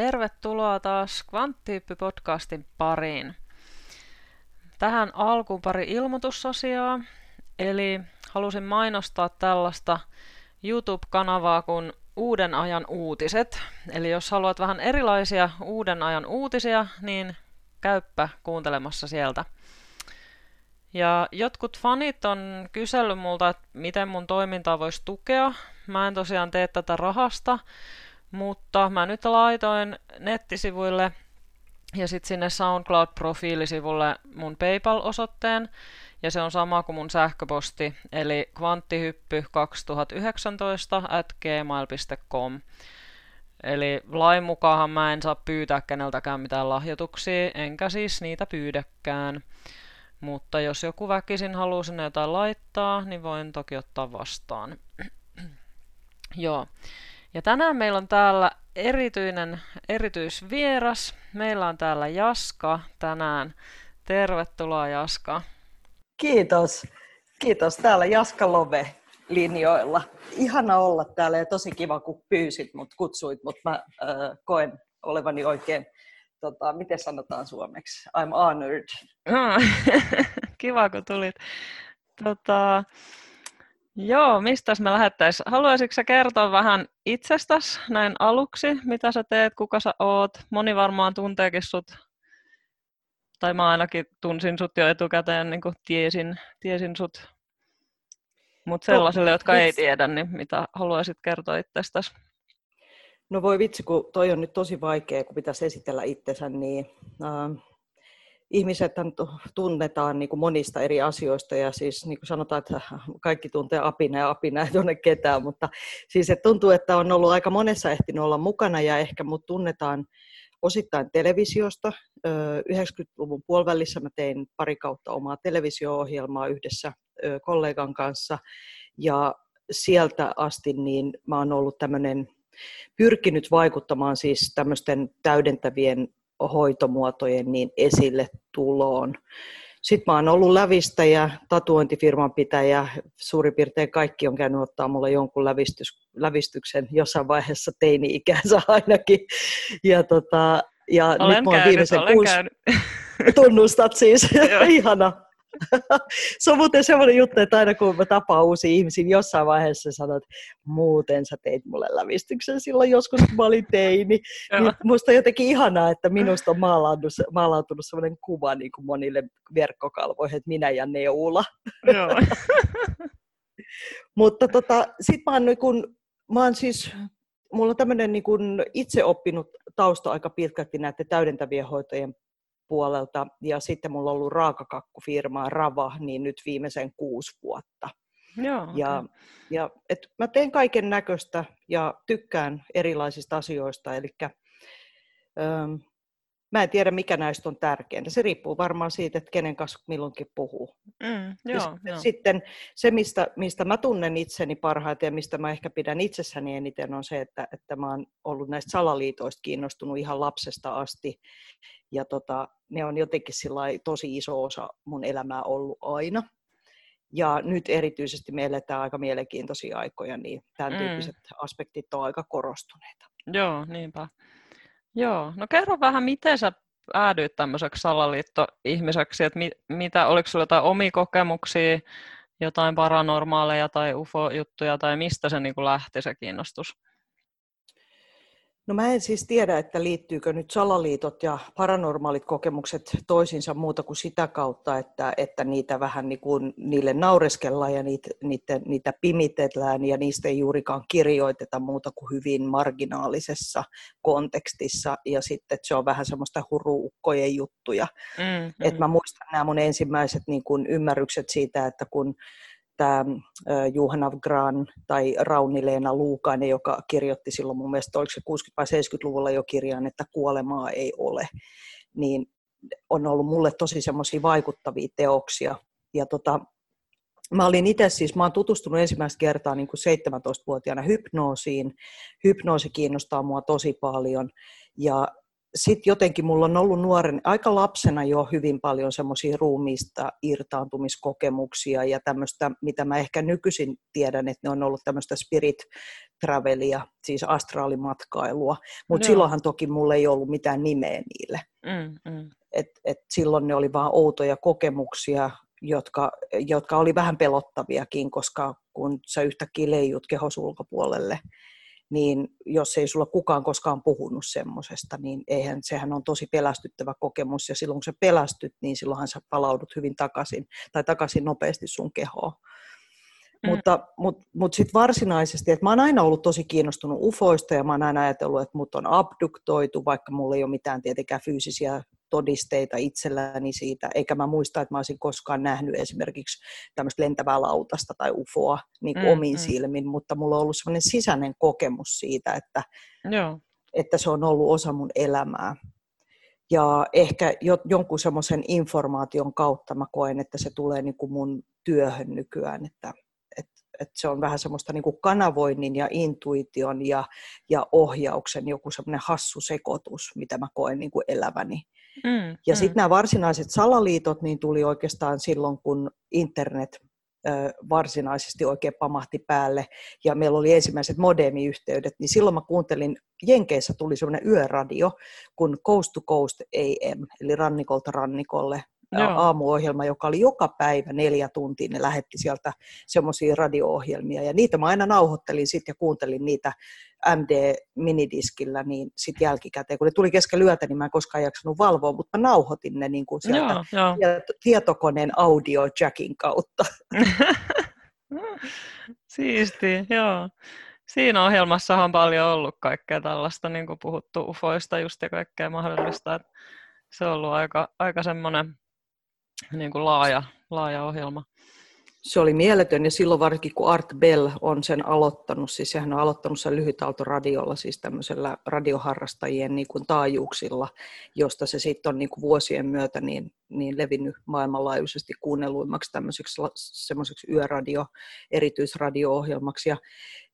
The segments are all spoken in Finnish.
Tervetuloa taas Kvanttyyppi-podcastin pariin. Tähän alkuun pari ilmoitusasiaa. Eli halusin mainostaa tällaista YouTube-kanavaa kuin Uuden ajan uutiset. Eli jos haluat vähän erilaisia uuden ajan uutisia, niin käyppä kuuntelemassa sieltä. Ja jotkut fanit on kysellyt multa, että miten mun toimintaa voisi tukea. Mä en tosiaan tee tätä rahasta, mutta mä nyt laitoin nettisivuille ja sitten sinne SoundCloud-profiilisivulle mun PayPal-osoitteen, ja se on sama kuin mun sähköposti, eli kvanttihyppy2019 at gmail.com. Eli lain mukaan mä en saa pyytää keneltäkään mitään lahjoituksia, enkä siis niitä pyydäkään. Mutta jos joku väkisin haluaa sinne jotain laittaa, niin voin toki ottaa vastaan. Joo. Ja tänään meillä on täällä erityinen erityisvieras. Meillä on täällä Jaska tänään. Tervetuloa Jaska. Kiitos. Kiitos. Täällä Jaska Love linjoilla. Ihana olla täällä ja tosi kiva, kun pyysit mut, kutsuit, mutta mä äh, koen olevani oikein, tota, miten sanotaan suomeksi, I'm honored. kiva, kun tulit. Tota, Joo, mistä me lähettäisiin? Haluaisitko sä kertoa vähän itsestäsi näin aluksi, mitä sä teet, kuka sä oot? Moni varmaan tunteekin sut, tai mä ainakin tunsin sut jo etukäteen, niin kuin tiesin, tiesin sut. Mutta sellaisille, jotka ei tiedä, niin mitä haluaisit kertoa itsestäsi? No voi vitsi, kun toi on nyt tosi vaikea, kun pitäisi esitellä itsensä, niin äh, ihmiset tunnetaan niin kuin monista eri asioista ja siis niin kuin sanotaan, että kaikki tuntee apina ja apina ei tunne ketään, mutta siis että tuntuu, että on ollut aika monessa ehtinyt olla mukana ja ehkä mut tunnetaan osittain televisiosta. 90-luvun puolivälissä mä tein pari kautta omaa televisio-ohjelmaa yhdessä kollegan kanssa ja sieltä asti niin mä oon ollut tämmöinen pyrkinyt vaikuttamaan siis tämmöisten täydentävien hoitomuotojen niin esille tuloon. Sitten mä oon ollut lävistäjä, tatuointifirman pitäjä, suurin piirtein kaikki on käynyt ottaa mulle jonkun lävistys, lävistyksen jossain vaiheessa teini-ikänsä ainakin. Ja, tota, ja olen nyt mä oon viimeisen kuusi... Tunnustat siis, ihana. Se on muuten semmoinen juttu, että aina kun mä tapaan uusia ihmisiä, niin jossain vaiheessa sanot, että muuten sä teit mulle lävistyksen silloin joskus, kun mä olin teini. niin musta on jotenkin ihanaa, että minusta on maalautunut, maalautunut semmoinen kuva niin kuin monille verkkokalvoihin, että minä ja Neula. Mutta tota, sit mä oon, niin kun, mä oon siis mulla on tämmöinen niin itse oppinut tausta aika pitkälti näiden täydentävien hoitojen puolelta ja sitten mulla on ollut raakakakkufirmaa Rava niin nyt viimeisen kuusi vuotta. Joo, ja, ja et mä teen kaiken näköistä ja tykkään erilaisista asioista, eli ähm, mä en tiedä mikä näistä on tärkeintä. Se riippuu varmaan siitä, että kenen kanssa milloinkin puhuu. Mm, joo, ja joo. Sitten se, mistä, mistä mä tunnen itseni parhaiten ja mistä mä ehkä pidän itsessäni eniten, on se, että, että mä oon ollut näistä salaliitoista kiinnostunut ihan lapsesta asti. Ja tota, ne on jotenkin tosi iso osa mun elämää ollut aina. Ja nyt erityisesti me eletään aika mielenkiintoisia aikoja, niin tämän mm. tyyppiset aspektit on aika korostuneita. Joo, niinpä. Joo, no kerro vähän, miten sä päädyit tämmöiseksi salaliittoihmiseksi, että mit, mitä, oliko sulla jotain omia kokemuksia, jotain paranormaaleja tai ufo-juttuja, tai mistä se niin lähti se kiinnostus? No mä en siis tiedä, että liittyykö nyt salaliitot ja paranormaalit kokemukset toisiinsa muuta kuin sitä kautta, että, että niitä vähän niin kuin, niille naureskellaan ja niitä, niitä, niitä pimitellään ja niistä ei juurikaan kirjoiteta muuta kuin hyvin marginaalisessa kontekstissa ja sitten että se on vähän semmoista huruukkojen juttuja. Mm, mm. Et mä muistan nämä mun ensimmäiset niin kuin ymmärrykset siitä, että kun tämä Juhana Gran tai Rauni-Leena Luukainen, joka kirjoitti silloin mun mielestä, oliko se 60- vai 70-luvulla jo kirjaan, että kuolemaa ei ole, niin on ollut mulle tosi semmoisia vaikuttavia teoksia. Ja tota, mä olin itse siis, mä oon tutustunut ensimmäistä kertaa niin kuin 17-vuotiaana hypnoosiin. Hypnoosi kiinnostaa mua tosi paljon. Ja sitten jotenkin mulla on ollut nuoren, aika lapsena jo hyvin paljon semmoisia ruumiista irtaantumiskokemuksia ja tämmöistä, mitä mä ehkä nykyisin tiedän, että ne on ollut tämmöistä spirit travelia, siis astraalimatkailua, mutta no. silloinhan toki mulla ei ollut mitään nimeä niille. Mm, mm. Et, et silloin ne oli vaan outoja kokemuksia, jotka, jotka oli vähän pelottaviakin, koska kun sä yhtäkkiä leijut kehos ulkopuolelle, niin jos ei sulla kukaan koskaan puhunut semmoisesta, niin eihän, sehän on tosi pelästyttävä kokemus, ja silloin kun sä pelästyt, niin silloinhan sä palaudut hyvin takaisin, tai takaisin nopeasti sun kehoon. Mm. Mutta, mutta, mutta sitten varsinaisesti, että mä oon aina ollut tosi kiinnostunut ufoista ja mä oon aina ajatellut, että mut on abduktoitu, vaikka mulla ei ole mitään tietenkään fyysisiä todisteita itselläni siitä, eikä mä muista, että mä olisin koskaan nähnyt esimerkiksi tämmöistä lentävää lautasta tai ufoa niin kuin mm, omiin mm. silmin, mutta mulla on ollut sellainen sisäinen kokemus siitä, että, Joo. että se on ollut osa mun elämää. Ja ehkä jo, jonkun semmoisen informaation kautta mä koen, että se tulee niin kuin mun työhön nykyään, että, että, että se on vähän semmoista niin kuin kanavoinnin ja intuition ja, ja ohjauksen joku semmoinen hassu sekoitus, mitä mä koen niin kuin eläväni. Mm, ja mm. sitten nämä varsinaiset salaliitot niin tuli oikeastaan silloin, kun internet varsinaisesti oikein pamahti päälle ja meillä oli ensimmäiset modemiyhteydet, niin silloin mä kuuntelin, Jenkeissä tuli semmoinen yöradio kuin Coast to Coast AM, eli rannikolta rannikolle, Joo. aamuohjelma, joka oli joka päivä neljä tuntia. Ne lähetti sieltä semmoisia radio-ohjelmia ja niitä mä aina nauhoittelin sitten ja kuuntelin niitä MD-minidiskillä niin sitten jälkikäteen. Kun ne tuli keskellä yötä, niin mä en koskaan jaksanut valvoa, mutta mä nauhoitin ne niin kuin sieltä joo, tietokoneen audio jackin kautta. Siisti, joo. Siinä ohjelmassa on paljon ollut kaikkea tällaista, niin kuin puhuttu ufoista just ja kaikkea mahdollista. se on ollut aika, aika semmoinen niin kuin laaja, laaja ohjelma. Se oli mieletön ja silloin varsinkin kun Art Bell on sen aloittanut, siis sehän on aloittanut sen lyhytautoradiolla, siis tämmöisellä radioharrastajien niin kuin taajuuksilla, josta se sitten on niin kuin vuosien myötä niin, niin levinnyt maailmanlaajuisesti kuunnelluimmaksi tämmöiseksi semmoiseksi yöradio, erityisradio-ohjelmaksi. Ja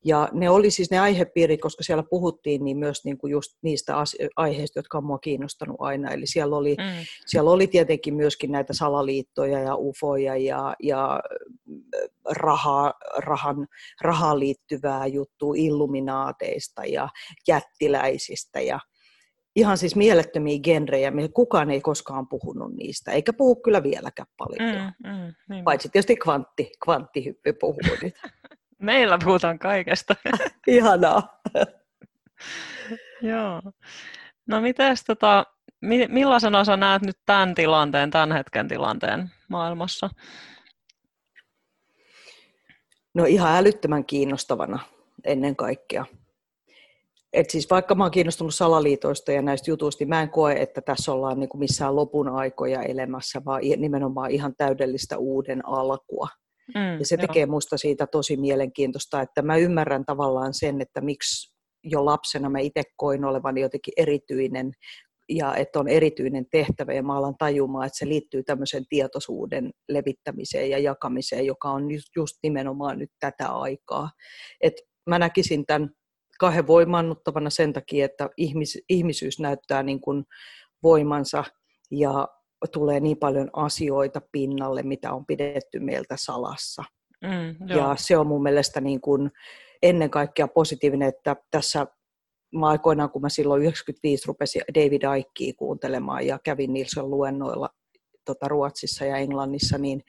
ja ne oli siis ne aihepiirit, koska siellä puhuttiin niin myös niin kuin just niistä aiheista, jotka on mua kiinnostanut aina. Eli siellä oli, mm. siellä oli tietenkin myöskin näitä salaliittoja ja ufoja ja, ja rahaa, rahan, rahaan liittyvää juttua illuminaateista ja jättiläisistä ja ihan siis mielettömiä genrejä, kukaan ei koskaan puhunut niistä, eikä puhu kyllä vieläkään paljon. Mm, mm, niin. Paitsi tietysti kvantti, kvanttihyppy puhuu nyt. Meillä puhutaan kaikesta. Ihanaa. Joo. No mites, tota, millaisena sä näet nyt tämän tilanteen, tämän hetken tilanteen maailmassa? No ihan älyttömän kiinnostavana ennen kaikkea. Et siis vaikka mä oon kiinnostunut salaliitoista ja näistä jutuista, niin mä en koe, että tässä ollaan niin kuin missään lopun aikoja elämässä, vaan nimenomaan ihan täydellistä uuden alkua. Mm, ja se tekee joo. musta siitä tosi mielenkiintoista, että mä ymmärrän tavallaan sen, että miksi jo lapsena mä itse koin olevani jotenkin erityinen ja että on erityinen tehtävä ja mä alan tajumaan, että se liittyy tämmöisen tietoisuuden levittämiseen ja jakamiseen, joka on just nimenomaan nyt tätä aikaa. Et mä näkisin tämän kahden voimannuttavana sen takia, että ihmis, ihmisyys näyttää niin kuin voimansa ja tulee niin paljon asioita pinnalle, mitä on pidetty meiltä salassa. Mm, ja se on mun mielestä niin kuin ennen kaikkea positiivinen, että tässä mä aikoinaan, kun mä silloin 95 rupesin David Aikkiä kuuntelemaan ja kävin niissä luennoilla tota, Ruotsissa ja Englannissa, niin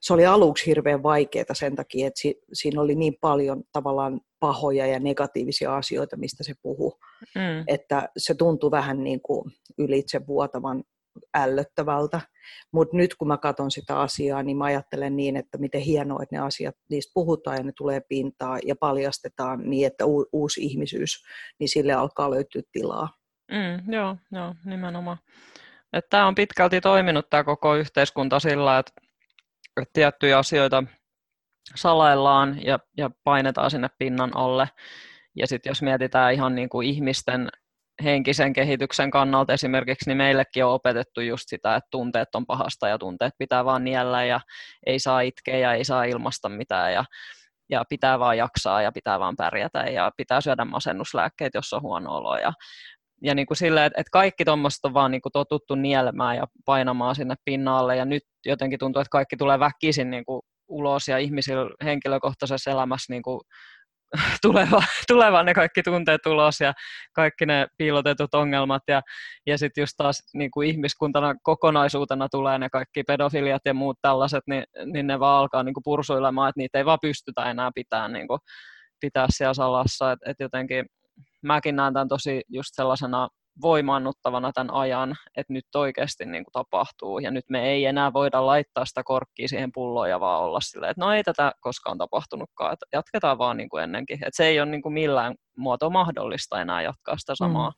se oli aluksi hirveän vaikeaa sen takia, että si- siinä oli niin paljon tavallaan pahoja ja negatiivisia asioita, mistä se puhuu, mm. että se tuntui vähän niin kuin ylitse vuotavan ällöttävältä. Mutta nyt kun mä katson sitä asiaa, niin mä ajattelen niin, että miten hienoa, että ne asiat, niistä puhutaan ja ne tulee pintaan ja paljastetaan niin, että u- uusi ihmisyys, niin sille alkaa löytyä tilaa. Mm, joo, joo, nimenomaan. Tämä on pitkälti toiminut tämä koko yhteiskunta sillä, että, että tiettyjä asioita salaillaan ja, ja painetaan sinne pinnan alle. Ja sitten jos mietitään ihan niin kuin ihmisten henkisen kehityksen kannalta esimerkiksi, niin meillekin on opetettu just sitä, että tunteet on pahasta ja tunteet pitää vaan niellä ja ei saa itkeä ja ei saa ilmasta mitään ja, ja pitää vaan jaksaa ja pitää vaan pärjätä ja pitää syödä masennuslääkkeet, jos on huono olo ja, ja niin kuin silleen, että, kaikki tuommoista on vaan niin kuin totuttu nielemään ja painamaan sinne pinnalle ja nyt jotenkin tuntuu, että kaikki tulee väkisin niin kuin ulos ja ihmisillä henkilökohtaisessa elämässä niin kuin tuleva, tuleva ne kaikki tunteet ulos ja kaikki ne piilotetut ongelmat ja, ja sitten just taas niin kuin ihmiskuntana kokonaisuutena tulee ne kaikki pedofiliat ja muut tällaiset, niin, niin ne vaan alkaa niin kuin pursuilemaan, että niitä ei vaan pystytä enää pitää, niin kuin, pitää siellä salassa, että et jotenkin mäkin näen tämän tosi just sellaisena voimaannuttavana tämän ajan, että nyt oikeasti niin kuin tapahtuu ja nyt me ei enää voida laittaa sitä korkkia siihen pulloon ja vaan olla silleen, että no ei tätä koskaan tapahtunutkaan, että jatketaan vaan niin kuin ennenkin, että se ei ole niin kuin millään muotoa mahdollista enää jatkaa sitä samaa, mm.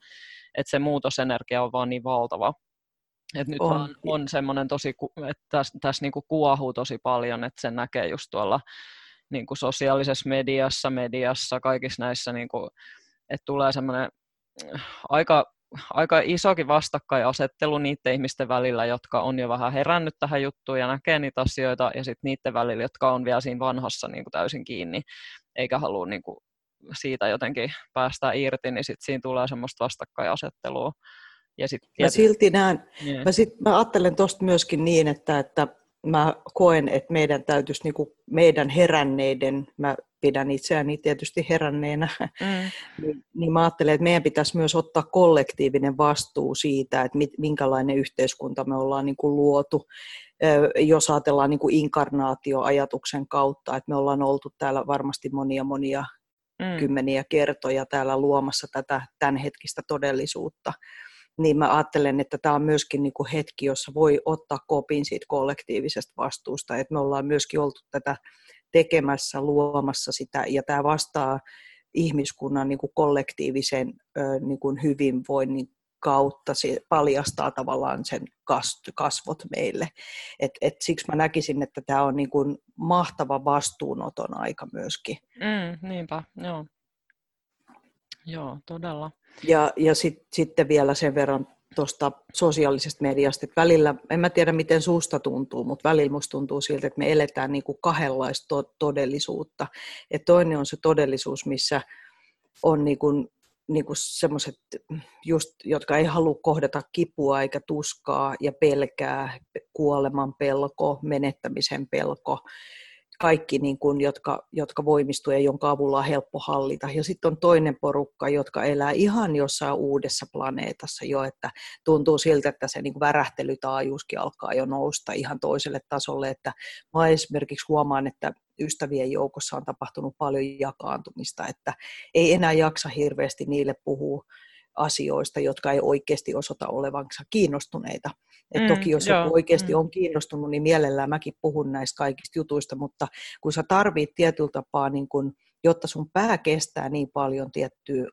että se muutosenergia on vaan niin valtava. Et nyt on, vaan on semmoinen tosi, että tässä, tässä niin kuin kuohuu tosi paljon, että se näkee just tuolla niin kuin sosiaalisessa mediassa, mediassa, kaikissa näissä, niin kuin, että tulee semmoinen aika aika isokin vastakkainasettelu niiden ihmisten välillä, jotka on jo vähän herännyt tähän juttuun ja näkee niitä asioita, ja sitten niiden välillä, jotka on vielä siinä vanhassa niin kuin täysin kiinni, eikä halua niin kuin siitä jotenkin päästä irti, niin sitten siinä tulee semmoista vastakkainasettelua. Ja sit, mä silti näen, yeah. mä, sit, mä ajattelen tuosta myöskin niin, että, että mä koen, että meidän täytyisi niin kuin meidän heränneiden, mä pidän itseäni tietysti heränneenä, mm. niin, niin mä ajattelen, että meidän pitäisi myös ottaa kollektiivinen vastuu siitä, että mit, minkälainen yhteiskunta me ollaan niin kuin luotu. Jos ajatellaan niin kuin inkarnaatioajatuksen kautta, että me ollaan oltu täällä varmasti monia monia mm. kymmeniä kertoja täällä luomassa tätä tämänhetkistä todellisuutta, niin mä ajattelen, että tämä on myöskin niin kuin hetki, jossa voi ottaa kopin siitä kollektiivisesta vastuusta, että me ollaan myöskin oltu tätä tekemässä, luomassa sitä, ja tämä vastaa ihmiskunnan niin kuin kollektiivisen niin kuin hyvinvoinnin kautta se paljastaa tavallaan sen kasvot meille. Et, et siksi mä näkisin, että tämä on niin kuin mahtava vastuunoton aika myöskin. Mm, niinpä, joo. Joo, todella. Ja, ja sit, sitten vielä sen verran tuosta sosiaalisesta mediasta, että välillä, en mä tiedä miten susta tuntuu, mutta välillä musta tuntuu siltä, että me eletään niin kuin kahdenlaista todellisuutta. Et toinen on se todellisuus, missä on niin kuin, niin kuin semmoiset, just, jotka ei halua kohdata kipua eikä tuskaa ja pelkää kuoleman pelko, menettämisen pelko, kaikki, niin kuin, jotka, jotka voimistuu ja jonka avulla on helppo hallita. Ja sitten on toinen porukka, jotka elää ihan jossain uudessa planeetassa jo, että tuntuu siltä, että se niin kuin värähtelytaajuuskin alkaa jo nousta ihan toiselle tasolle. Että mä esimerkiksi huomaan, että ystävien joukossa on tapahtunut paljon jakaantumista, että ei enää jaksa hirveästi niille puhua asioista, jotka ei oikeasti osoita olevansa kiinnostuneita. Et mm, toki jos joo, joku oikeasti mm. on kiinnostunut, niin mielellään mäkin puhun näistä kaikista jutuista, mutta kun sä tarvit tietyllä tapaa, niin kun, jotta sun pää kestää niin paljon tiettyä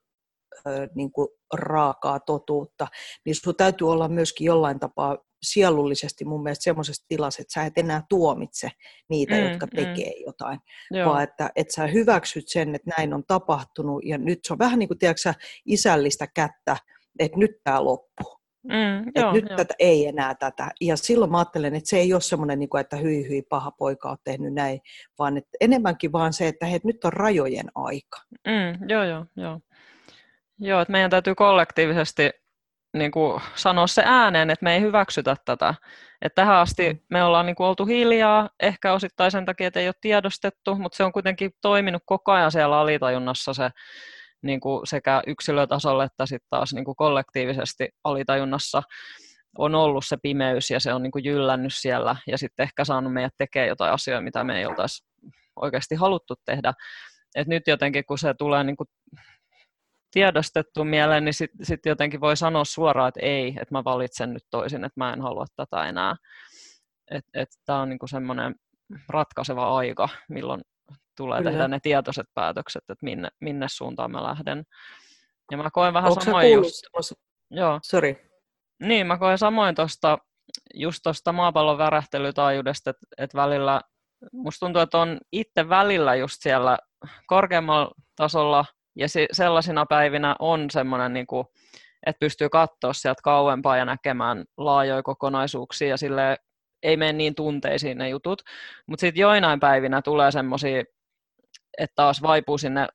niin kuin raakaa totuutta, niin sun täytyy olla myöskin jollain tapaa sielullisesti mun mielestä semmoisessa tilassa, että sä et enää tuomitse niitä, mm, jotka mm. tekee mm. jotain, Joo. vaan että, että sä hyväksyt sen, että näin on tapahtunut, ja nyt se on vähän niin kuin, tiedätkö, isällistä kättä, että nyt tämä loppuu. Mm, joo, nyt joo. Tätä, ei enää tätä. Ja silloin mä ajattelen, että se ei ole semmoinen, niin että hyi hyi, paha poika on tehnyt näin, vaan että enemmänkin vaan se, että hei, nyt on rajojen aika. Mm, joo, joo, joo. Joo, että meidän täytyy kollektiivisesti niin kuin sanoa se ääneen, että me ei hyväksytä tätä. Että tähän asti mm. me ollaan niin kuin oltu hiljaa, ehkä osittain sen takia, että ei ole tiedostettu, mutta se on kuitenkin toiminut koko ajan siellä alitajunnassa se niin kuin sekä yksilötasolla että sitten taas niin kuin kollektiivisesti alitajunnassa on ollut se pimeys ja se on niin kuin jyllännyt siellä ja sitten ehkä saanut meidät tekemään jotain asioita, mitä me ei oltaisi oikeasti haluttu tehdä. Et nyt jotenkin, kun se tulee niin kuin tiedostettu mieleen, niin sitten sit jotenkin voi sanoa suoraan, että ei, että mä valitsen nyt toisin, että mä en halua tätä enää. Että et, tämä on niinku semmoinen ratkaiseva aika, milloin tulee Kyllä. tehdä ne tietoiset päätökset, että minne, minne suuntaan mä lähden. Ja mä koen vähän Onko samoin just... Joo. Sorry. Niin, mä koen samoin tuosta just tuosta maapallon värähtelytaajuudesta, että, että välillä, musta tuntuu, että on itse välillä just siellä korkeammalla tasolla ja se, sellaisina päivinä on semmoinen, niin kuin, että pystyy katsoa sieltä kauempaa ja näkemään laajoja kokonaisuuksia ja sille ei mene niin tunteisiin ne jutut. Mutta sitten joinain päivinä tulee semmoisia että taas vaipuu sinne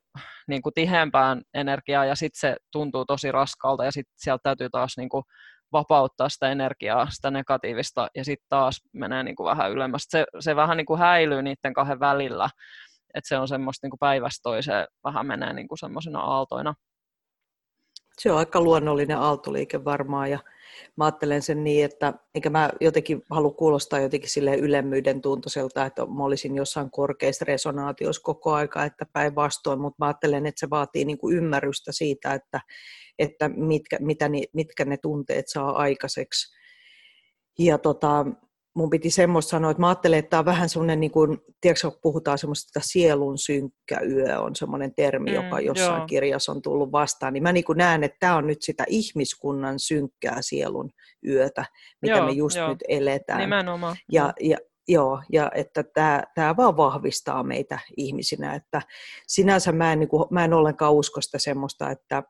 niin kuin tiheämpään energiaan ja sitten se tuntuu tosi raskalta ja sitten sieltä täytyy taas niin kuin vapauttaa sitä energiaa, sitä negatiivista ja sitten taas menee niin kuin vähän ylemmäs. Se, se vähän niin kuin häilyy niiden kahden välillä, että se on semmoista niin kuin päivästä toiseen vähän menee niin kuin semmoisena aaltoina. Se on aika luonnollinen aaltoliike varmaan ja mä ajattelen sen niin, että enkä mä jotenkin halua kuulostaa jotenkin sille ylemmyyden tuntoiselta, että mä olisin jossain korkeissa resonaatioissa koko aika, että päinvastoin, mutta mä ajattelen, että se vaatii niin kuin ymmärrystä siitä, että, että mitkä, mitä, mitkä ne tunteet saa aikaiseksi. Ja tota, mun piti semmoista sanoa, että mä ajattelen, että tämä on vähän semmoinen, niin kuin, tiedätkö, kun puhutaan semmoista sielun synkkä yö, on semmoinen termi, mm, joka jossain joo. kirjassa on tullut vastaan, niin mä niin kuin näen, että tämä on nyt sitä ihmiskunnan synkkää sielun yötä, mitä joo, me just joo. nyt eletään. Nimenomaan. Ja, ja, Joo, ja että tämä, tämä vaan vahvistaa meitä ihmisinä, että sinänsä mä en, niin kuin, mä en ollenkaan usko sitä semmoista, että,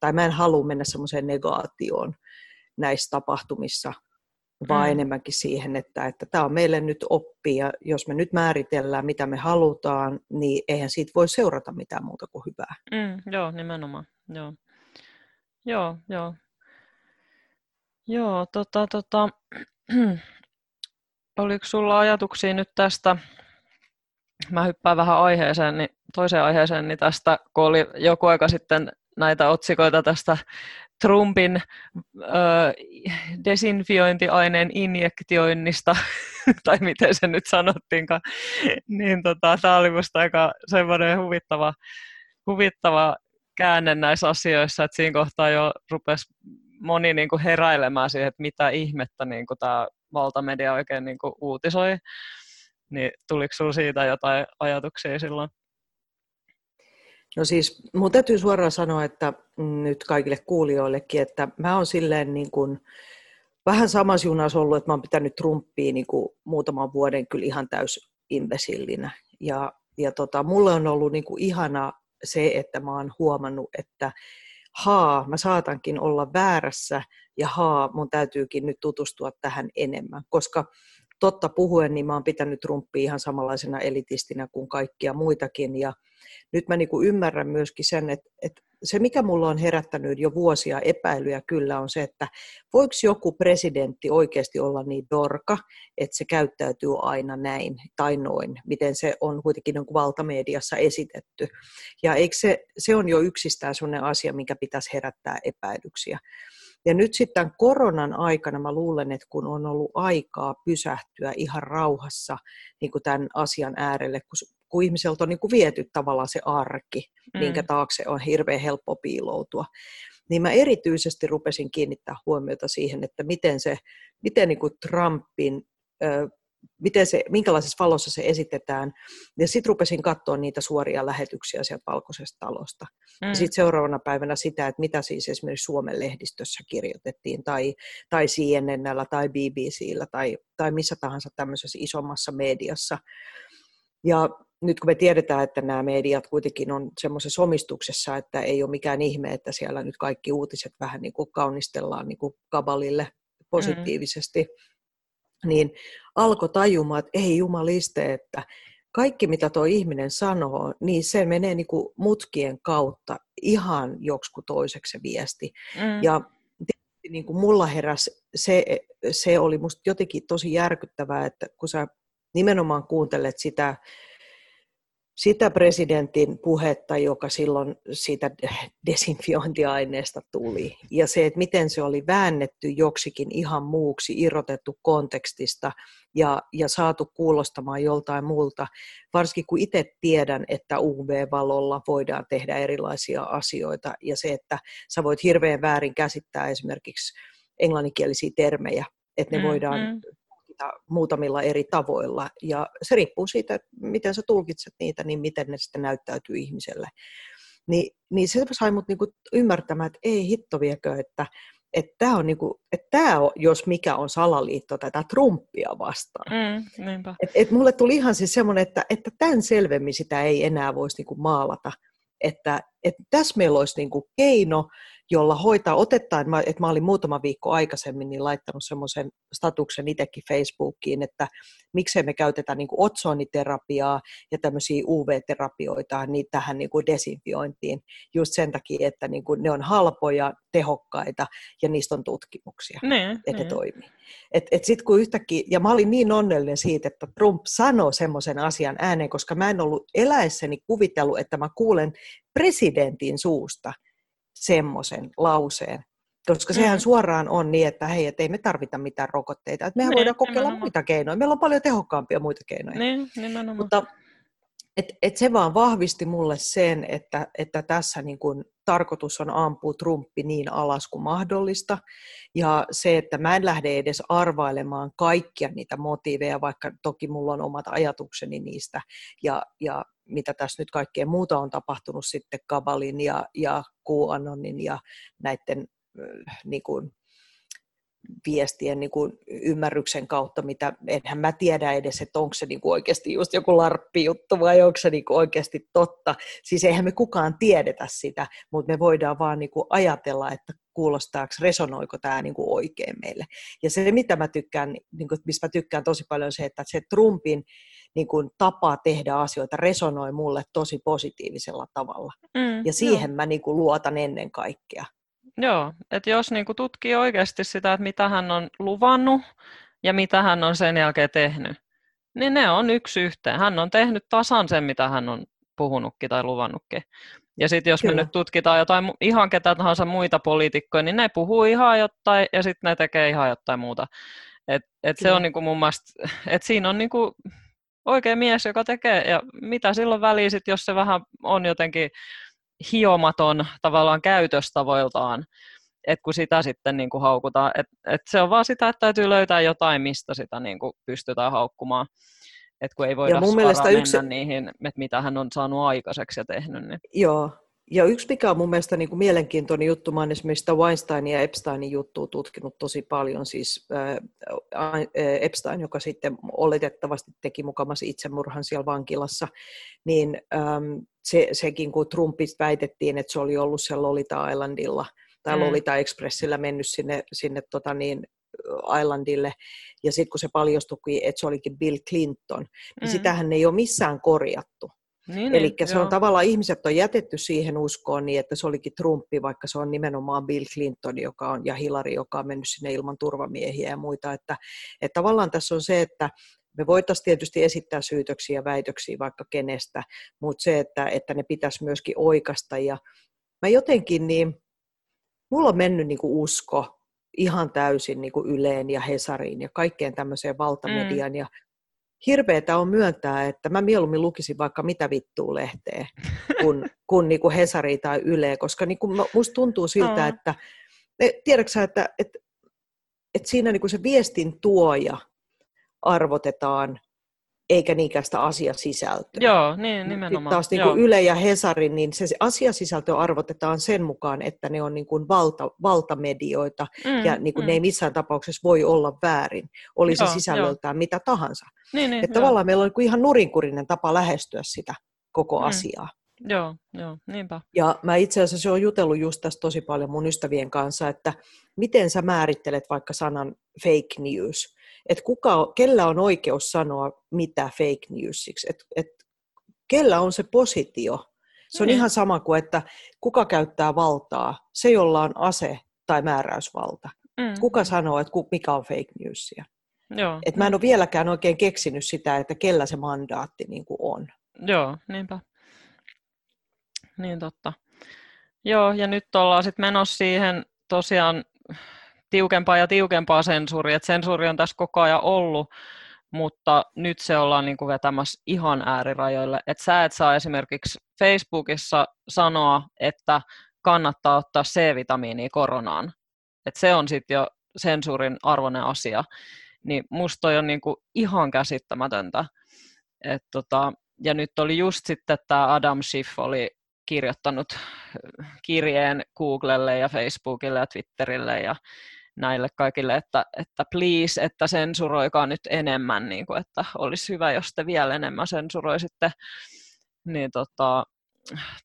tai mä en halua mennä semmoiseen negaatioon näissä tapahtumissa, vaan mm. enemmänkin siihen, että, että tämä on meille nyt oppi ja jos me nyt määritellään, mitä me halutaan, niin eihän siitä voi seurata mitään muuta kuin hyvää. Mm, joo, nimenomaan. Joo, joo. Joo, joo tota, tota, oliko sulla ajatuksia nyt tästä, mä hyppään vähän aiheeseen, niin toiseen aiheeseen, niin tästä, kun oli joku aika sitten näitä otsikoita tästä Trumpin ö, desinfiointiaineen injektioinnista, tai miten se nyt sanottiinkaan, niin tota, tämä oli minusta aika semmoinen huvittava, huvittava käänne näissä asioissa, että siinä kohtaa jo rupesi moni niin kuin heräilemään siihen, että mitä ihmettä niin kuin tämä valtamedia oikein niin kuin uutisoi. Niin tuliko sinulla siitä jotain ajatuksia silloin? No siis mun täytyy suoraan sanoa, että nyt kaikille kuulijoillekin, että mä oon silleen niin kuin vähän samassa junassa ollut, että mä oon pitänyt Trumpia niin kuin muutaman vuoden kyllä ihan täys imbesillinä. Ja, ja tota, mulle on ollut niin kuin ihana se, että mä oon huomannut, että haa, mä saatankin olla väärässä ja haa, mun täytyykin nyt tutustua tähän enemmän, koska totta puhuen, niin mä oon pitänyt Trumpia ihan samanlaisena elitistinä kuin kaikkia muitakin ja nyt mä niin kuin ymmärrän myöskin sen, että, että se mikä mulla on herättänyt jo vuosia epäilyjä kyllä on se, että voiko joku presidentti oikeasti olla niin dorka, että se käyttäytyy aina näin tai noin, miten se on kuitenkin niin valtamediassa esitetty. Ja eikö se, se on jo yksistään sellainen asia, mikä pitäisi herättää epäilyksiä. Ja nyt sitten koronan aikana mä luulen, että kun on ollut aikaa pysähtyä ihan rauhassa niin kuin tämän asian äärelle, kun kun ihmiseltä on niin kuin viety tavallaan se arki, mm. minkä taakse on hirveän helppo piiloutua. Niin mä erityisesti rupesin kiinnittää huomiota siihen, että miten, se, miten niin kuin Trumpin miten se, minkälaisessa valossa se esitetään. Ja sitten rupesin katsoa niitä suoria lähetyksiä sieltä valkoisesta talosta. Mm. Ja sitten seuraavana päivänä sitä, että mitä siis esimerkiksi Suomen lehdistössä kirjoitettiin, tai, tai CNNllä, tai BBCllä, tai, tai missä tahansa tämmöisessä isommassa mediassa. Ja nyt kun me tiedetään, että nämä mediat kuitenkin on semmoisessa omistuksessa, että ei ole mikään ihme, että siellä nyt kaikki uutiset vähän niin kuin kaunistellaan niin kuin kabalille positiivisesti, mm. Niin alkoi tajumaan, että ei jumaliste, että kaikki mitä tuo ihminen sanoo, niin se menee niin kuin mutkien kautta ihan joksku toiseksi se viesti. Mm. Ja niin kuin mulla heräsi, se, se oli musta jotenkin tosi järkyttävää, että kun sä nimenomaan kuuntelet sitä sitä presidentin puhetta, joka silloin siitä desinfiointiaineesta tuli. Ja se, että miten se oli väännetty joksikin ihan muuksi, irrotettu kontekstista ja, ja saatu kuulostamaan joltain muulta. Varsinkin kun itse tiedän, että UV-valolla voidaan tehdä erilaisia asioita. Ja se, että sä voit hirveän väärin käsittää esimerkiksi englanninkielisiä termejä, että ne mm, voidaan mm tulkita muutamilla eri tavoilla. Ja se riippuu siitä, miten sä tulkitset niitä, niin miten ne sitten näyttäytyy ihmiselle. Ni, niin se sai mut niinku ymmärtämään, että ei hitto viekö, että että tämä on, niinku, että tämä on, jos mikä on salaliitto tätä Trumpia vastaan. Mm, et, et mulle tuli ihan siis semmoinen, että, että tämän selvemmin sitä ei enää voisi niinku maalata. Että, että tässä meillä olisi niinku keino, jolla hoitaa, otetaan, että mä olin muutama viikko aikaisemmin niin laittanut semmoisen statuksen itsekin Facebookiin, että miksei me käytetä niin kuin otsoniterapiaa ja tämmöisiä UV-terapioita niin tähän niin kuin desinfiointiin just sen takia, että niin kuin ne on halpoja, tehokkaita ja niistä on tutkimuksia, niin, että niin. ne toimii. Et, et sit kun yhtäkkiä, ja mä olin niin onnellinen siitä, että Trump sanoi semmoisen asian ääneen, koska mä en ollut eläessäni kuvitellut, että mä kuulen presidentin suusta semmoisen lauseen. Koska mm. sehän suoraan on niin, että hei, et ei me tarvita mitään rokotteita. Että mehän niin, voidaan kokeilla nimenomaan. muita keinoja. Meillä on paljon tehokkaampia muita keinoja. Niin, nimenomaan. Mutta et, et se vaan vahvisti mulle sen, että, että tässä niin kun tarkoitus on ampua Trumpi niin alas kuin mahdollista. Ja se, että mä en lähde edes arvailemaan kaikkia niitä motiiveja, vaikka toki mulla on omat ajatukseni niistä. Ja, ja mitä tässä nyt kaikkea muuta on tapahtunut sitten Kabalin ja, ja QAnonin ja näiden niin kuin, viestien niin kuin ymmärryksen kautta, mitä enhän mä tiedä edes, että onko se niin kuin oikeasti just joku larppijuttu vai onko se niin kuin oikeasti totta. Siis eihän me kukaan tiedetä sitä, mutta me voidaan vaan niin kuin ajatella, että kuulostaako, resonoiko tämä niin kuin oikein meille. Ja se, mitä mä tykkään, niin kuin, mistä mä tykkään tosi paljon, on se, että se Trumpin niin kuin, tapa tehdä asioita resonoi mulle tosi positiivisella tavalla. Mm, ja siihen joo. mä niin kuin, luotan ennen kaikkea. Joo, että jos niin kuin tutkii oikeasti sitä, että mitä hän on luvannut ja mitä hän on sen jälkeen tehnyt, niin ne on yksi yhteen. Hän on tehnyt tasan sen, mitä hän on puhunutkin tai luvannutkin. Ja sitten jos Kyllä. me nyt tutkitaan jotain ihan ketä tahansa muita poliitikkoja, niin ne puhuu ihan jotain ja sitten ne tekee ihan jotain muuta. Et, et se on niinku mun mielestä, et siinä on niinku oikea mies, joka tekee, ja mitä silloin väliä sit, jos se vähän on jotenkin hiomaton tavallaan käytöstavoiltaan, että kun sitä sitten niin kuin haukutaan, että et se on vaan sitä, että täytyy löytää jotain, mistä sitä niin kuin pystytään haukkumaan. Että kun ei voida ja mun mielestä yksi... mennä niihin, että mitä hän on saanut aikaiseksi ja tehnyt. Niin... Joo, ja yksi mikä on mun mielestä niin kuin mielenkiintoinen juttu, mä olen esimerkiksi sitä Weinsteinin ja Epsteinin juttua tutkinut tosi paljon, siis ää, Epstein, joka sitten oletettavasti teki mukamassa itsemurhan siellä vankilassa, niin äm, se, sekin kun Trumpista väitettiin, että se oli ollut siellä Lolita Islandilla tai mm. Lolita Expressillä mennyt sinne, sinne tota niin, Islandille, ja sitten kun se paljastui, että se olikin Bill Clinton, niin mm. sitähän ei ole missään korjattu. Niin, Eli se on tavallaan, ihmiset on jätetty siihen uskoon niin, että se olikin Trumpi, vaikka se on nimenomaan Bill Clinton joka on, ja Hillary, joka on mennyt sinne ilman turvamiehiä ja muita. Että, että tavallaan tässä on se, että me voitaisiin tietysti esittää syytöksiä ja väitöksiä vaikka kenestä, mutta se, että, että ne pitäisi myöskin oikasta. Ja mä jotenkin niin, mulla on mennyt niin kuin usko ihan täysin niin kuin Yleen ja Hesariin ja kaikkeen tämmöiseen valtamediaan. Mm. Ja hirveetä on myöntää, että mä mieluummin lukisin vaikka mitä vittuu lehteä kuin, kuin, niin kuin Hesari tai Yle, koska niin kuin musta tuntuu siltä, mm. että tiedätkö että, että, että siinä niin kuin se viestin tuoja arvotetaan eikä niinkään sitä asiasisältöä. Joo, niin nimenomaan. Taas niin kuin Yle ja Hesari, niin se asiasisältö arvotetaan sen mukaan, että ne on niin kuin valta, valtamedioita mm, ja niin kuin mm. ne ei missään tapauksessa voi olla väärin, oli se sisällöltään mitä tahansa. Niin, niin, että tavallaan meillä on niin kuin ihan nurinkurinen tapa lähestyä sitä koko mm. asiaa. Joo, joo, niinpä. Ja mä itse asiassa olen jutellut just tästä tosi paljon mun ystävien kanssa, että miten sä määrittelet vaikka sanan fake news, että kuka, kellä on oikeus sanoa mitä fake newsiksi, että et, kellä on se positio. Se on mm. ihan sama kuin, että kuka käyttää valtaa, se jolla on ase tai määräysvalta. Mm. Kuka sanoo, että mikä on fake newsia. Joo. Et mä en ole vieläkään oikein keksinyt sitä, että kellä se mandaatti niin kuin on. Joo, niinpä. Niin totta. Joo, ja nyt ollaan sitten menossa siihen tosiaan tiukempaa ja tiukempaa sensuuria. Et sensuuri on tässä koko ajan ollut, mutta nyt se ollaan niin kuin vetämässä ihan äärirajoille. Et sä et saa esimerkiksi Facebookissa sanoa, että kannattaa ottaa C-vitamiinia koronaan. Et se on sitten jo sensuurin arvoinen asia. Niin musta on niin kuin ihan käsittämätöntä. Et tota, ja nyt oli just sitten tämä Adam Schiff oli kirjoittanut kirjeen Googlelle ja Facebookille ja Twitterille ja näille kaikille, että, että please, että sensuroikaa nyt enemmän, niin kuin, että olisi hyvä, jos te vielä enemmän sensuroisitte. Niin tota,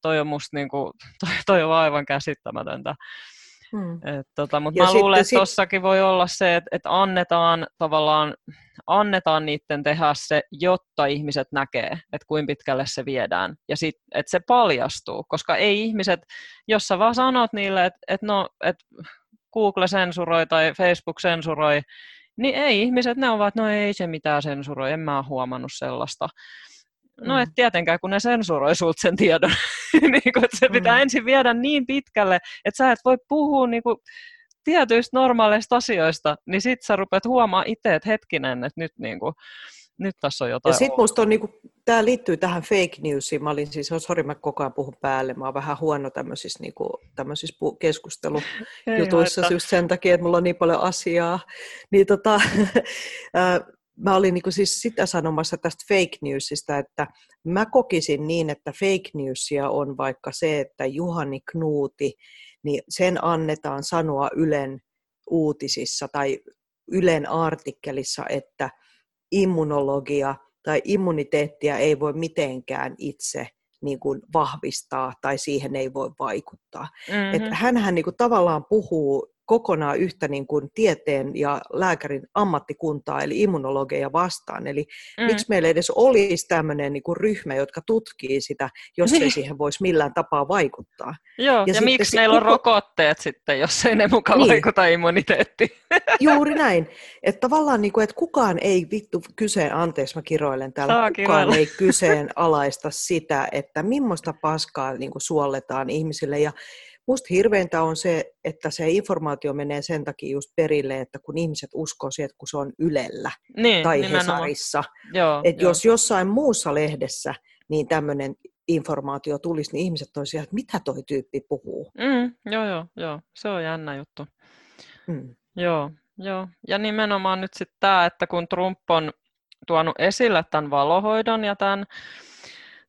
toi on musta niinku, toi, toi on aivan käsittämätöntä. Hmm. tota, mutta mä luulen, että tossakin sit... voi olla se, että, että annetaan tavallaan annetaan niiden tehdä se, jotta ihmiset näkee, että kuinka pitkälle se viedään. Ja sit, että se paljastuu, koska ei ihmiset, jos sä vaan sanot niille, että, että, no, että Google sensuroi tai Facebook sensuroi, niin ei ihmiset, ne ovat, no ei se mitään sensuroi, en mä ole huomannut sellaista. No mm. et tietenkään, kun ne sensuroi sulta sen tiedon. niin kun, että se pitää mm. ensin viedä niin pitkälle, että sä et voi puhua niin kuin, tietyistä normaaleista asioista, niin sit sä rupeat huomaa itse, että hetkinen, että nyt, niin kuin, nyt tässä on jotain. Ja sitten musta on, niin kuin, tämä liittyy tähän fake newsiin. Mä olin siis, oh, sori mä koko ajan puhun päälle, mä oon vähän huono tämmöisissä, niin kuin, tämmöisissä keskustelujutuissa just sen takia, että mulla on niin paljon asiaa. Niin tota, mä olin niin kuin siis sitä sanomassa tästä fake newsista, että mä kokisin niin, että fake newsia on vaikka se, että Juhani Knuuti niin sen annetaan sanoa Ylen uutisissa tai Ylen artikkelissa, että immunologia tai immuniteettia ei voi mitenkään itse niin kuin vahvistaa tai siihen ei voi vaikuttaa. Mm-hmm. Hänhän niin kuin tavallaan puhuu kokonaan yhtä niin kuin tieteen ja lääkärin ammattikuntaa, eli immunologeja vastaan. Eli mm. miksi meillä edes olisi tämmöinen niin kuin ryhmä, jotka tutkii sitä, jos ei niin. siihen voisi millään tapaa vaikuttaa. Joo, ja, ja miksi meillä on kuka... rokotteet sitten, jos ei ne mukaan niin. vaikuta immuniteettiin? Juuri näin. Että tavallaan, niin kuin, että kukaan ei vittu kyseen, anteeksi mä kiroilen täällä, Saa kukaan kiroilla. ei kyseenalaista sitä, että millaista paskaa niin kuin suolletaan ihmisille. Ja Musta hirveintä on se, että se informaatio menee sen takia just perille, että kun ihmiset uskoo siihen, kun se on Ylellä niin, tai nimenomaan. Hesarissa. Joo, että jos jossain muussa lehdessä niin tämmöinen informaatio tulisi, niin ihmiset olisivat, että mitä toi tyyppi puhuu. Mm, joo, joo, joo, se on jännä juttu. Mm. Joo, joo. Ja nimenomaan nyt sitten tämä, että kun Trump on tuonut esille tämän valohoidon ja tämän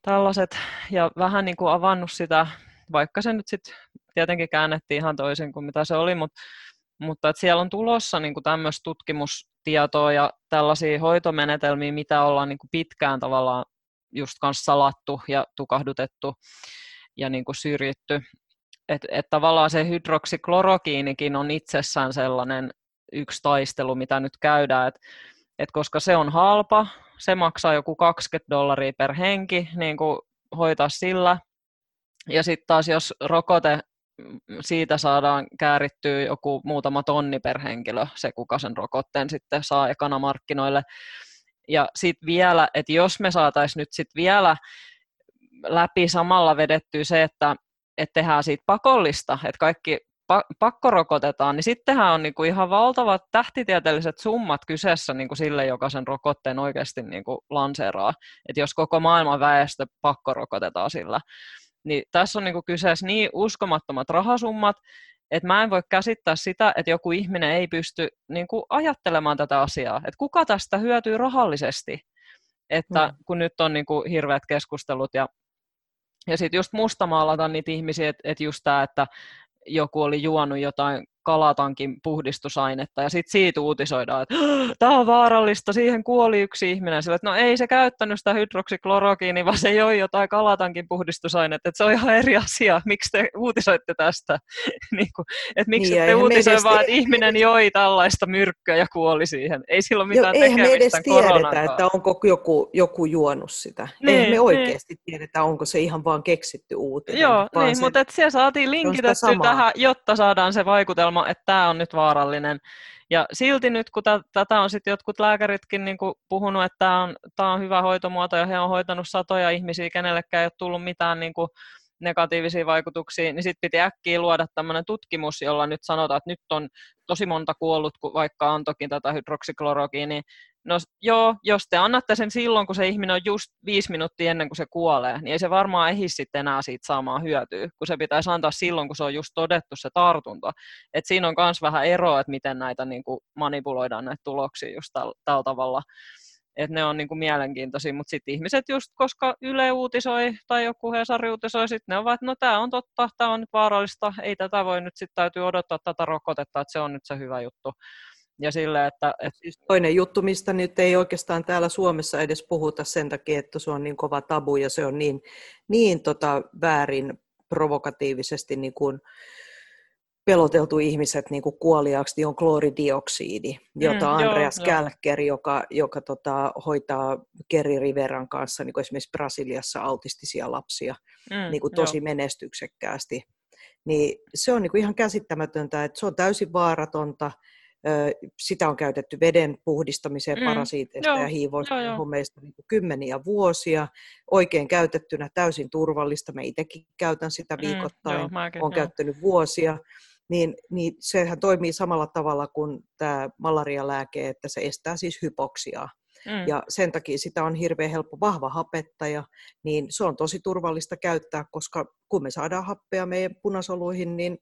tällaiset, ja vähän niin kuin avannut sitä, vaikka se nyt sitten tietenkin käännettiin ihan toisin kuin mitä se oli, mutta, mutta että siellä on tulossa niin kuin tämmöistä tutkimustietoa ja tällaisia hoitomenetelmiä, mitä ollaan niin kuin pitkään tavallaan just kanssa salattu ja tukahdutettu ja niin kuin syrjitty. Että et tavallaan se hydroksiklorokiinikin on itsessään sellainen yksi taistelu, mitä nyt käydään, että et koska se on halpa, se maksaa joku 20 dollaria per henki, niin kuin hoitaa sillä. Ja sitten taas jos rokote siitä saadaan käärittyä joku muutama tonni per henkilö, se kuka sen rokotteen sitten saa ekana markkinoille. Ja sitten vielä, että jos me saataisiin nyt sitten vielä läpi samalla vedettyä se, että, että tehdään siitä pakollista, että kaikki pakko rokotetaan, niin sittenhän on niinku ihan valtavat tähtitieteelliset summat kyseessä niinku sille, joka sen rokotteen oikeasti niinku lanseeraa. Että jos koko maailman väestö pakko rokotetaan sillä, niin tässä on niin kyseessä niin uskomattomat rahasummat, että mä en voi käsittää sitä, että joku ihminen ei pysty niin kuin ajattelemaan tätä asiaa. Että kuka tästä hyötyy rahallisesti? Että mm. kun nyt on niin kuin hirveät keskustelut ja, ja sitten just mustamaalata niitä ihmisiä, että, että just tämä, että joku oli juonut jotain kalatankin puhdistusainetta, ja sitten siitä uutisoidaan, että tämä on vaarallista, siihen kuoli yksi ihminen. Sillä, että no ei se käyttänyt sitä hydroksiklorokiinia, vaan se joi jotain kalatankin puhdistusainetta, että se on ihan eri asia, miksi te uutisoitte tästä. niin kuin, että miksi niin, te uutisoi vaan, että ihminen joi tällaista myrkkyä ja kuoli siihen. Ei silloin mitään jo, tekemistä me edes tiedetä, että onko joku, joku juonut sitä. Niin, eihän me niin. oikeasti niin. tiedetä, onko se ihan vaan keksitty uutinen. Joo, niin, se, mutta siellä saatiin linkitetty tähän, jotta saadaan se vaikutelma ongelma, että tämä on nyt vaarallinen. Ja silti nyt, kun tätä on sitten jotkut lääkäritkin niin puhunut, että tämä on, tämä on hyvä hoitomuoto ja he on hoitanut satoja ihmisiä, kenellekään ei ole tullut mitään niin kuin negatiivisia vaikutuksia, niin sitten piti äkkiä luoda tämmöinen tutkimus, jolla nyt sanotaan, että nyt on tosi monta kuollut, vaikka antokin tätä hydroksiklorokiinia, niin No joo, jos te annatte sen silloin, kun se ihminen on just viisi minuuttia ennen kuin se kuolee, niin ei se varmaan ehdi sitten enää siitä saamaan hyötyä, kun se pitäisi antaa silloin, kun se on just todettu se tartunta. Et siinä on myös vähän eroa, että miten näitä niin manipuloidaan näitä tuloksia just tällä tavalla. Että ne on niin kuin mielenkiintoisia, mutta sitten ihmiset just, koska Yle uutisoi tai joku Hesari uutisoi, sitten ne ovat, että no tämä on totta, tämä on nyt vaarallista, ei tätä voi nyt sitten täytyy odottaa tätä rokotetta, että se on nyt se hyvä juttu. Ja sille, että, että... Siis toinen juttu, mistä nyt ei oikeastaan täällä Suomessa edes puhuta sen takia, että se on niin kova tabu ja se on niin, niin tota väärin provokatiivisesti niin kuin peloteltu ihmiset niin kuin kuoliaaksi, niin on kloridioksiidi, jota mm, Andreas joo, Kälker, joka, joka tota, hoitaa Kerry Riveran kanssa niin kuin esimerkiksi Brasiliassa autistisia lapsia mm, niin kuin tosi joo. menestyksekkäästi, niin se on niin kuin ihan käsittämätöntä, että se on täysin vaaratonta, sitä on käytetty veden puhdistamiseen mm, parasiiteista joo, ja hiivoista joo, joo. niin kymmeniä vuosia. Oikein käytettynä täysin turvallista. Mä itsekin käytän sitä viikoittain. Mm, joo, mäkin, olen joo. käyttänyt vuosia niin, niin sehän toimii samalla tavalla kuin tämä malarialääke, että se estää siis hypoksia. Mm. Ja sen takia sitä on hirveän helppo, vahva hapettaja, niin se on tosi turvallista käyttää, koska kun me saadaan happea meidän punasoluihin, niin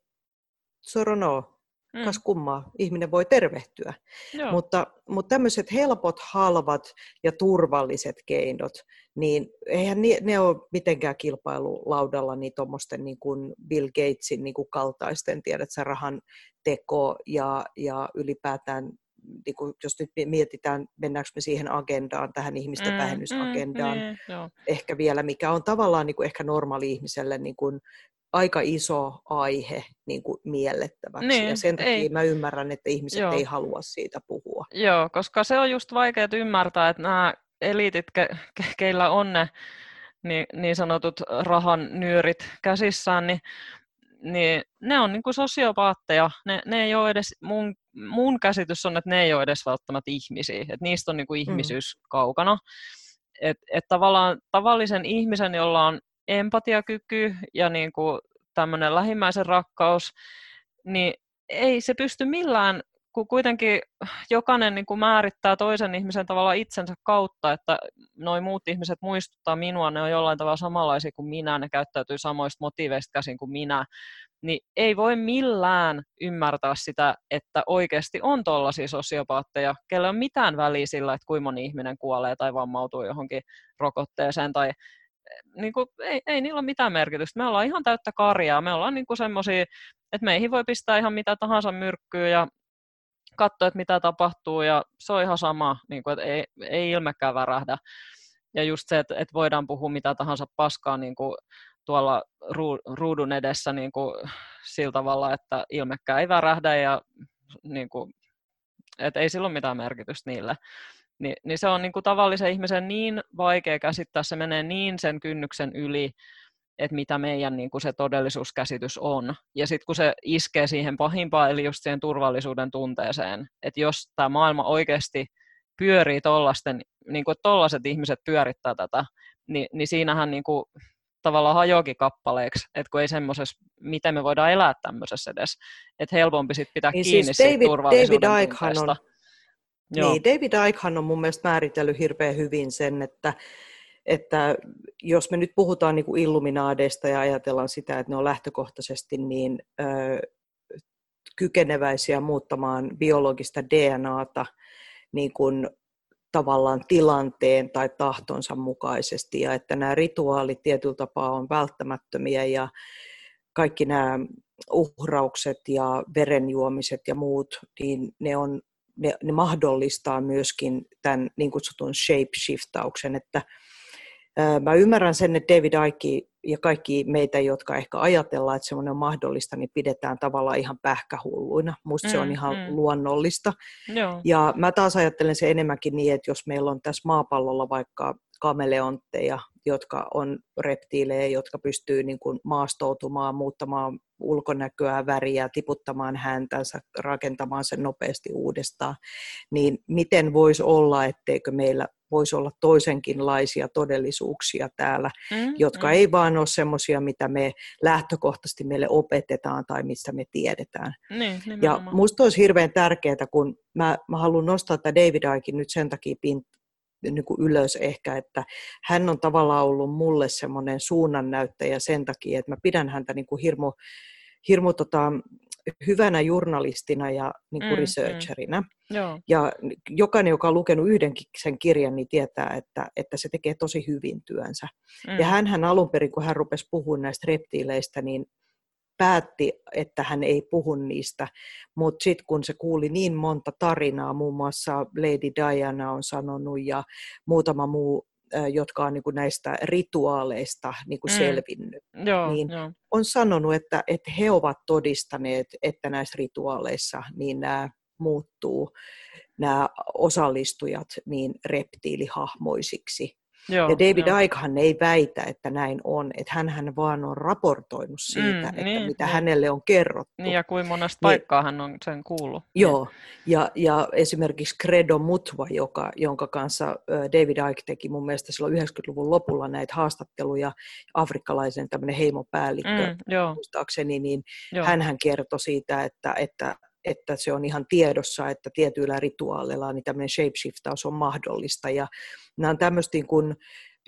sorono, Mm. Kas kummaa, ihminen voi tervehtyä. Joo. Mutta, mutta tämmöiset helpot, halvat ja turvalliset keinot, niin eihän ne, ne ole mitenkään kilpailulaudalla niin tuommoisten niin kuin Bill Gatesin niin kuin kaltaisten, tiedät sä, rahan teko ja, ja ylipäätään niin kuin, jos nyt mietitään, mennäänkö me siihen agendaan, tähän ihmisten mm, vähennysagendaan, mm, niin, ehkä vielä, mikä on tavallaan niin kuin ehkä normaali ihmiselle niin kuin aika iso aihe niin kuin miellettäväksi. Niin, ja sen takia ei. mä ymmärrän, että ihmiset Joo. ei halua siitä puhua. Joo, koska se on just vaikea ymmärtää, että nämä eliitit, ke, ke, keillä on ne niin, niin sanotut rahan nyörit käsissään, niin, niin ne on niin kuin sosiopaatteja. Ne, ne ei ole edes, mun, mun käsitys on, että ne ei ole edes välttämättä ihmisiä. Että niistä on niin kuin mm. ihmisyys mm. kaukana. Että et tavallaan tavallisen ihmisen, jolla on empatiakyky ja niin kuin tämmöinen lähimmäisen rakkaus, niin ei se pysty millään, kun kuitenkin jokainen niin kuin määrittää toisen ihmisen tavalla itsensä kautta, että noin muut ihmiset muistuttaa minua, ne on jollain tavalla samanlaisia kuin minä, ne käyttäytyy samoista motiiveista käsin kuin minä, niin ei voi millään ymmärtää sitä, että oikeasti on tollaisia sosiopaatteja, kelle on mitään väliä sillä, että kuinka moni ihminen kuolee tai vammautuu johonkin rokotteeseen tai niin kuin, ei, ei niillä ole mitään merkitystä. Me ollaan ihan täyttä karjaa. Me ollaan niin semmoisia, että meihin voi pistää ihan mitä tahansa myrkkyä ja katsoa, että mitä tapahtuu ja se on ihan sama, niin kuin, että ei, ei ilmekään värähdä. Ja just se, että, että voidaan puhua mitä tahansa paskaa niin kuin tuolla ruudun edessä niin kuin sillä tavalla, että ilmekään ei värähdä ja niin kuin, että ei sillä ole mitään merkitystä niille. Ni, niin se on niin kuin tavallisen ihmisen niin vaikea käsittää, se menee niin sen kynnyksen yli, että mitä meidän niin kuin se todellisuuskäsitys on. Ja sitten kun se iskee siihen pahimpaan, eli just siihen turvallisuuden tunteeseen, että jos tämä maailma oikeasti pyörii tollasten, niin kuin tollaset ihmiset pyörittää tätä, niin, niin siinähän niin kuin tavallaan hajoakin kappaleeksi, että kun ei semmoisessa, miten me voidaan elää tämmöisessä edes, että helpompi sitten pitää niin kiinni siis David, siitä turvallisuuden David tunteesta. On Joo. Niin, David Ickehan on mun mielestä määritellyt hirveän hyvin sen, että, että jos me nyt puhutaan niin kuin illuminaadeista ja ajatellaan sitä, että ne on lähtökohtaisesti niin ö, kykeneväisiä muuttamaan biologista DNAta niin kuin tavallaan tilanteen tai tahtonsa mukaisesti ja että nämä rituaalit tietyllä tapaa on välttämättömiä ja kaikki nämä uhraukset ja verenjuomiset ja muut, niin ne on ne, ne mahdollistaa myöskin tämän niin kutsutun shape-shiftauksen, että mä ymmärrän sen, että David Icke ja kaikki meitä, jotka ehkä ajatellaan, että semmoinen on mahdollista, niin pidetään tavallaan ihan pähkähulluina. Musta mm, se on mm, ihan mm. luonnollista. Joo. Ja mä taas ajattelen se enemmänkin niin, että jos meillä on tässä maapallolla vaikka kameleontteja, jotka on reptiilejä, jotka pystyy niin kuin maastoutumaan, muuttamaan ulkonäköä, väriä, tiputtamaan häntänsä, rakentamaan sen nopeasti uudestaan, niin miten voisi olla, etteikö meillä voisi olla toisenkinlaisia todellisuuksia täällä, mm, jotka mm. ei vaan ole semmoisia, mitä me lähtökohtaisesti meille opetetaan tai mistä me tiedetään. Niin, ja minusta olisi hirveän tärkeää, kun mä, mä haluan nostaa tätä David Aikin nyt sen takia niin kuin ylös ehkä, että hän on tavallaan ollut mulle semmoinen suunnannäyttäjä sen takia, että mä pidän häntä niin kuin hirmu, hirmu tota, hyvänä journalistina ja niin kuin mm, researcherina. Mm. Joo. Ja jokainen, joka on lukenut yhdenkin sen kirjan, niin tietää, että, että se tekee tosi hyvin työnsä. Mm. Ja hän alun perin, kun hän rupesi puhumaan näistä reptiileistä, niin päätti, että hän ei puhu niistä, mutta sitten kun se kuuli niin monta tarinaa, muun muassa Lady Diana on sanonut ja muutama muu jotka on niin kuin näistä rituaaleista niin kuin mm. selvinnyt, Joo, niin jo. on sanonut, että, että he ovat todistaneet, että näissä rituaaleissa niin nämä muuttuu nämä osallistujat niin reptiilihahmoisiksi. Joo, ja David joo. Ickehan ei väitä, että näin on, että hän vaan on raportoinut siitä, mm, että niin, mitä niin. hänelle on kerrottu. Niin ja kuin monesta Niin- paikkaa hän on sen kuullut. Joo, ja, ja esimerkiksi Credo Mutwa, joka, jonka kanssa David Icke teki mun mielestä silloin 90-luvun lopulla näitä haastatteluja, afrikkalaisen tämmöinen heimopäällikkö, Mm, muistaakseni, niin joo. hän kertoi siitä, että, että, että se on ihan tiedossa, että tietyillä rituaaleilla niin tämmöinen shapeshiftaus on mahdollista. Ja nämä on tämmöistä niin kuin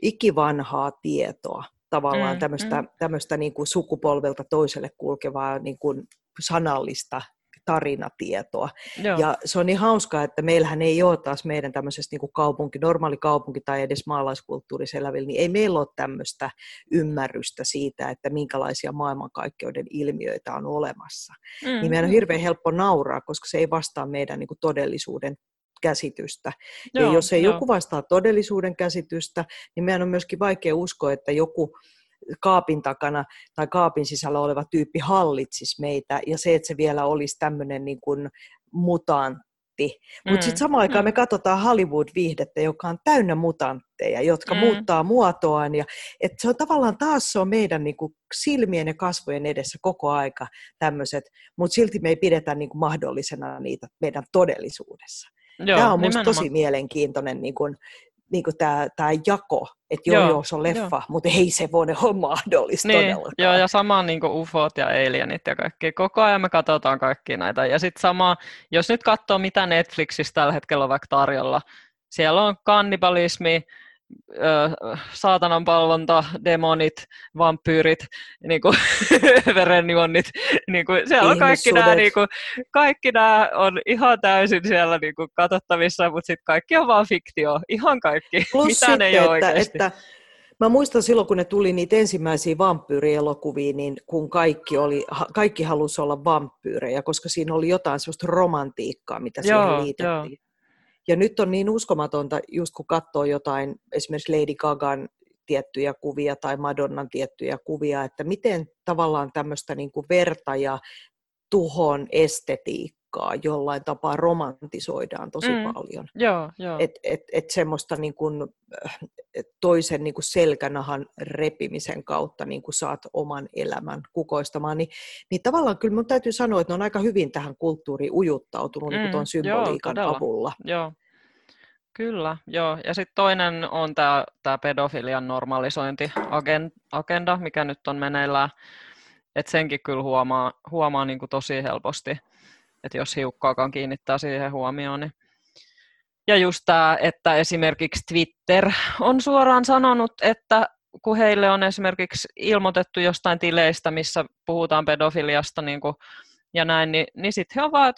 ikivanhaa tietoa, tavallaan Mm, tämmöistä, mm. tämmöistä niin kuin sukupolvelta toiselle kulkevaa niin kuin sanallista tarinatietoa. joo. Ja se on niin hauskaa, että meillähän ei ole taas meidän tämmöisessä niin kuin kaupunki, normaali kaupunki tai edes maalaiskulttuurissa elävillä, niin ei meillä ole tämmöistä ymmärrystä siitä, että minkälaisia maailmankaikkeuden ilmiöitä on olemassa. mm, Niin meidän on hirveän helppo nauraa, koska se ei vastaa meidän niin kuin todellisuuden käsitystä. Ja Joo, jos ei joo. joku vastaa todellisuuden käsitystä, niin meidän on myöskin vaikea uskoa, että joku kaapin takana tai kaapin sisällä oleva tyyppi hallitsisi meitä, ja se, että se vielä olisi tämmöinen niin kuin mutantti. Mutta Mm, sitten samaan aikaan mm. me katsotaan Hollywood-viihdettä, joka on täynnä mutantteja, jotka Mm. muuttaa muotoaan. Ja, et se on tavallaan taas se on meidän niin kuin silmien ja kasvojen edessä koko aika tämmöiset, mutta silti me ei pidetä niin kuin mahdollisena niitä meidän todellisuudessa. Joo, Tämä on minusta tosi mielenkiintoinen niin kuin, niin kuin tämä, jako, että joo, Joo, joo, se on leffa, joo. mutta ei se voi olla mahdollista Niin, todellakaan. joo, ja sama niin UFOt ja alienit ja kaikki. Koko ajan me katsotaan kaikki näitä. Ja sitten sama, jos nyt katsoo, mitä Netflixissä tällä hetkellä on vaikka tarjolla, siellä on kannibalismi, saatanan palvonta, demonit, vampyyrit, niin kuin, verenjuonnit. Niin kuin, siellä on kaikki nämä, niin kuin, kaikki nämä on ihan täysin siellä niin kuin, katsottavissa, mutta sitten kaikki on vaan fiktio. Ihan kaikki. Plus Mitään sitten, ei ole että, oikeasti. että mä muistan silloin, kun ne tuli niitä ensimmäisiä vampyyrielokuvia, niin kun kaikki, oli, kaikki halusi olla vampyyrejä, koska siinä oli jotain sellaista romantiikkaa, mitä Joo, siihen liitettiin. Ja nyt on niin uskomatonta, just kun katsoo jotain, esimerkiksi Lady Gagan tiettyjä kuvia tai Madonnan tiettyjä kuvia, että miten tavallaan tämmöistä niin kuin verta ja tuhon estetiikkaa jollain tapaa romantisoidaan tosi Mm. paljon. Joo, joo. Että et, et semmoista niin kuin, et toisen niin kuin selkänahan repimisen kautta niin kuin saat oman elämän kukoistamaan, niin, niin tavallaan kyllä mun täytyy sanoa, että ne on aika hyvin tähän kulttuuriin ujuttautunut niin Mm, tuon joo, symboliikan todella. avulla. Joo, kyllä, joo. Ja sitten toinen on tämä pedofilian normalisointiagenda, mikä nyt on meneillään. että senkin kyllä huomaa, huomaa niin kuin tosi helposti, että jos hiukkaakaan kiinnittää siihen huomioon. Niin. Ja just tämä, että esimerkiksi Twitter on suoraan sanonut, että kun heille on esimerkiksi ilmoitettu jostain tileistä, missä puhutaan pedofiliasta niin ja näin, niin, niin sitten he ovat,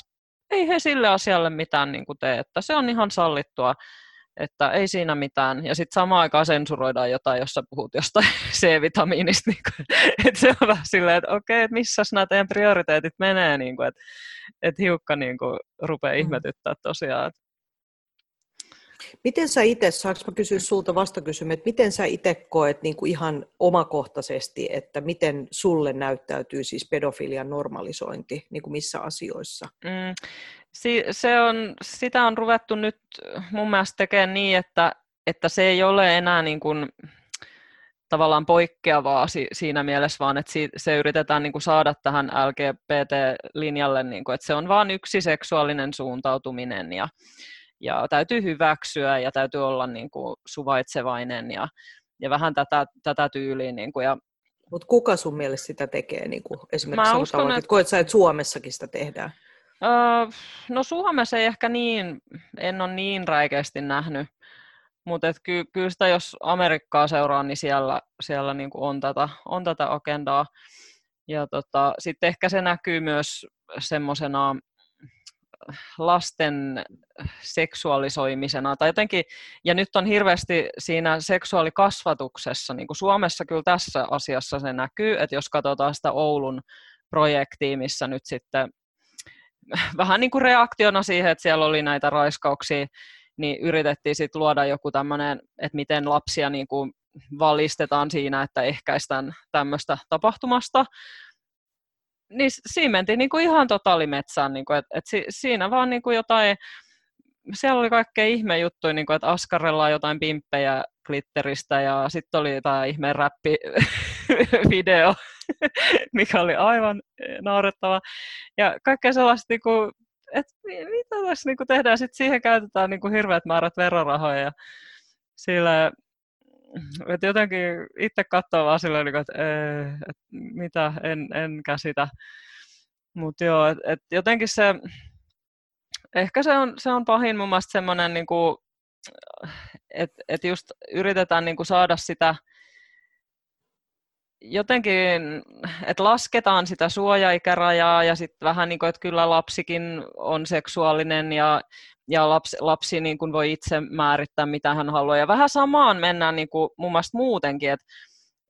ei he sille asialle mitään niin kuin tee, että se on ihan sallittua, että ei siinä mitään. Ja sitten samaan aikaan sensuroidaan jotain, jos sä puhut jostain C-vitamiinista. Niin kuin, että se on vähän silleen, että okei, että missä nämä teidän prioriteetit menee, niin kuin, että, että hiukka niin kuin, rupeaa ihmetyttää tosiaan. Että Miten sä itse, saanko kysyä sulta vastakysymys, että miten sä itse koet niin kuin ihan omakohtaisesti, että miten sulle näyttäytyy siis pedofilian normalisointi, niin kuin missä asioissa? Mm, si, se on, sitä on ruvettu nyt mun mielestä tekemään niin, että, että se ei ole enää niin kuin, tavallaan poikkeavaa si, siinä mielessä, vaan että si, se yritetään niin kuin saada tähän LGBT-linjalle, niin kuin, että se on vain yksi seksuaalinen suuntautuminen ja, ja täytyy hyväksyä ja täytyy olla niin kuin suvaitsevainen ja, ja vähän tätä, tätä tyyliä. Niin kuin, ja Mutta kuka sun mielestä sitä tekee? Niin kuin esimerkiksi Mä uskon, että- että koet sä, että Suomessakin sitä tehdään? Öö, no Suomessa ei ehkä niin, en ole niin räikeästi nähnyt, mutta ky, kyllä sitä jos Amerikkaa seuraa, niin siellä, siellä niin on, tätä, on tätä agendaa. Ja tota, sitten ehkä se näkyy myös semmoisena lasten seksuaalisoimisena tai jotenkin, ja nyt on hirveästi siinä seksuaalikasvatuksessa, niin kuin Suomessa kyllä tässä asiassa se näkyy, että jos katsotaan sitä Oulun projektiin, missä nyt sitten vähän niin kuin reaktiona siihen, että siellä oli näitä raiskauksia, niin yritettiin sitten luoda joku tämmöinen, että miten lapsia niin kuin valistetaan siinä, että ehkäistään tämmöistä tapahtumasta. Niin siinä mentiin niin kuin ihan totaalimetsään, niin kuin, että, että siinä vaan niin kuin jotain, siellä oli kaikkea ihme juttuja, niin kuin, että askarellaan jotain pimppejä glitteristä ja sitten oli jotain ihme räppi video, mikä oli aivan naurettava. Ja kaikkea sellaista, niin kuin, että mitä tässä niin kuin tehdään, sitten siihen käytetään niin kuin hirveät määrät verorahoja ja sillä että jotenkin itse katsoo vaan silleen, niin että, että mitä, en, en käsitä. Mutta joo, että et jotenkin se, ehkä se on, se on pahin mun mielestä semmoinen, niin että et just yritetään niin kuin saada sitä, jotenkin, että lasketaan sitä suojaikärajaa ja sitten vähän niin kuin, että kyllä lapsikin on seksuaalinen ja, ja lapsi, lapsi niin kuin voi itse määrittää, mitä hän haluaa. Ja vähän samaan mennään niin kuin mun mielestä muutenkin, että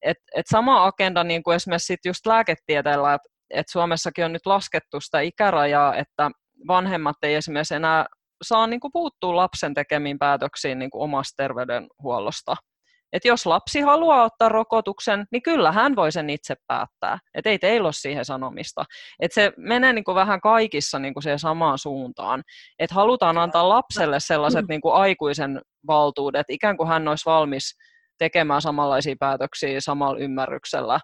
et, et sama agenda niin kuin esimerkiksi sit just lääketieteellä, että et Suomessakin on nyt laskettu sitä ikärajaa, että vanhemmat ei esimerkiksi enää saa niin kuin puuttua lapsen tekemiin päätöksiin niin kuin omasta terveydenhuollosta että jos lapsi haluaa ottaa rokotuksen, niin kyllä hän voi sen itse päättää. Että ei teillä ole siihen sanomista. Että se menee niin kuin vähän kaikissa niin kuin siihen samaan suuntaan. Että halutaan antaa lapselle sellaiset niin kuin aikuisen valtuudet, ikään kuin hän olisi valmis tekemään samanlaisia päätöksiä samalla ymmärryksellä.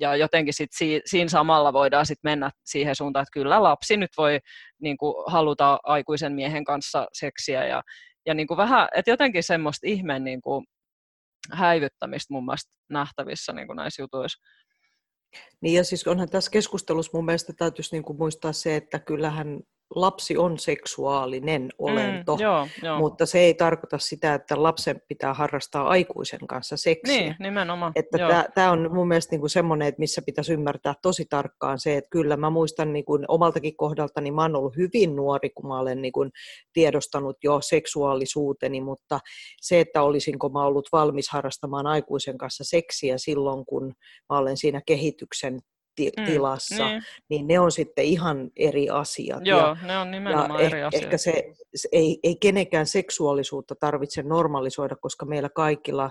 Ja jotenkin sit siinä samalla voidaan sit mennä siihen suuntaan, että kyllä lapsi nyt voi niin kuin, haluta aikuisen miehen kanssa seksiä ja, ja niin kuin vähän, että jotenkin semmoista ihmeen niin kuin, häivyttämistä mun mielestä nähtävissä niin kuin näissä jutuissa. Niin ja siis onhan tässä keskustelussa mun mielestä täytyisi niin kuin muistaa se, että kyllähän lapsi on seksuaalinen olento, mm, joo, joo. mutta se ei tarkoita sitä, että lapsen pitää harrastaa aikuisen kanssa seksiä. Niin, nimenomaan. Että tämä on mun mielestä niinku semmoinen, että missä pitäisi ymmärtää tosi tarkkaan se, että kyllä mä muistan niinku omaltakin kohdalta, niin mä oon ollut hyvin nuori, kun mä olen niinku tiedostanut jo seksuaalisuuteni, mutta se, että olisinko mä ollut valmis harrastamaan aikuisen kanssa seksiä silloin, kun mä olen siinä kehityksen ti- mm, tilassa, niin. niin ne on sitten ihan eri asiat. Joo, ja, ne on nimenomaan ja eri eh, asiat. Ehkä se, se ei, ei kenenkään seksuaalisuutta tarvitse normalisoida, koska meillä kaikilla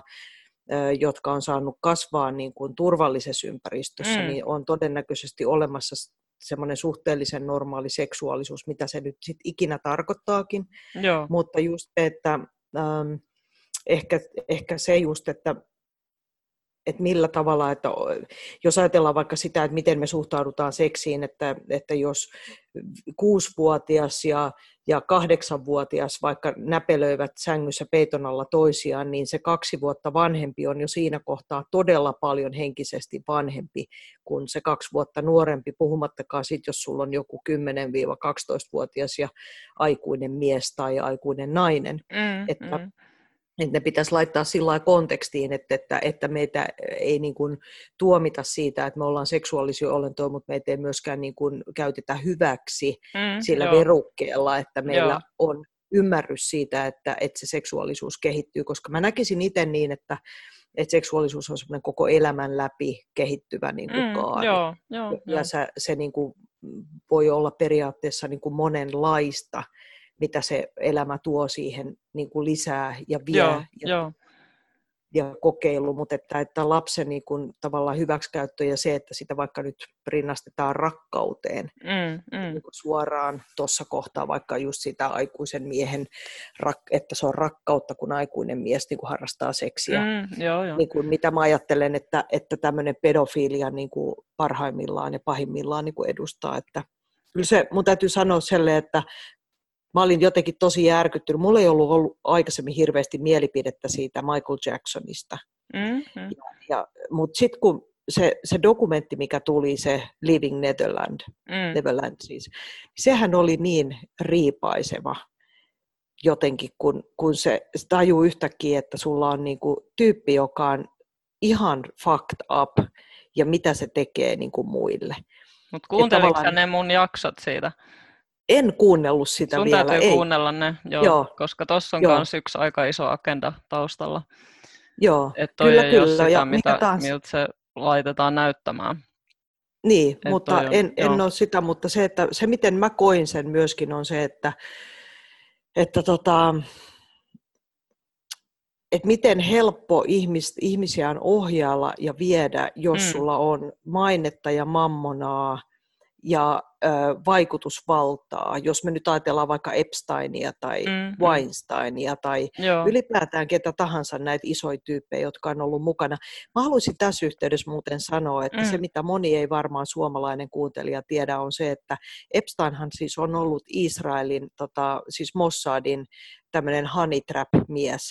jotka on saanut kasvaa niin kuin turvallisessa ympäristössä, mm. niin on todennäköisesti olemassa semmoinen suhteellisen normaali seksuaalisuus, mitä se nyt sit ikinä tarkoittaakin. Joo. Mutta just, että ähm, ehkä, ehkä se just, että että millä tavalla, että jos ajatellaan vaikka sitä, että miten me suhtaudutaan seksiin, että, että jos kuusivuotias ja, ja kahdeksanvuotias vaikka näpelöivät sängyssä peiton alla toisiaan, niin se kaksi vuotta vanhempi on jo siinä kohtaa todella paljon henkisesti vanhempi kuin se kaksi vuotta nuorempi, puhumattakaan sitten, jos sulla on joku 10-12-vuotias ja aikuinen mies tai aikuinen nainen. Mm, että mm että ne pitäisi laittaa sillä kontekstiin, että, että, että meitä ei niin kuin tuomita siitä, että me ollaan seksuaalisia olentoja, mutta meitä ei myöskään niin kuin käytetä hyväksi mm, sillä joo. verukkeella, että meillä joo. on ymmärrys siitä, että, että se seksuaalisuus kehittyy, koska mä näkisin itse niin, että, että seksuaalisuus on semmoinen koko elämän läpi kehittyvä niin kuin mm, kaari. Joo, joo, ja joo. Se, se niin kuin voi olla periaatteessa niin kuin monenlaista mitä se elämä tuo siihen niin kuin lisää ja vie joo, ja, joo. ja kokeilu, mutta että, että lapsen niin kuin, tavallaan hyväksikäyttö ja se, että sitä vaikka nyt rinnastetaan rakkauteen mm, mm. Niin kuin suoraan tuossa kohtaa vaikka just sitä aikuisen miehen, että se on rakkautta, kun aikuinen mies niin kuin harrastaa seksiä. Mm, joo, joo. Niin kuin, mitä mä ajattelen, että, että tämmöinen pedofilia niin kuin parhaimmillaan ja pahimmillaan niin kuin edustaa, että kyllä se, mun täytyy sanoa selle, että mä olin jotenkin tosi järkyttynyt. Mulla ei ollut, ollut aikaisemmin hirveästi mielipidettä siitä Michael Jacksonista. Mm-hmm. Ja, ja, Mutta sitten kun se, se dokumentti, mikä tuli, se Living Netherland, mm. Neverland siis, sehän oli niin riipaiseva jotenkin, kun, kun se, tajuu yhtäkkiä, että sulla on niinku tyyppi, joka on ihan fucked up, ja mitä se tekee niinku muille. Mutta kuuntelitko tavallaan... ne mun jaksot siitä? En kuunnellut sitä Sun vielä. Sun täytyy ei. kuunnella ne, joo, joo. koska tuossa on myös yksi aika iso agenda taustalla. Joo, Et toi kyllä, ei kyllä. Sitä, ja mitä, miltä se laitetaan näyttämään. Niin, Et mutta on- en, en ole sitä, mutta se, että, se miten mä koin sen myöskin on se, että, että tota, että miten helppo ihmis, ihmisiä on ohjailla ja viedä, jos mm. sulla on mainetta ja mammonaa ja ö, vaikutusvaltaa. Jos me nyt ajatellaan vaikka Epsteinia tai Mm, mm, mm. Weinsteinia tai Joo. ylipäätään ketä tahansa näitä isoja tyyppejä, jotka on ollut mukana. Mä haluaisin tässä yhteydessä muuten sanoa, että Mm. mm. se mitä moni ei varmaan suomalainen kuuntelija tiedä on se, että Epsteinhan siis on ollut Israelin, tota, siis Mossadin tämmöinen honey trap-mies.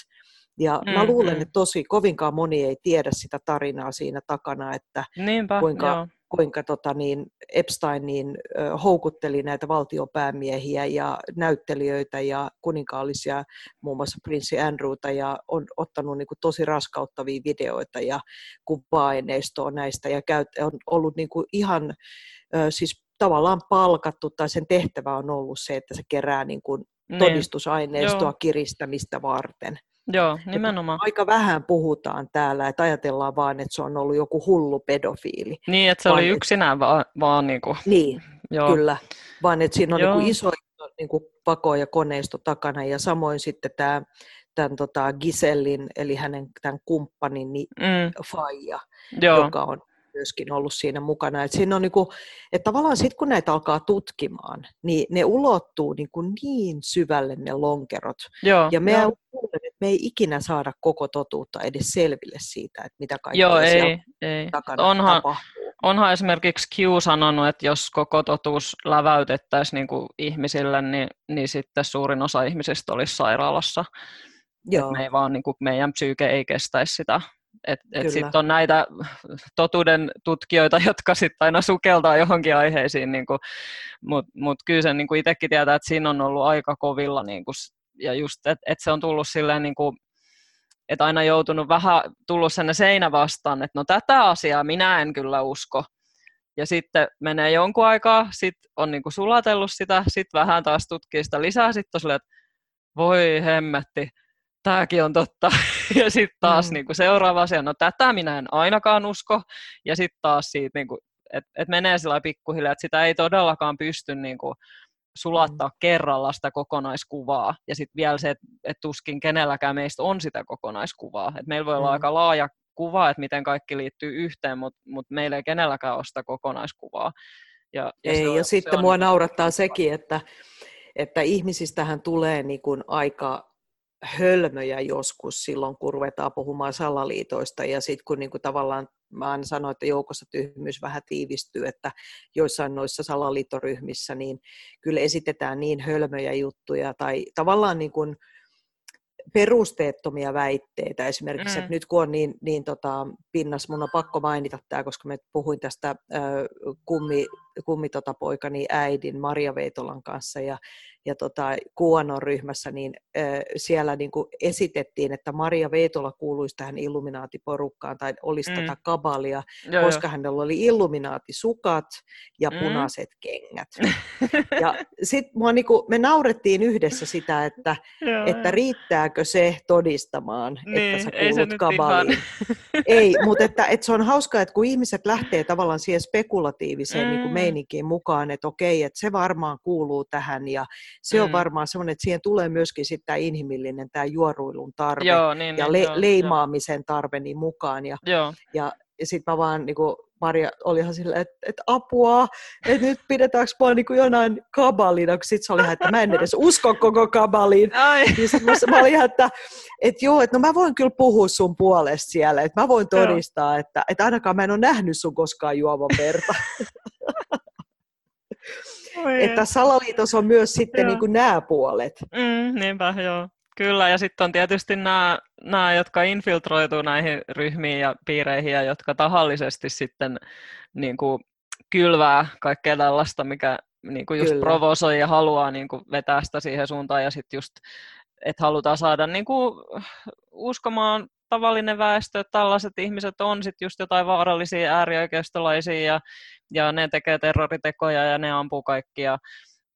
Ja Mm, mä luulen, mm. että tosi kovinkaan moni ei tiedä sitä tarinaa siinä takana, että Niinpä, kuinka- joo. Kuinka tota, niin Epstein niin, houkutteli näitä valtiopäämiehiä ja näyttelijöitä ja kuninkaallisia, muun muassa prinssi Andrewta, ja on ottanut niin kuin, tosi raskauttavia videoita ja kuva-aineistoa näistä, ja käyt, on ollut niin kuin, ihan siis tavallaan palkattu, tai sen tehtävä on ollut se, että se kerää niin kuin, Niin. todistusaineistoa kiristämistä varten. Joo, nimenomaan. Aika vähän puhutaan täällä, että ajatellaan vaan, että se on ollut joku hullu pedofiili. Niin, että se oli vaan- yksinään vaan, vaan niin kuin, Niin, joo. Kyllä, vaan että siinä on Joo. niin kuin iso, iso niin kuin pako ja koneisto takana ja samoin sitten tämä tämän tota Gisellin, eli hänen tämän kumppanin niin Mm, Faija, joo, joka on myöskin ollut siinä mukana. Et siinä on niin kuin, että tavallaan sitten kun näitä alkaa tutkimaan, niin ne ulottuu niin, kuin niin syvälle ne lonkerot. joo, Ja me joo. että me ei ikinä saada koko totuutta edes selville siitä, että mitä kaikkea Joo, ei, ei. takana Onhan, tapahtuu. onhan esimerkiksi Q sanonut, että jos koko totuus läväytettäisiin niin kuin ihmisille, niin, niin sitten suurin osa ihmisistä olisi sairaalassa. Joo, Me ei vaan, niin kuin, meidän psyyke ei kestäisi sitä. Et, et sitten on näitä totuuden tutkijoita, jotka sitten aina sukeltaa johonkin aiheisiin, niin mutta mut kyllä sen niin itsekin tietää, että siinä on ollut aika kovilla, niin kuin, ja just, että et se on tullut silleen, niin kuin, että aina joutunut vähän, tullut sen seinä vastaan, että no tätä asiaa minä en kyllä usko. Ja sitten menee jonkun aikaa, sitten on niin kuin sulatellut sitä, sitten vähän taas tutkii sitä lisää, sitten on silleen, että voi hemmetti, tämäkin on totta. Ja sitten taas Mm. niin kuin seuraava asia, no tätä minä en ainakaan usko. Ja sitten taas siitä, niin kuin, että et menee sillä pikkuhiljaa, että sitä ei todellakaan pysty niin kuin, sulattaa kerralla sitä kokonaiskuvaa. Ja sitten vielä se, että et tuskin kenelläkään meistä on sitä kokonaiskuvaa. Et meillä voi olla Mm. aika laaja kuva, että miten kaikki liittyy yhteen, mutta mut meillä ei kenelläkään ole sitä kokonaiskuvaa. Ja, ja, Ei, on, ja sitten on mua niin- naurattaa sekin, että, että ihmisistähän tulee niin kuin aika hölmöjä joskus silloin, kun ruvetaan puhumaan salaliitoista. Ja sitten kun niin kuin tavallaan, mä aina sanoin, että joukossa tyhmyys vähän tiivistyy, että joissain noissa salaliittoryhmissä niin kyllä esitetään niin hölmöjä juttuja tai tavallaan niin kuin perusteettomia väitteitä. Esimerkiksi, Mm. mm. että nyt kun on niin, niin tota, pinnas, mun on pakko mainita tämä, koska me puhuin tästä ö, kummi, kummi tota, poikani äidin Maria Veitolan kanssa ja, ja tota, QAnon-ryhmässä, niin ö, siellä niin kuin esitettiin, että Maria Veitola kuuluisi tähän illuminaatiporukkaan tai olisi Mm. mm. tätä kabalia, joo, koska hänellä oli illuminaatisukat ja Mm. punaiset kengät. Ja sitten niinku, me naurettiin yhdessä sitä, että, joo, että riittääkö se todistamaan, Niin, että sä ei se kuulut ihan- kabaliin. Ei, mutta että, että se on hauskaa, että kun ihmiset lähtee tavallaan siihen spekulatiiviseen niin Mm. kuin meininkiin mukaan, että okei, että se varmaan kuuluu tähän ja se on Mm. varmaan semmoinen, että siihen tulee myöskin sitten tämä inhimillinen, tämä juoruilun tarve Joo, niin, ja niin, le- joo, leimaamisen tarve niin mukaan. Ja, Joo, ja, ja sitten mä vaan, niin kuin Maria oli ihan silleen, että, että apua, että nyt pidetäänkö mua niin kuin jonain kabalina, kun sitten se oli ihan, että mä en edes usko koko kabaliin. Ai, Niin sit mä, mä olin ihan, että, että joo, että no mä voin kyllä puhua sun puolesta siellä, että mä voin Joo. todistaa, että, että ainakaan mä en ole nähnyt sun koskaan juovan verta. Oi että salaliitos on myös sitten niin kuin nämä puolet. Mm, niinpä, joo. Kyllä, ja sitten on tietysti nämä, nämä, jotka infiltroituu näihin ryhmiin ja piireihin ja jotka tahallisesti sitten niin kuin, kylvää kaikkea tällaista, mikä niin kuin just Kyllä. provosoi ja haluaa niin kuin, vetää sitä siihen suuntaan ja sitten just, että halutaan saada niin kuin, uskomaan tavallinen väestö, että tällaiset ihmiset on sitten just jotain vaarallisia äärioikeistolaisia ja, ja ne tekee terroritekoja ja ne ampuu kaikkia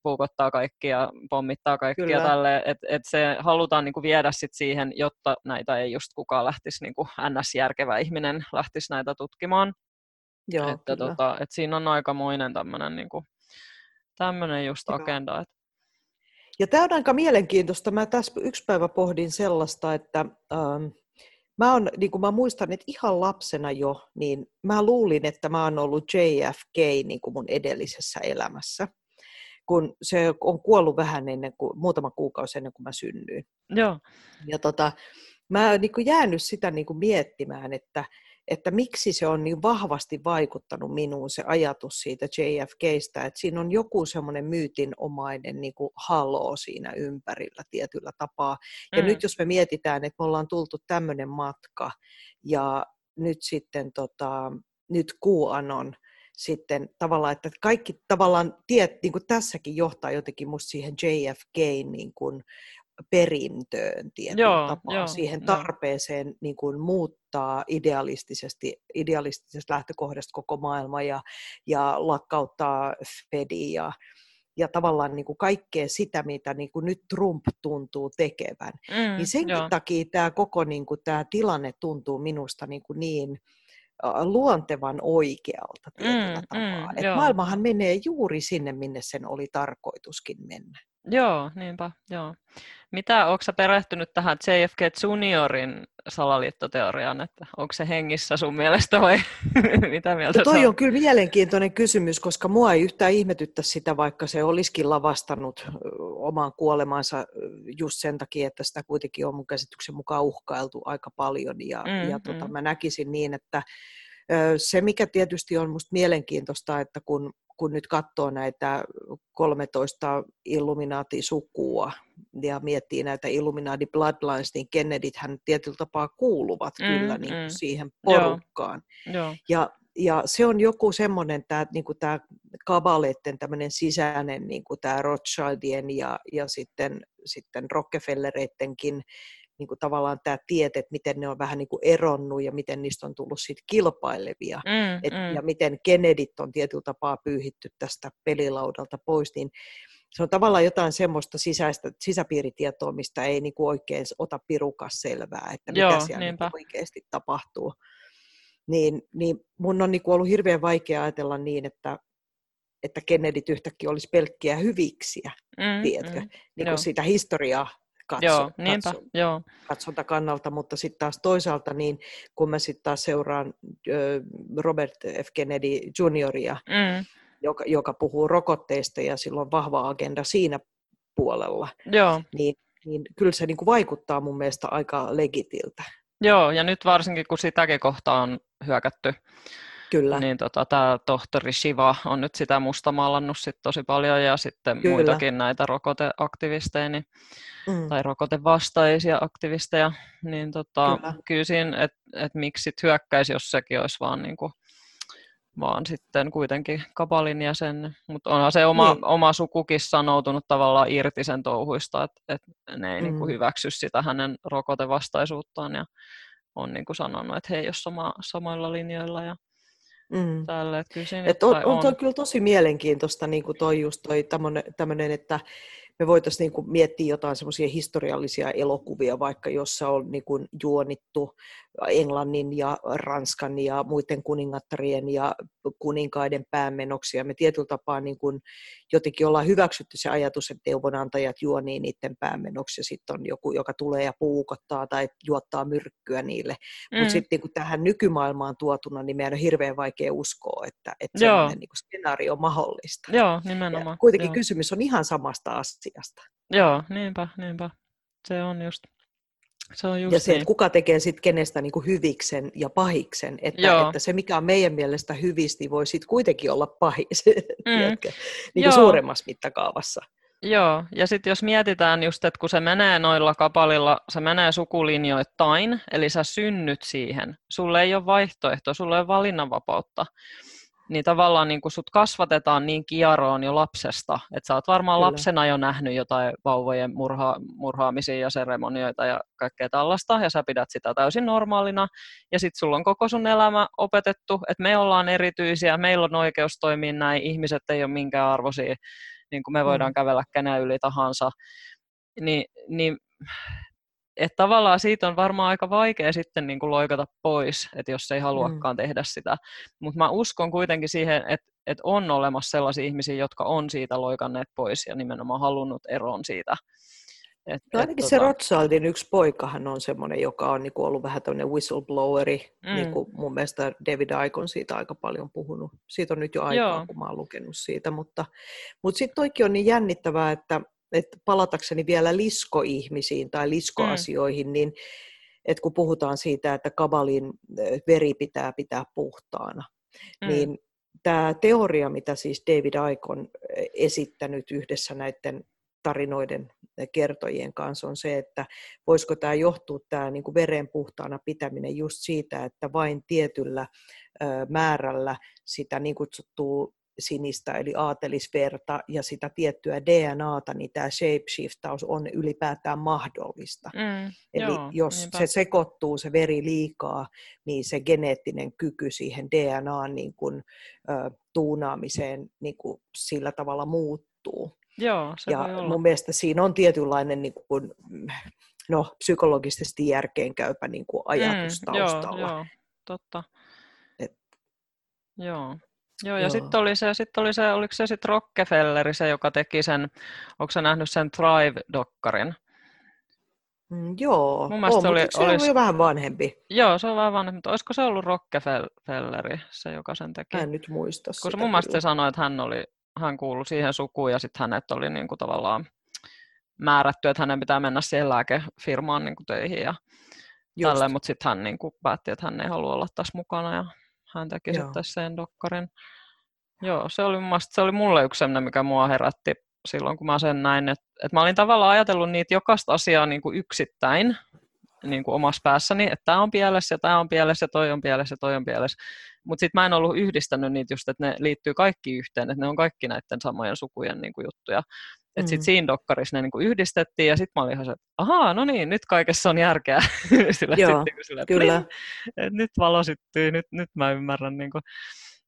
puukottaa kaikki ja pommittaa kaikki ja Kyllä. tälle, että et se halutaan niinku viedä sit siihen, jotta näitä ei just kukaan lähtisi, niinku NS-järkevä ihminen lähtisi näitä tutkimaan. Joo, että, kyllä. tota, että siinä on aikamoinen tämmöinen niin tämmöinen just Joo. agenda. Että, Ja tämä on aika mielenkiintoista. Mä tässä yksi päivä pohdin sellaista, että ähm, mä, on, niin kuin mä muistan, että ihan lapsena jo, niin mä luulin, että mä oon ollut JFK niin kuin mun edellisessä elämässä, kun se on kuollut vähän ennen kuin, muutama kuukausi ennen kuin mä synnyin. joo, Ja tota, mä oon niin kuin jäänyt sitä niin kuin miettimään, että, että miksi se on niin vahvasti vaikuttanut minuun se ajatus siitä JFKstä, että siinä on joku semmoinen myytinomainen niin kuin halo siinä ympärillä tietyllä tapaa. Ja Mm. nyt jos me mietitään, että me ollaan tultu tämmöinen matka ja nyt sitten tota, nyt QAnon sitten tavallaan, että kaikki tavallaan tiet, niin kuin tässäkin johtaa jotenkin musta siihen JFK niin kuin perintöön tietyllä Joo, tapaa, joo, siihen joo. tarpeeseen niin kuin muuttaa idealistisesti, idealistisesta lähtökohdasta koko maailma ja, ja lakkauttaa Fedi ja, ja tavallaan niin kuin kaikkea sitä, mitä niin kuin nyt Trump tuntuu tekevän. mm, Niin senkin joo, takia tämä koko niin kuin, tämä tilanne tuntuu minusta niin, kuin niin luontevan oikealta tietyllä Mm, tapaa. mm, Et joo. maailmahan menee juuri sinne, minne sen oli tarkoituskin mennä. Joo, niinpä, joo. Mitä, onko sä perehtynyt tähän JFK Juniorin salaliittoteoriaan, että onko se hengissä sun mielestä vai mitä mieltä No toi on kyllä mielenkiintoinen kysymys, koska mua ei yhtään ihmetyttä sitä, vaikka se olisikin lavastanut omaan kuolemansa just sen takia, että sitä kuitenkin on mun käsityksen mukaan uhkailtu aika paljon. Ja, Mm, ja tota, mm. mä näkisin niin, että se mikä tietysti on musta mielenkiintoista, että kun, kun nyt katsoo näitä 13 Illuminati-sukua ja miettii näitä Illuminati Bloodlines, niin Kennedythän tietyllä tapaa kuuluvat Mm, kyllä niin kuin mm. siihen porukkaan. Joo, Ja, ja se on joku semmoinen, tämä niinku tää kabaleiden tämmöinen sisäinen, niinku tämä Rothschildien ja, ja sitten, sitten Rockefellereittenkin niinku tavallaan tämä tiet, että miten ne on vähän niinku eronnut ja miten niistä on tullut sit kilpailevia. mm, Et, mm. Ja miten Kennedyt on tietyllä tapaa pyyhitty tästä pelilaudalta pois, niin se on tavallaan jotain semmoista sisäistä, sisäpiiritietoa, mistä ei niinku oikein ota pirukas selvää, että mitä Joo, siellä niinpä. niinku oikeasti tapahtuu. Niin, niin mun on niinku ollut hirveän vaikea ajatella niin, että, että Kennedyt yhtäkkiä olisi pelkkiä hyviksiä, mm, tiedätkö, mm. niin kuin sitä historiaa katso, Joo, niinpä, katso, joo. katsontakannalta, mutta sitten taas toisaalta, niin kun mä sitten taas seuraan Robert F. Kennedy junioria, Mm, joka, joka puhuu rokotteista ja sillä on vahva agenda siinä puolella, joo, niin, niin kyllä se niin kuin vaikuttaa mun mielestä aika legitiltä. joo, ja nyt varsinkin kun sitäkin kohtaa on hyökätty, Kyllä, niin tota, tämä tohtori Shiva on nyt sitä mustamaalannut sit tosi paljon ja sitten Kyllä. muitakin näitä rokoteaktivisteja niin, mm, tai rokotevastaisia aktivisteja, niin tota, Kyllä. kyllä siinä, että et miksi sit hyökkäisi, jos sekin olisi vaan, niinku, vaan sitten kuitenkin kabalin jäsen. Mutta onhan se oma, Niin. oma sukukin sanoutunut tavallaan irti sen touhuista, että et ne ei niinku Mm. hyväksy sitä hänen rokotevastaisuuttaan ja on niinku sanonut, että he ei ole sama, samoilla linjoilla ja mm. Että kyllä Et on, on toi kyllä tosi mielenkiintoista niin kuin toi just toi tämmöinen, että me voitaisiin niin kuin miettiä jotain semmoisia historiallisia elokuvia, vaikka jossa on niin kuin juonittu Englannin ja Ranskan ja muiden kuningattarien ja kuninkaiden päämenoksi. Ja me tietyllä tapaa niin kuin jotenkin ollaan hyväksytty se ajatus, että neuvonantajat juonii niiden päämenoksi ja sitten on joku, joka tulee ja puukottaa tai juottaa myrkkyä niille. Mm. Mutta sitten niin tähän nykymaailmaan tuotuna, niin meidän on hirveän vaikea uskoa, että, että sellainen niin skenaario on mahdollista. Joo, Ja nimenomaan. kuitenkin joo. kysymys on ihan samasta asiasta. Joo, niinpä, niinpä. Se on just, se on just ja se, niin. että kuka tekee sitten kenestä niin kuin hyviksen ja pahiksen. Että, Joo. että se, mikä on meidän mielestä hyvistä, niin voi sitten kuitenkin olla pahis Mm. tiedätkö, niin kuin suuremmassa mittakaavassa. Joo, ja sitten jos mietitään just, että kun se menee noilla kapalilla, se menee sukulinjoittain, eli sä synnyt siihen, sulle ei ole vaihtoehto, sulle ei ole valinnanvapautta, niin tavallaan niin kun sut kasvatetaan niin kieroon jo lapsesta, että sä oot varmaan Kyllä. lapsena jo nähnyt jotain vauvojen murha, murhaamisia ja seremonioita ja kaikkea tällaista, ja sä pidät sitä täysin normaalina, ja sitten sulla on koko sun elämä opetettu, että me ollaan erityisiä, meillä on oikeus toimia näin, ihmiset ei ole minkään arvoisia, niin kuin me voidaan Mm. kävellä kenen yli tahansa, niin, niin et tavallaan siitä on varmaan aika vaikea sitten niin kuin loikata pois, että jos ei haluakaan mm. tehdä sitä. Mutta mä uskon kuitenkin siihen, että, että on olemassa sellaisia ihmisiä, jotka on siitä loikanneet pois ja nimenomaan halunnut eron siitä. Et, no ainakin et, se tota... Rothschildin yksi poikahan on semmoinen, joka on niinku ollut vähän tämmöinen whistlebloweri. Mm. Niinku mun mielestä David Icon siitä aika paljon puhunut. Siitä on nyt jo aikaa, Joo. kun mä oon lukenut siitä. Mutta, mutta sitten toikin on niin jännittävää, että, että palatakseni vielä liskoihmisiin tai liskoasioihin, mm. niin että kun puhutaan siitä, että kabalin veri pitää pitää puhtaana, mm. niin tämä teoria, mitä siis David Icon esittänyt yhdessä näiden tarinoiden kertojien kanssa on se, että voisiko tämä johtua tämä niin kuin veren puhtaana pitäminen just siitä, että vain tietyllä määrällä sitä niin kutsuttua sinistä eli aatelisverta ja sitä tiettyä DNAta, niin tämä shapeshiftaus on ylipäätään mahdollista. Mm, eli joo, jos niinpä. se sekoittuu se veri liikaa, niin se geneettinen kyky siihen DNAn niin kuin, ö, tuunaamiseen niin kuin sillä tavalla muuttuu. Joo, se ja voi olla. mun mielestä siinä on tietynlainen niin kuin, no, psykologisesti järkeenkäypä niin kuin ajatus mm, taustalla. Joo, joo, totta. Et, joo. Joo, ja sitten oli se, sit oli se, oliko se sitten Rockefelleri se, joka teki sen, onko se nähnyt sen Thrive-dokkarin? Mm, joo, Mun on, oli, se olisi, jo vähän vanhempi. Joo, se on vähän vanhempi, mutta olisiko se ollut Rockefelleri, se joka sen teki? Mä en nyt muista Koska mun mielestä se sanoi, että hän oli hän kuului siihen sukuun ja sitten hänet oli niin kuin tavallaan määrätty, että hänen pitää mennä siihen lääkefirmaan niin kuin töihin ja tälleen, mutta sitten hän niin kuin päätti, että hän ei halua olla tässä mukana ja hän teki sitten sen dokkarin. Joo, se oli, se oli mulle yksi sellainen, mikä mua herätti silloin, kun mä sen näin, että, että mä olin tavallaan ajatellut niitä jokaista asiaa niin kuin yksittäin, niin kuin omassa päässäni, että tämä on pielessä ja tämä on pielessä ja toi on pielessä ja toi on pielessä. Mutta sitten mä en ollut yhdistänyt niitä just, että ne liittyy kaikki yhteen, että ne on kaikki näiden samojen sukujen niin kuin juttuja. Mm. sitten siinä dokkarissa ne niin kuin yhdistettiin ja sitten mä olin ihan se, että ahaa, no niin, nyt kaikessa on järkeä. sillä, Joo, sit, niin sillä, kyllä. Että nyt valo syttyy, nyt, nyt mä ymmärrän. Niin kuin,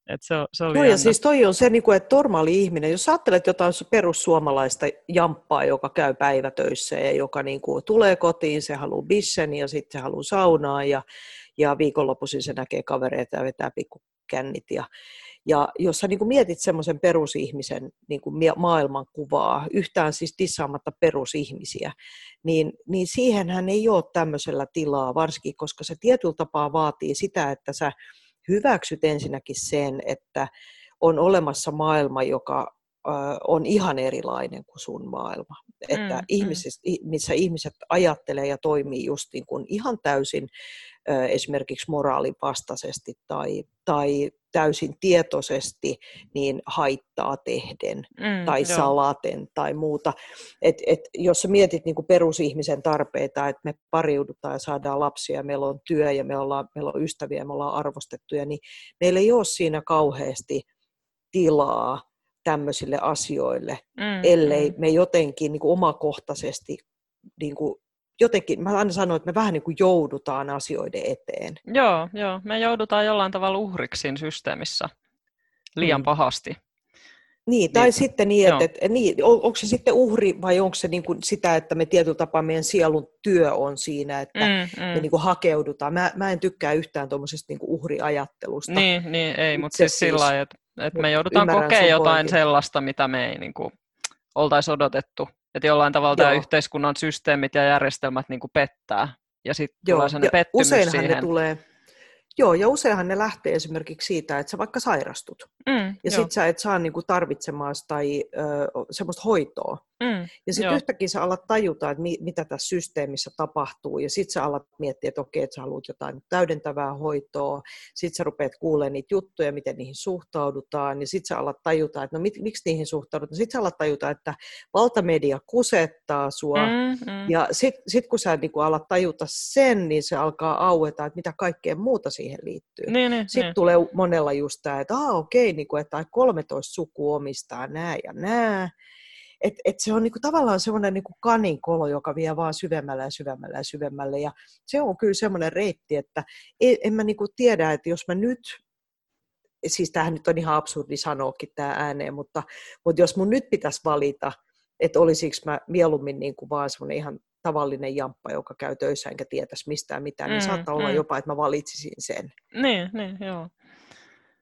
että se, se oli no ja siis toi on se, niin kuin, että normaali ihminen, jos ajattelet jotain perussuomalaista jamppaa, joka käy päivätöissä ja joka niin kuin, tulee kotiin, se haluaa bissen ja sitten se haluaa saunaa ja, ja viikonloppuisin se näkee kavereita ja vetää pikkukännit. Ja, ja jos sä niin kuin mietit semmoisen perusihmisen niin kuin maailmankuvaa, yhtään siis dissaamatta perusihmisiä, niin, niin siihenhän ei ole tämmöisellä tilaa, varsinkin koska se tietyllä tapaa vaatii sitä, että sä hyväksyt ensinnäkin sen, että on olemassa maailma, joka on ihan erilainen kuin sun maailma. Että mm, ihmiset, mm. missä ihmiset ajattelee ja toimii just niin kuin ihan täysin esimerkiksi moraalin vastaisesti tai, tai täysin tietoisesti niin haittaa tehden mm, tai joo. salaten tai muuta. Et, et, jos sä mietit niin kuin perusihmisen tarpeita, että me pariudutaan ja saadaan lapsia, meillä on työ ja me ollaan, meillä on ystäviä, me ollaan arvostettuja, niin meillä ei ole siinä kauheasti tilaa tämmöisille asioille, mm, ellei mm. me jotenkin niin kuin omakohtaisesti niin kuin jotenkin, mä aina sanon, että me vähän niin kuin joudutaan asioiden eteen. Joo, joo, me joudutaan jollain tavalla uhriksi systeemissä liian mm. pahasti. Niin, tai niin, sitten niin, että, että niin, on, onko se sitten uhri vai onko se niin kuin sitä, että me tietyllä tapaa meidän sielun työ on siinä, että mm, mm. me niin kuin hakeudutaan. Mä, mä en tykkää yhtään tuommoisesta niin uhriajattelusta. Niin, niin ei, mutta siis sillä lailla, että, että me joudutaan kokemaan jotain pointin. sellaista, mitä me ei niin kuin, oltaisi odotettu. Että jollain tavalla tämä yhteiskunnan systeemit ja järjestelmät niin kuin pettää. Ja sitten tulee sellainen pettymys useinhan siihen. Ne tulee, Joo, ja useinhan ne lähtee esimerkiksi siitä, että sä vaikka sairastut. Mm, ja sit sä et saa niinku tarvitsemaan tai ö, semmoista hoitoa. Mm, ja sitten yhtäkkiä sä alat tajuta, että mi, mitä tässä systeemissä tapahtuu. Ja sitten sä alat miettiä, että okei, että sä haluat jotain täydentävää hoitoa. Sitten sä rupeat kuulemaan niitä juttuja, miten niihin suhtaudutaan. Ja sitten sä alat tajuta, että no mit, miksi niihin suhtaudutaan. Sitten sä alat tajuta, että valtamedia kusettaa sua. Mm, mm. Ja sitten sit kun sä niinku alat tajuta sen, niin se alkaa aueta, että mitä kaikkea muuta siihen liittyy. Niin, niin, sitten niin. tulee monella just tämä, että ah, okei, niin kuin, että 13 suku omistaa nämä ja nämä et, et se on niinku tavallaan semmoinen niinku kaninkolo, joka vie vaan syvemmälle ja syvemmälle ja syvemmälle. Ja se on kyllä semmoinen reitti, että en, en mä niinku tiedä, että jos mä nyt siis tämähän nyt on ihan absurdi sanoakin tämä ääneen, mutta, mutta jos mun nyt pitäisi valita, että olisiko mä mieluummin niin kuin vaan semmoinen ihan tavallinen jamppa, joka käy töissä enkä tietäisi mistään mitään, niin Mm, saattaa olla mm. jopa, että mä valitsisin sen. Niin, niin, joo.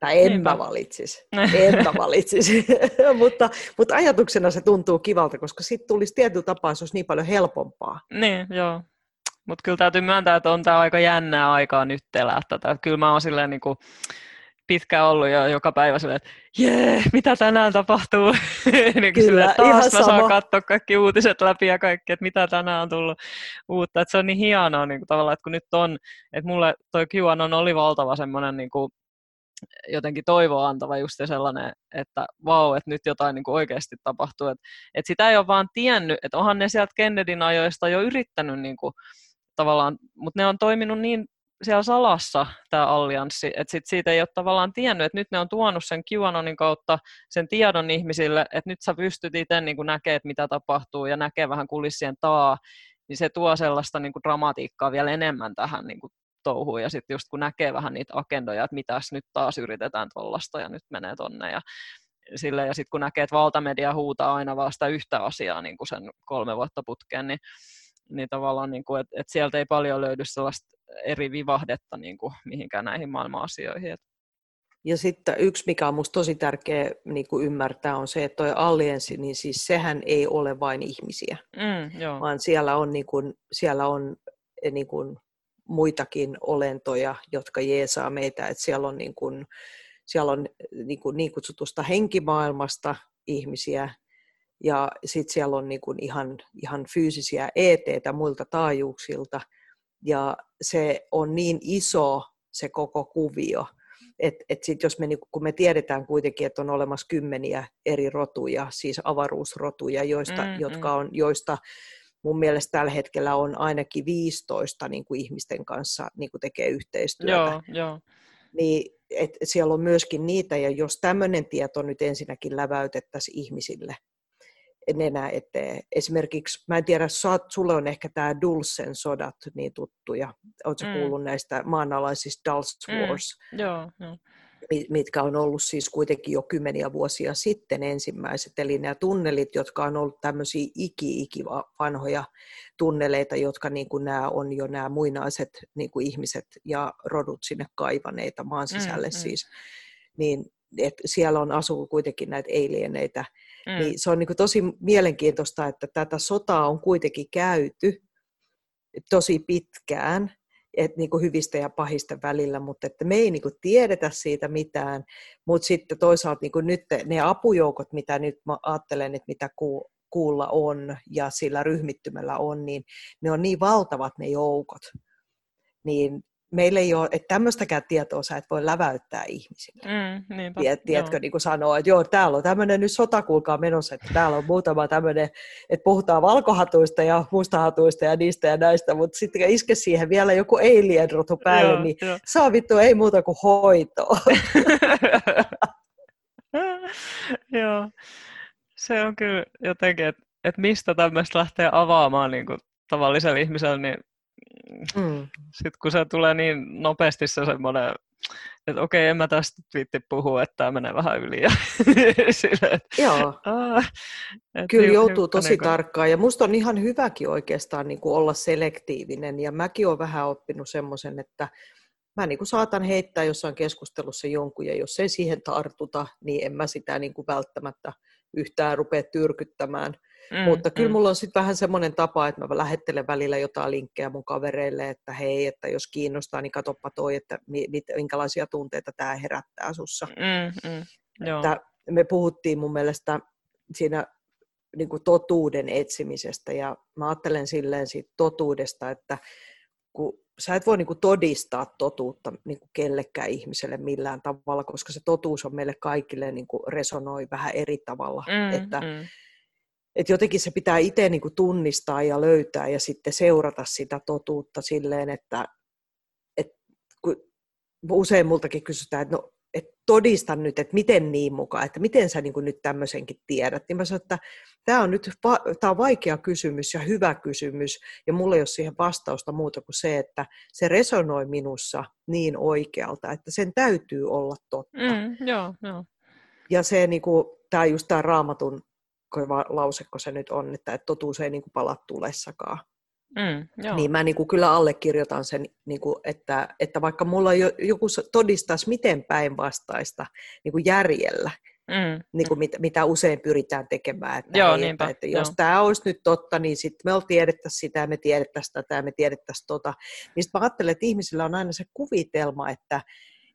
Tai en Niinpä. mä valitsisi. En mä valitsisi. mutta, mutta ajatuksena se tuntuu kivalta, koska sitten tulisi tietyllä tapaa, se olisi niin paljon helpompaa. Niin, joo. Mutta kyllä täytyy myöntää, että on tämä aika jännää aikaa nyt elää tätä. Kyllä mä oon silleen niin kuin pitkään ollut jo joka päivä silleen, että jee, mitä tänään tapahtuu? niin Kyllä, silleen, taas ihan mä saan sama. katsoa kaikki uutiset läpi ja kaikki, että mitä tänään on tullut uutta. Että se on niin hienoa niin kuin tavallaan, että kun nyt on, että mulle toi QAnon oli valtava semmoinen niin kuin jotenkin toivoa antava just se sellainen, että vau, että nyt jotain niin kuin oikeasti tapahtuu. Että, että sitä ei ole vaan tiennyt, että onhan ne sieltä Kennedyn ajoista jo yrittänyt niin kuin, tavallaan, mutta ne on toiminut niin siellä salassa tämä allianssi, että sit siitä ei ole tavallaan tiennyt, että nyt ne on tuonut sen QAnonin kautta sen tiedon ihmisille, että nyt sä pystyt itse niin näkemään, mitä tapahtuu ja näkee vähän kulissien taa, niin se tuo sellaista niin kuin dramatiikkaa vielä enemmän tähän niin kuin touhuun. Ja sitten just kun näkee vähän niitä agendoja, että mitäs nyt taas yritetään tuollaista ja nyt menee tonne ja sille, ja sitten kun näkee, että valtamedia huutaa aina vaan sitä yhtä asiaa niin kuin sen kolme vuotta putkeen, niin, niin tavallaan, niin kuin, että, että sieltä ei paljon löydy sellaista eri vivahdetta niin kuin mihinkään näihin maailman asioihin. Et, Ja sitten yksi, mikä on minusta tosi tärkeä niin kuin ymmärtää, on se, että tuo allianssi, niin siis sehän ei ole vain ihmisiä, mm, joo. vaan siellä on, niin kuin, siellä on eh, niin kuin, muitakin olentoja, jotka jeesaa meitä. Et siellä on, niin kuin, siellä on niin, kuin, niin kutsutusta henkimaailmasta ihmisiä, ja sitten siellä on niin kuin ihan, ihan fyysisiä ET-tä muilta taajuuksilta, ja se on niin iso se koko kuvio, että et sit jos me, niinku, kun me tiedetään kuitenkin, että on olemassa kymmeniä eri rotuja, siis avaruusrotuja, joista, Mm, jotka on, joista mun mielestä tällä hetkellä on ainakin 15 niin kuin ihmisten kanssa niin kuin tekee yhteistyötä, Joo, joo. niin et siellä on myöskin niitä, ja jos tämmöinen tieto nyt ensinnäkin läväytettäisiin ihmisille nenä eteen. Esimerkiksi, mä en tiedä, saat, sulle on ehkä tämä Dulcen sodat niin tuttuja. Oletko Mm. kuullut näistä maanalaisista Dulce Mm. Wars, Joo, joo. mi- mitkä on ollut siis kuitenkin jo kymmeniä vuosia sitten ensimmäiset. Eli nämä tunnelit, jotka on ollut tämmöisiä iki-iki vanhoja tunneleita, jotka niin kuin nämä on jo nämä muinaiset niin kuin ihmiset ja rodut sinne kaivaneita maan sisälle Mm, mm. siis. Niin et siellä on asuu kuitenkin näitä alieneitä. Mm. Niin se on niin kuin tosi mielenkiintoista, että tätä sotaa on kuitenkin käyty tosi pitkään, et niin kuin hyvistä ja pahista välillä, mutta että me ei niin kuin tiedetä siitä mitään, mutta sitten toisaalta niin kuin nyt ne apujoukot, mitä nyt mä ajattelen, että mitä ku, kuulla on ja sillä ryhmittymällä on, niin ne on niin valtavat ne joukot, niin meillä ei ole, että tämmöistäkään tietoa sä et voi läväyttää ihmisille. Mm, niinpä, Tiet, tiedätkö, joo. niin kuin sanoo, että joo, täällä on tämmöinen nyt sota, kuulkaa menossa, että täällä on muutama tämmöinen, että puhutaan valkohatuista ja mustahatuista ja niistä ja näistä, mutta sitten iske siihen vielä joku alien-rotu päälle, Joo, niin joo. saa vittu ei muuta kuin hoitoa. Joo, se on kyllä jotenkin, että et mistä tämmöistä lähtee avaamaan niin kuin tavalliselle ihmiselle, niin Mm. sitten kun se tulee niin nopeasti se semmoinen, että okei, en mä tästä viitti puhua, että tämä menee vähän yli. Ja sille, Joo, aah, et kyllä hiu- joutuu tosi kun- tarkkaan ja musta on ihan hyväkin oikeastaan niin kuin olla selektiivinen ja mäkin olen vähän oppinut semmoisen, että mä niin kuin saatan heittää jossain keskustelussa jonkun ja jos ei siihen tartuta, niin en mä sitä niin kuin välttämättä yhtään rupea tyrkyttämään. Mm, Mutta kyllä mm, mulla on sitten vähän semmoinen tapa, että mä lähettelen välillä jotain linkkejä mun kavereille, että hei, että jos kiinnostaa, niin katoppa toi, että mi- mit, minkälaisia tunteita tämä herättää sussa. mm, mm, joo. Että me puhuttiin mun mielestä siinä niin kuin totuuden etsimisestä ja mä ajattelen silleen siitä totuudesta, että kun sä et voi niin kuin todistaa totuutta niin kuin kellekään ihmiselle millään tavalla, koska se totuus on meille kaikille niin kuin resonoi vähän eri tavalla. Mm, että, mm, että jotenkin se pitää itse niin kuin tunnistaa ja löytää ja sitten seurata sitä totuutta silleen, että, että kun usein multakin kysytään, että no, et todista nyt, että miten niin mukaan, että miten sä niin kuin nyt tämmöisenkin tiedät. Niin mä sanon, että tämä on nyt va- tää on vaikea kysymys ja hyvä kysymys, ja mulla ei ole siihen vastausta muuta kuin se, että se resonoi minussa niin oikealta, että sen täytyy olla totta. mm, joo, joo. Ja se, niin kuin, tämä just tämä raamatun kova lause, kun se nyt on, että et totuus ei niin kuin pala tulessakaan. Mm, joo. Niin mä niin kuin kyllä allekirjoitan sen, niin kuin, että, että vaikka mulla jo, joku todistaisi miten päinvastaista niin kuin järjellä, mm. niin kuin mit, mitä usein pyritään tekemään. Että, joo, hei, niinpä, että, että jos tämä olisi nyt totta, niin sitten me tiedettäisiin sitä, me tiedettäisiin tätä ja me tiedettäisiin tota. Niin mä ajattelen, että ihmisillä on aina se kuvitelma, että,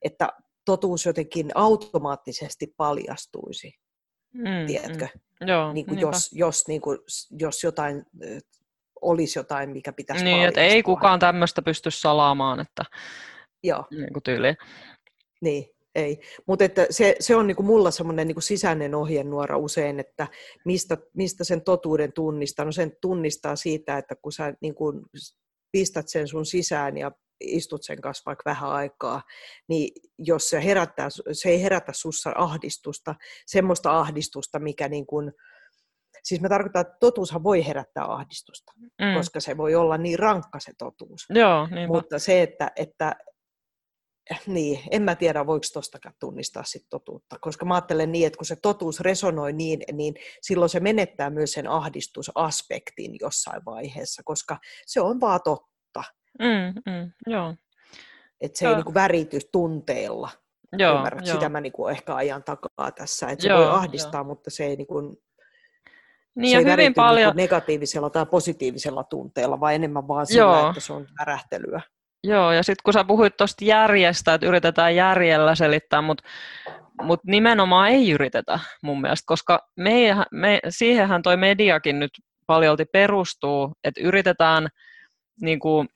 että totuus jotenkin automaattisesti paljastuisi. Mm, tiedätkö? Mm. Joo, niin kuin jos, jos, niin kuin, jos jotain olisi jotain, mikä pitäisi Niin, että ei kukaan tämmöistä pysty salaamaan, että Joo. Niin kuin tyyliin. Niin, ei. Mutta että se, se on niinku mulla semmoinen niinku sisäinen ohjenuora usein, että mistä, mistä sen totuuden tunnistaa. No sen tunnistaa siitä, että kun sä niinku pistät sen sun sisään ja istut sen kanssa vaikka vähän aikaa, niin jos se, herättää, se ei herätä sussa ahdistusta, semmoista ahdistusta, mikä niin kuin, siis mä tarkoitan, että totuushan voi herättää ahdistusta, mm. koska se voi olla niin rankka se totuus. Joo, niin Mutta se, että, että niin, en mä tiedä, voiko tostakaan tunnistaa sit totuutta, koska mä ajattelen niin, että kun se totuus resonoi niin, niin silloin se menettää myös sen ahdistusaspektin jossain vaiheessa, koska se on vaan totta. Mm, mm, joo. Että se joo. ei niin värity tunteella. Joo, Ymmärrät, joo. sitä mä niin kuin ehkä ajan takaa tässä. Että se Joo, voi ahdistaa, joo. mutta se ei, niin kuin, Niin se ja ei hyvin välity paljon, niin negatiivisella tai positiivisella tunteella, vaan enemmän vaan sillä, Joo. että se on värähtelyä. Joo, ja sitten kun sä puhuit tuosta järjestä, että yritetään järjellä selittää, mutta mut nimenomaan ei yritetä mun mielestä, koska me, me, siihenhän toi mediakin nyt paljolti perustuu, että yritetään niin kuin,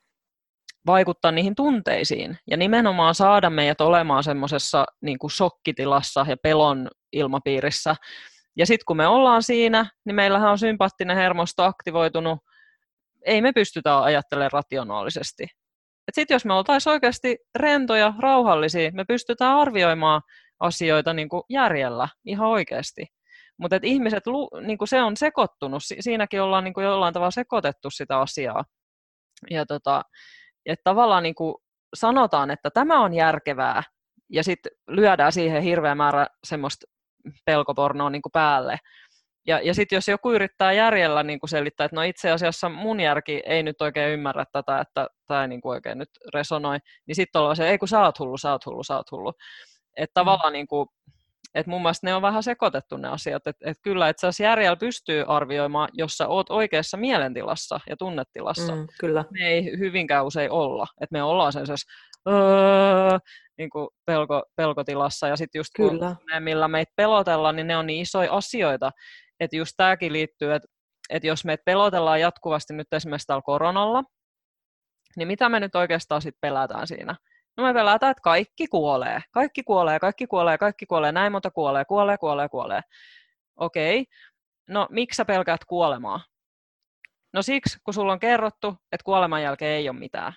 vaikuttaa niihin tunteisiin ja nimenomaan saada meidät olemaan semmoisessa niin kuin shokkitilassa ja pelon ilmapiirissä. Ja sitten kun me ollaan siinä, niin meillähän on sympaattinen hermosto aktivoitunut, ei me pystytä ajattelemaan rationaalisesti. Sitten jos me oltaisiin oikeasti rentoja, rauhallisia, me pystytään arvioimaan asioita niin kuin järjellä ihan oikeasti. Mutta ihmiset, niin kuin se on sekoittunut, siinäkin ollaan niin kuin jollain tavalla sekoitettu sitä asiaa. Ja tota, että tavallaan niin kuin sanotaan, että tämä on järkevää, ja sitten lyödään siihen hirveä määrä semmoista pelkopornoa niin kuin päälle. Ja, ja sitten jos joku yrittää järjellä niin kuin selittää, että no itse asiassa mun järki ei nyt oikein ymmärrä tätä, että tämä ei niin kuin oikein nyt resonoi, niin sitten ollaan se, ei kun sä oot hullu, sä oot hullu, sä oot hullu. Että tavallaan niin kuin, että mun mielestä ne on vähän sekoitettu ne asiat, että, että kyllä itse asiassa järjellä pystyy arvioimaan, jos sä oot oikeassa mielentilassa ja tunnetilassa. Mm, kyllä. Me ei hyvinkään usein olla, että me ollaan sen öö, niin kuin pelko, pelkotilassa ja sitten just Kyllä. ne, millä meitä pelotellaan, niin ne on niin isoja asioita, että just tämäkin liittyy, että, että jos meitä pelotellaan jatkuvasti nyt esimerkiksi täällä koronalla, niin mitä me nyt oikeastaan sitten pelätään siinä? No me pelätään, että kaikki kuolee. Kaikki kuolee, kaikki kuolee, kaikki kuolee, näin monta kuolee, kuolee, kuolee, kuolee. Okei, no miksi sä pelkäät kuolemaa? No siksi, kun sulla on kerrottu, että kuoleman jälkeen ei ole mitään.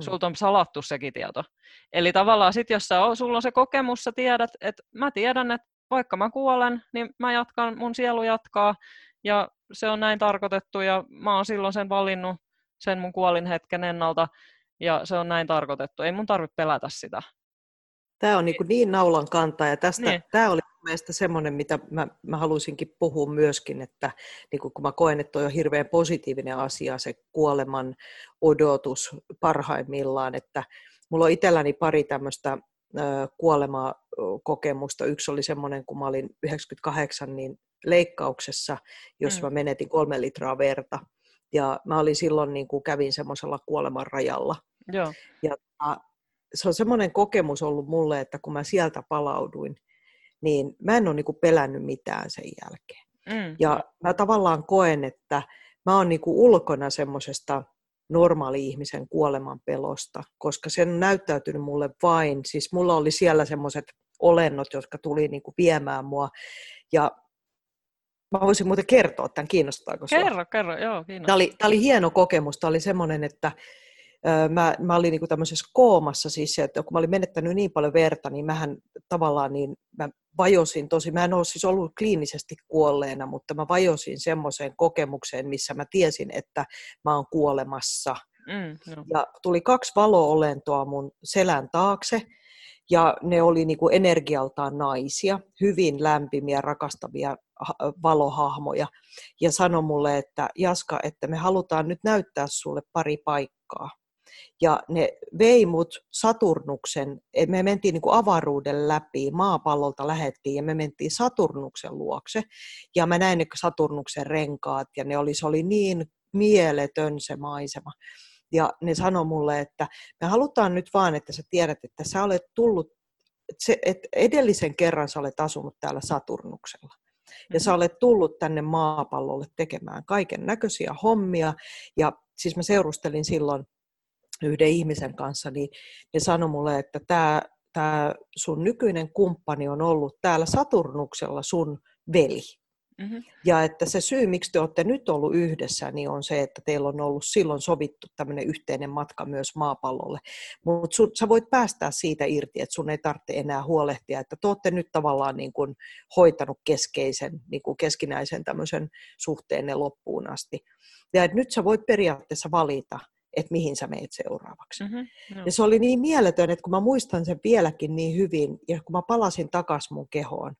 Sulta on salattu sekin tieto. Eli tavallaan sit, jos sä, sulla on se kokemus, sä tiedät, että mä tiedän, että vaikka mä kuolen, niin mä jatkan, mun sielu jatkaa ja se on näin tarkoitettu ja mä oon silloin sen valinnut, sen mun kuolin hetken ennalta ja se on näin tarkoitettu. Ei mun tarvitse pelätä sitä. Tämä on niin, niin naulan kanta ja tästä, Niin. tämä oli mielestäni semmoinen, mitä mä, mä haluaisinkin puhua myöskin, että niin kun mä koen, että toi on hirveän positiivinen asia, se kuoleman odotus parhaimmillaan, että mulla on itselläni pari tämmöistä kuolemakokemusta. Yksi oli semmoinen, kun mä olin 98 niin leikkauksessa, jos Mm. mä menetin kolme litraa verta. Ja mä olin silloin, niin kuin kävin semmoisella kuoleman rajalla. Joo. Ja se on semmoinen kokemus ollut mulle, että kun mä sieltä palauduin, niin mä en ole niin kuin pelännyt mitään sen jälkeen. Mm. Ja mä tavallaan koen, että mä oon niin kuin ulkona semmoisesta normaali-ihmisen kuoleman pelosta, koska se on näyttäytynyt mulle vain, siis mulla oli siellä semmoiset olennot, jotka tuli niin kuin viemään mua, ja mä voisin muuten kertoa tämän, kiinnostaako sua? Kerro, kerro, joo, Tämä kiinnostaa. oli, tämä oli hieno kokemus. Tämä oli semmoinen, että mä, mä olin niin tämmöisessä koomassa, siis että kun mä olin menettänyt niin paljon verta, niin mähän tavallaan niin, mä vajosin tosi, mä en ole siis ollut kliinisesti kuolleena, mutta mä vajosin semmoiseen kokemukseen, missä mä tiesin, että mä oon kuolemassa. Mm, joo. Ja tuli kaksi valo-olentoa mun selän taakse, ja ne oli niin kuin energialtaan naisia, hyvin lämpimiä, rakastavia valohahmoja, ja sanoi mulle, että Jaska, että me halutaan nyt näyttää sulle pari paikkaa. Ja ne vei mut Saturnuksen, me mentiin niin kuin avaruuden läpi, maapallolta lähettiin ja me mentiin Saturnuksen luokse. Ja mä näin ne Saturnuksen renkaat ja ne oli, se oli niin mieletön se maisema. Ja ne sanoi mulle, että me halutaan nyt vaan, että sä tiedät, että sä olet tullut, se, että edellisen kerran sä olet asunut täällä Saturnuksella. Ja sä mm-hmm. olet tullut tänne maapallolle tekemään kaiken näköisiä hommia. Ja siis mä seurustelin silloin yhden ihmisen kanssa, niin ne sanoi mulle, että tämä, tämä sun nykyinen kumppani on ollut täällä Saturnuksella sun veli. Mm-hmm. Ja että se syy, miksi te olette nyt ollut yhdessä, niin on se, että teillä on ollut silloin sovittu tämmöinen yhteinen matka myös maapallolle. Mutta sä voit päästää siitä irti, että sun ei tarvitse enää huolehtia, että te olette nyt tavallaan niin kuin hoitanut keskeisen, niin kuin keskinäisen tämmöisen suhteenne loppuun asti. Ja että nyt sä voit periaatteessa valita, että mihin sä meet seuraavaksi. Mm-hmm, no. Ja se oli niin mieletön, että kun mä muistan sen vieläkin niin hyvin, ja kun mä palasin takaisin mun kehoon,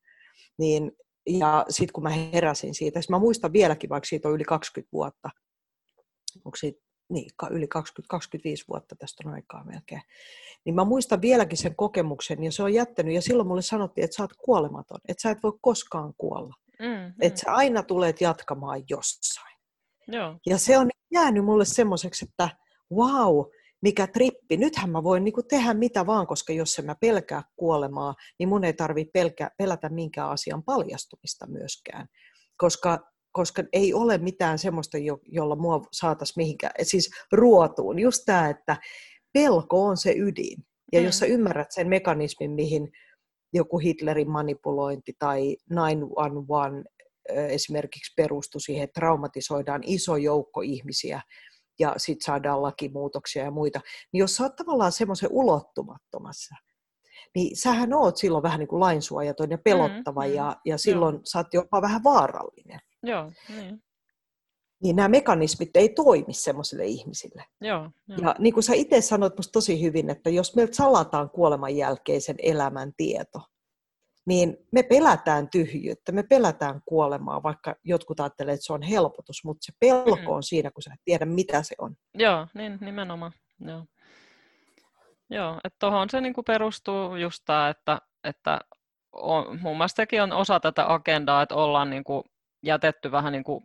niin ja sitten kun mä heräsin siitä, mä muistan vieläkin, vaikka siitä on yli 20 vuotta, onko siitä niin, yli 20, 25 vuotta tästä on aikaa melkein, niin mä muistan vieläkin sen kokemuksen, ja se on jättänyt, ja silloin mulle sanottiin, että sä oot kuolematon, että sä et voi koskaan kuolla, mm, mm. että sä aina tulet jatkamaan jossain. Joo. Ja se on jäänyt mulle semmoiseksi, että wow, mikä trippi, nythän mä voin niinku tehdä mitä vaan, koska jos en mä pelkää kuolemaa, niin mun ei tarvitse pelkä, pelätä minkään asian paljastumista myöskään, koska, koska ei ole mitään semmoista, jo, jolla mua saataisiin mihinkään, siis ruotuun. Just tämä, että pelko on se ydin. Ja mm. jos sä ymmärrät sen mekanismin, mihin joku Hitlerin manipulointi tai 911 esimerkiksi perustui siihen, että traumatisoidaan iso joukko ihmisiä ja sitten saadaan lakimuutoksia ja muita, niin jos sä oot tavallaan semmoisen ulottumattomassa, niin sähän oot silloin vähän niin kuin lainsuojaton ja mm, pelottava mm, ja, ja silloin joo. sä oot jopa vähän vaarallinen. Joo, niin. Niin nämä mekanismit ei toimi semmoisille ihmisille. Joo, joo. Ja niin kuin sä itse sanoit musta tosi hyvin, että jos meiltä salataan kuoleman jälkeisen elämän tieto, niin me pelätään tyhjyyttä, me pelätään kuolemaa, vaikka jotkut ajattelee, että se on helpotus, mutta se pelko on siinä, kun sä et tiedä, mitä se on. Joo, niin nimenomaan. Joo, Joo että tuohon se niinku perustuu just tämä, että, että on, mun mielestä sekin on osa tätä agendaa, että ollaan niinku jätetty vähän niinku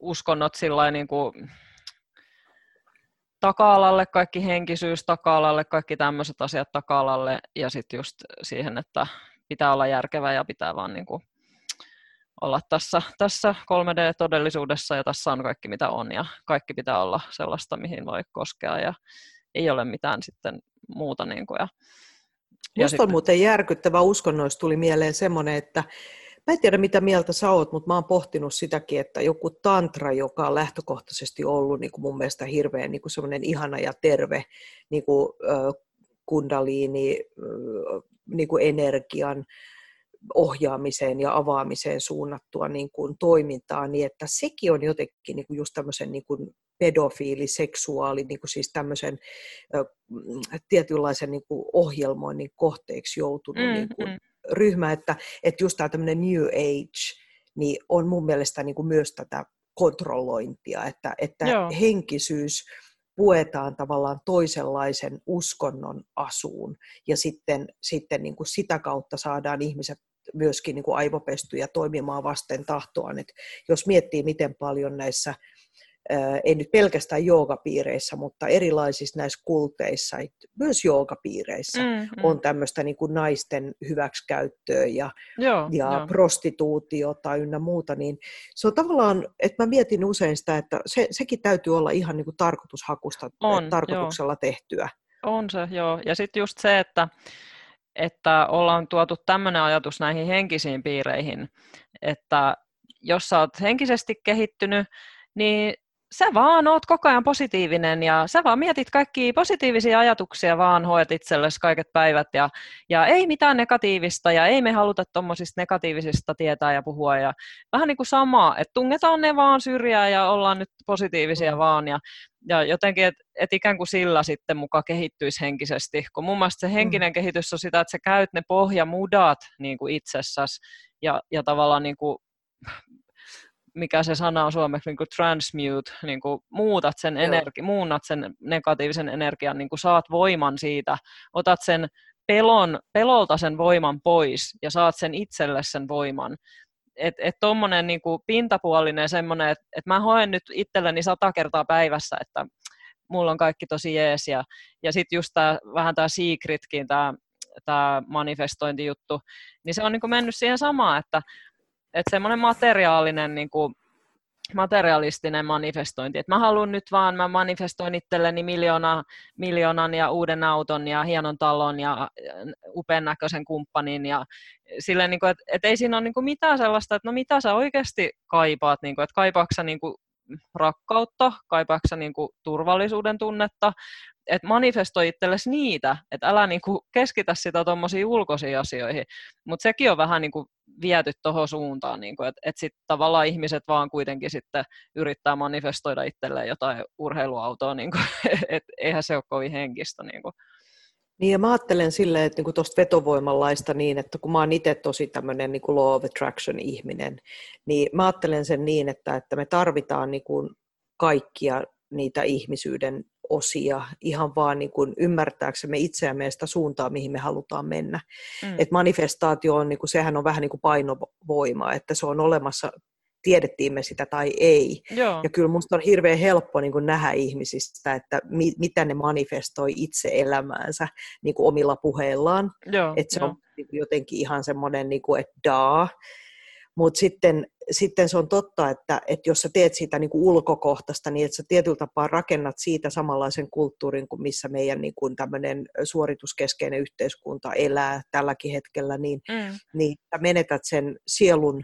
uskonnot sillä niinku taka-alalle, kaikki henkisyys taka-alalle, kaikki tämmöiset asiat taka-alalle ja sitten just siihen, että pitää olla järkevä ja pitää vaan niin kuin olla tässä, tässä 3D-todellisuudessa ja tässä on kaikki mitä on ja kaikki pitää olla sellaista, mihin voi koskea ja ei ole mitään sitten muuta. Niin kuin, ja, ja Musta sitten... on muuten järkyttävä uskonnoista tuli mieleen semmoinen, että Mä en tiedä, mitä mieltä sä oot, mutta mä oon pohtinut sitäkin, että joku tantra, joka on lähtökohtaisesti ollut niin kuin mun mielestä hirveän niin semmoinen ihana ja terve niin kuin, äh, kundaliini, äh, niin kuin energian ohjaamiseen ja avaamiseen suunnattua niin kuin toimintaa, niin että sekin on jotenkin niin kuin just tämmöisen niin kuin pedofiili, seksuaali, niin kuin siis tämmöisen äh, tietynlaisen niin kuin ohjelmoinnin kohteeksi joutunut mm, niin kuin, mm ryhmä, että, että just tämä tämmöinen New Age niin on mun mielestä niin kuin myös tätä kontrollointia, että, että henkisyys puetaan tavallaan toisenlaisen uskonnon asuun ja sitten, sitten niin kuin sitä kautta saadaan ihmiset myöskin niin kuin aivopestyjä toimimaan vasten tahtoaan. Et jos miettii, miten paljon näissä ei nyt pelkästään joogapiireissä, mutta erilaisissa näissä kulteissa, myös joogapiireissä mm, mm. on tämmöistä niin kuin naisten hyväksikäyttöä ja, joo, ja joo. prostituutiota ynnä muuta, niin se on tavallaan, että mä mietin usein sitä, että se, sekin täytyy olla ihan niin kuin tarkoitushakusta, on, tarkoituksella joo. tehtyä. On se, joo. Ja sitten just se, että, että ollaan tuotu tämmöinen ajatus näihin henkisiin piireihin, että jos sä oot henkisesti kehittynyt, niin sä vaan oot koko ajan positiivinen ja sä vaan mietit kaikki positiivisia ajatuksia, vaan hoet itsellesi kaiket päivät ja, ja ei mitään negatiivista ja ei me haluta tuommoisista negatiivisista tietää ja puhua ja vähän niin kuin sama, että tungetaan ne vaan syrjään ja ollaan nyt positiivisia mm. vaan ja, ja jotenkin, että et ikään kuin sillä sitten muka kehittyisi henkisesti, kun mun mielestä se mm. henkinen mm. kehitys on sitä, että sä käyt ne pohjamudat niin kuin itsessäsi ja, ja tavallaan niin kuin mikä se sana on suomeksi, niin kuin transmute, niin kuin muutat sen energi- muunnat sen negatiivisen energian, niin kuin saat voiman siitä, otat sen pelon, pelolta sen voiman pois ja saat sen itselle sen voiman. Että et tuommoinen niin pintapuolinen semmoinen, että et mä hoen nyt itselleni sata kertaa päivässä, että mulla on kaikki tosi jees. Ja, ja sitten just tää, vähän tämä secretkin, tämä tämä manifestointijuttu, niin se on niin kuin mennyt siihen samaan, että että semmoinen materiaalinen niin kuin, materialistinen manifestointi, että mä haluan nyt vaan, mä manifestoin itselleni miljoona, miljoonan ja uuden auton ja hienon talon ja upean näköisen kumppanin ja silleen, niin kuin, että, että ei siinä ole niin kuin mitään sellaista, että no mitä sä oikeasti kaipaat, niin kuin, että kaipaatko sä niin kuin rakkautta, kaipaatko sä niin kuin turvallisuuden tunnetta, että manifestoi itsellesi niitä, että älä niinku keskitä sitä tuommoisiin ulkoisiin asioihin. Mutta sekin on vähän niinku viety tuohon suuntaan, niinku, että et sitten tavallaan ihmiset vaan kuitenkin sitten yrittää manifestoida itselleen jotain urheiluautoa, niinku, että eihän se ole kovin henkistä. Niinku. Niin ja mä ajattelen silleen, että niinku tuosta vetovoimanlaista niin, että kun mä oon itse tosi tämmöinen niinku law of attraction ihminen, niin mä ajattelen sen niin, että, että me tarvitaan niinku kaikkia niitä ihmisyyden osia ihan vaan niin kuin ymmärtääksemme itseämme sitä suuntaa, mihin me halutaan mennä. Mm. Et manifestaatio on, niin kuin, sehän on vähän niin kuin painovoima, että se on olemassa, tiedettiin me sitä tai ei. Joo. Ja kyllä minusta on hirveän helppo niin kuin nähdä ihmisistä, että mi, mitä ne manifestoi itse elämäänsä niin kuin omilla puheillaan. Että se jo. on niin kuin jotenkin ihan semmoinen, niin kuin, että daa. Mutta sitten, sitten se on totta, että, että jos sä teet siitä niin kuin ulkokohtaista, niin että sä tietyllä tapaa rakennat siitä samanlaisen kulttuurin kuin missä meidän niin kuin tämmöinen suorituskeskeinen yhteiskunta elää tälläkin hetkellä, niin, mm. niin menetät sen sielun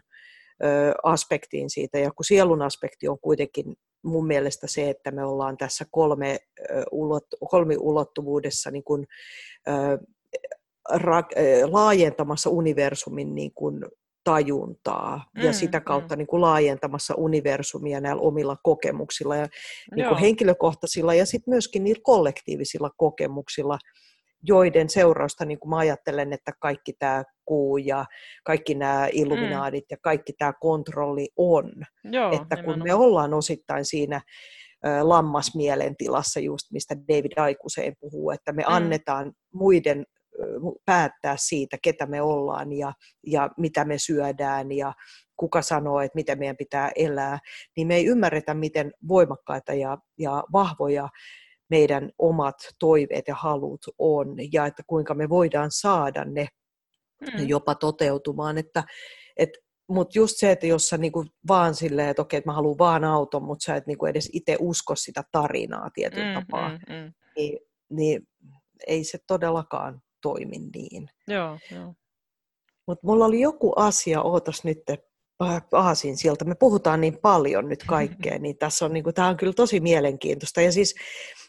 ö, aspektiin siitä. Ja kun sielun aspekti on kuitenkin mun mielestä se, että me ollaan tässä kolme, ö, ulot, kolmiulottuvuudessa niin kuin, ö, ra, laajentamassa universumin niin kuin tajuntaa mm, ja sitä kautta mm. niin kuin laajentamassa universumia näillä omilla kokemuksilla ja niin kuin henkilökohtaisilla ja sitten myöskin niillä kollektiivisilla kokemuksilla, joiden seurausta niin kuin mä ajattelen, että kaikki tämä kuu ja kaikki nämä illuminaadit mm. ja kaikki tämä kontrolli on. Joo, että kun nimenomaan. me ollaan osittain siinä lammasmielen tilassa, just mistä David Icke usein puhuu, että me mm. annetaan muiden päättää siitä, ketä me ollaan ja, ja mitä me syödään ja kuka sanoo, että miten meidän pitää elää, niin me ei ymmärretä, miten voimakkaita ja, ja vahvoja meidän omat toiveet ja halut on ja että kuinka me voidaan saada ne mm. jopa toteutumaan. Että, et, mutta just se, että jos sä niinku vaan silleen, että okei, että mä haluan vaan auton, mutta sä et niinku edes itse usko sitä tarinaa tietyllä mm, tapaa, mm, mm. Niin, niin ei se todellakaan toimi niin. Joo, joo. Mutta mulla oli joku asia, ootas nyt aasin sieltä. Me puhutaan niin paljon nyt kaikkea, niin tässä on, niin kuin, tämä on kyllä tosi mielenkiintoista. Ja siis,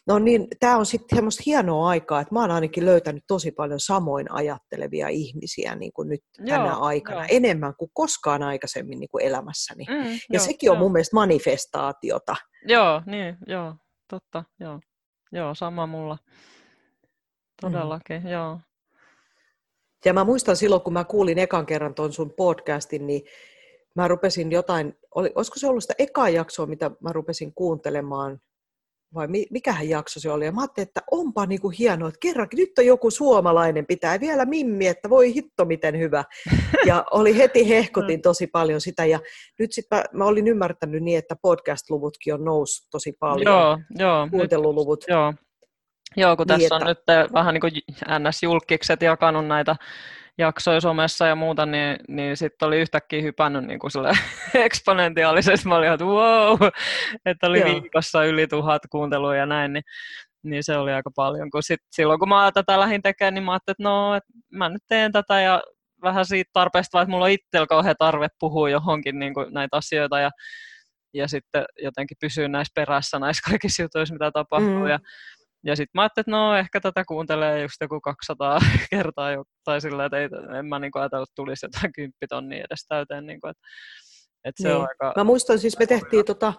no niin, tämä on sitten semmoista hienoa aikaa, että mä oon ainakin löytänyt tosi paljon samoin ajattelevia ihmisiä niin kuin nyt joo, tänä aikana, joo. enemmän kuin koskaan aikaisemmin niin kuin elämässäni. Mm, ja joo, sekin on joo. mun mielestä manifestaatiota. Joo, niin, joo, totta, joo. Joo, sama mulla. Todellakin, mm. joo. Ja mä muistan silloin, kun mä kuulin ekan kerran tuon sun podcastin, niin mä rupesin jotain, oli, olisiko se ollut sitä ekaa jaksoa, mitä mä rupesin kuuntelemaan, vai mikähän jakso se oli, ja mä ajattelin, että onpa niinku hienoa, että kerrankin nyt on joku suomalainen, pitää vielä mimmi, että voi hitto miten hyvä. Ja oli heti hehkutin mm. tosi paljon sitä, ja nyt sitten mä, mä olin ymmärtänyt niin, että podcast-luvutkin on noussut tosi paljon, joo, joo, kuunteluluvut. Nyt, joo, Joo, kun tässä niin, on että... nyt vähän niin kuin NS-julkikset jakanut näitä jaksoja somessa ja muuta, niin, niin sitten oli yhtäkkiä hypännyt niin kuin eksponentiaalisesti. Mä olin, että wow, että oli Joo. viikossa yli tuhat kuuntelua ja näin, niin, niin se oli aika paljon. Kun sit, silloin kun mä tätä lähdin tekemään, niin mä ajattelin, että no, että mä nyt teen tätä ja vähän siitä tarpeesta, että mulla on itsellä kauhean tarve puhua johonkin niin kuin näitä asioita ja ja sitten jotenkin pysyä näissä perässä näissä kaikissa jutuissa, mitä tapahtuu. Mm. Ja, ja sitten mä ajattelin, että no ehkä tätä kuuntelee just joku 200 kertaa, jo, tai sillä että ei, en mä niin ajatellut, että tulisi jotain kymppitonnia edes täyteen. Niin kuin, että, että se niin. on aika... Mä muistan siis, me tehtiin tota,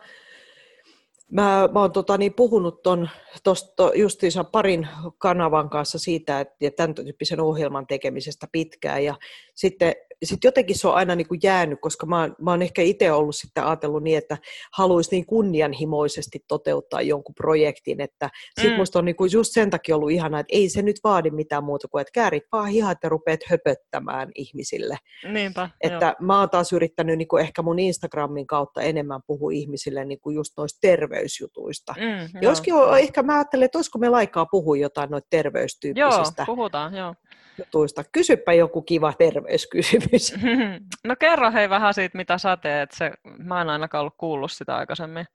Mä, mä oon tota, niin, puhunut ton, tosta, justiinsa parin kanavan kanssa siitä, että ja tämän tyyppisen ohjelman tekemisestä pitkään. Ja sitten sit jotenkin se on aina niin kuin jäänyt, koska mä, mä oon ehkä itse ollut sitten ajatellut niin, että haluaisi niin kunnianhimoisesti toteuttaa jonkun projektin, että sit mm. musta on niin kuin just sen takia ollut ihana, että ei se nyt vaadi mitään muuta kuin, että käärit vaan hihat ja rupeat höpöttämään ihmisille. Niinpä, että joo. mä oon taas yrittänyt niin kuin ehkä mun Instagramin kautta enemmän puhua ihmisille niin kuin just noista terveysjutuista. Mm, Joskin on, ehkä mä ajattelen, että olisiko meillä aikaa puhua jotain noita terveystyyppisistä. Joo, puhutaan, joo jutuista. Kysypä joku kiva terveyskysymys. No kerro hei vähän siitä, mitä sä teet. Se, mä en ainakaan ollut kuullut sitä aikaisemmin.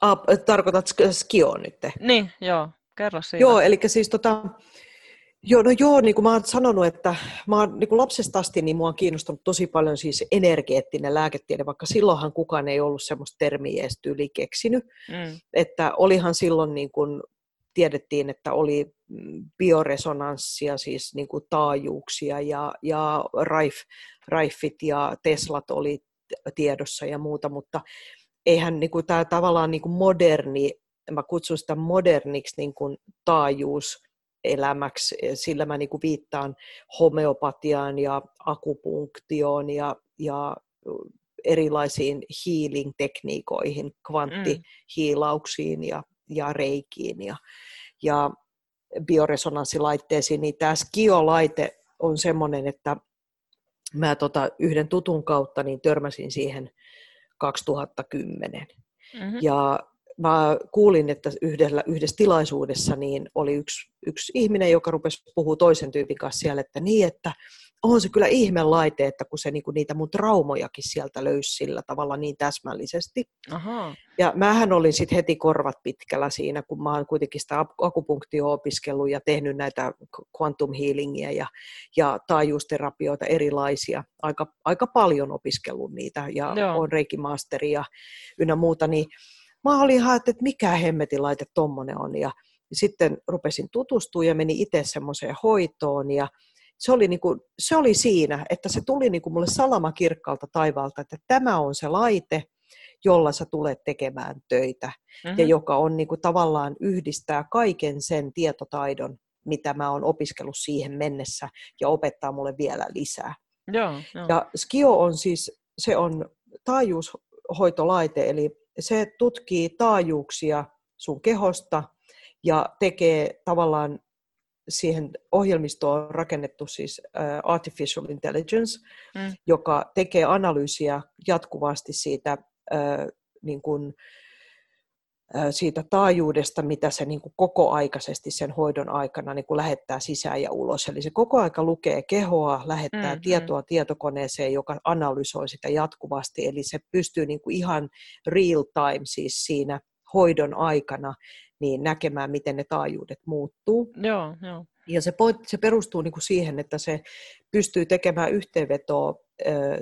Ah, tarkoitat skio nyt? Niin, joo. Kerro siitä. Joo, eli siis tota, Joo, no joo, niin kuin mä oon sanonut, että mä oon, niin kuin lapsesta asti niin mua on kiinnostunut tosi paljon siis energeettinen lääketiede, vaikka silloinhan kukaan ei ollut semmoista termiä edes tyyli keksinyt. Mm. Että olihan silloin niin kuin tiedettiin, että oli mm, bioresonanssia, siis niin kuin taajuuksia ja, ja Raif, Raifit ja Teslat oli tiedossa ja muuta, mutta eihän niin kuin, tämä tavallaan niin kuin moderni, mä kutsun sitä moderniksi niin kuin taajuus, elämäksi, sillä mä niin kuin viittaan homeopatiaan ja akupunktioon ja, ja erilaisiin healing-tekniikoihin, kvanttihiilauksiin ja, ja reikiin ja, ja bioresonanssilaitteisiin, niin tämä Skio-laite on semmoinen, että mä tota yhden tutun kautta niin törmäsin siihen 2010. Mm-hmm. Ja mä kuulin, että yhdellä, yhdessä tilaisuudessa niin oli yksi, yksi ihminen, joka rupesi puhua toisen tyypin kanssa siellä, että niin, että on se kyllä ihme laite, että kun se niinku niitä mun traumojakin sieltä löysi sillä tavalla niin täsmällisesti. Aha. Ja mähän olin sitten heti korvat pitkällä siinä, kun mä oon kuitenkin sitä akupunktio opiskellut ja tehnyt näitä quantum healingia ja, ja taajuusterapioita erilaisia. Aika, aika paljon opiskellut niitä ja Joo. on reikimasteri ja ynnä muuta, niin mä olin ihan, että mikä hemmetin laite tommonen on ja sitten rupesin tutustumaan ja meni itse semmoiseen hoitoon ja se oli, niin kuin, se oli siinä, että se tuli niin kuin mulle salama kirkkaalta taivaalta, että tämä on se laite, jolla sä tulet tekemään töitä mm-hmm. ja joka on niin kuin, tavallaan yhdistää kaiken sen tietotaidon, mitä mä oon opiskellut siihen mennessä ja opettaa mulle vielä lisää. Joo, joo. Ja Skio on siis, se on taajuushoitolaite, eli se tutkii taajuuksia sun kehosta ja tekee tavallaan siihen ohjelmistoon on rakennettu siis uh, artificial intelligence, mm. joka tekee analyysiä jatkuvasti siitä, uh, niin kuin, siitä taajuudesta, mitä se niin kuin koko aikaisesti sen hoidon aikana niin kuin lähettää sisään ja ulos. Eli se koko aika lukee kehoa, lähettää mm, tietoa tietokoneeseen, joka analysoi sitä jatkuvasti. Eli se pystyy niin kuin ihan real time siis siinä hoidon aikana niin näkemään, miten ne taajuudet muuttuu. Joo, joo. Ja se, se perustuu niin kuin siihen, että se pystyy tekemään yhteenvetoa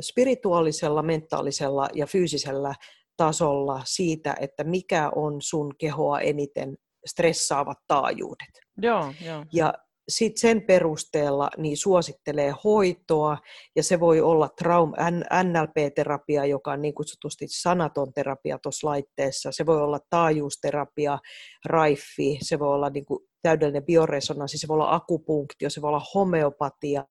spirituaalisella, mentaalisella ja fyysisellä tasolla siitä, että mikä on sun kehoa eniten stressaavat taajuudet. Joo, joo. Ja sitten sen perusteella niin suosittelee hoitoa, ja se voi olla traum- NLP-terapia, joka on niin kutsutusti sanaton terapia tuossa laitteessa, se voi olla taajuusterapia, raifi, se voi olla niin kuin täydellinen bioresonanssi, se voi olla akupunktio, se voi olla homeopatia,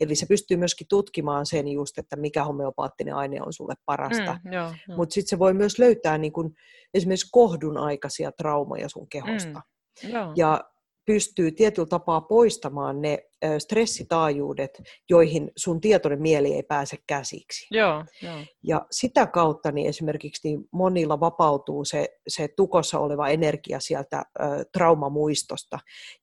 eli se pystyy myöskin tutkimaan sen just, että mikä homeopaattinen aine on sulle parasta. Mm, Mutta sitten se voi myös löytää niin kun, esimerkiksi kohdun aikaisia traumaja sun kehosta. Mm, ja pystyy tietyllä tapaa poistamaan ne stressitaajuudet, joihin sun tietoinen mieli ei pääse käsiksi. Joo, joo. Ja sitä kautta niin esimerkiksi niin monilla vapautuu se, se tukossa oleva energia sieltä ö, traumamuistosta.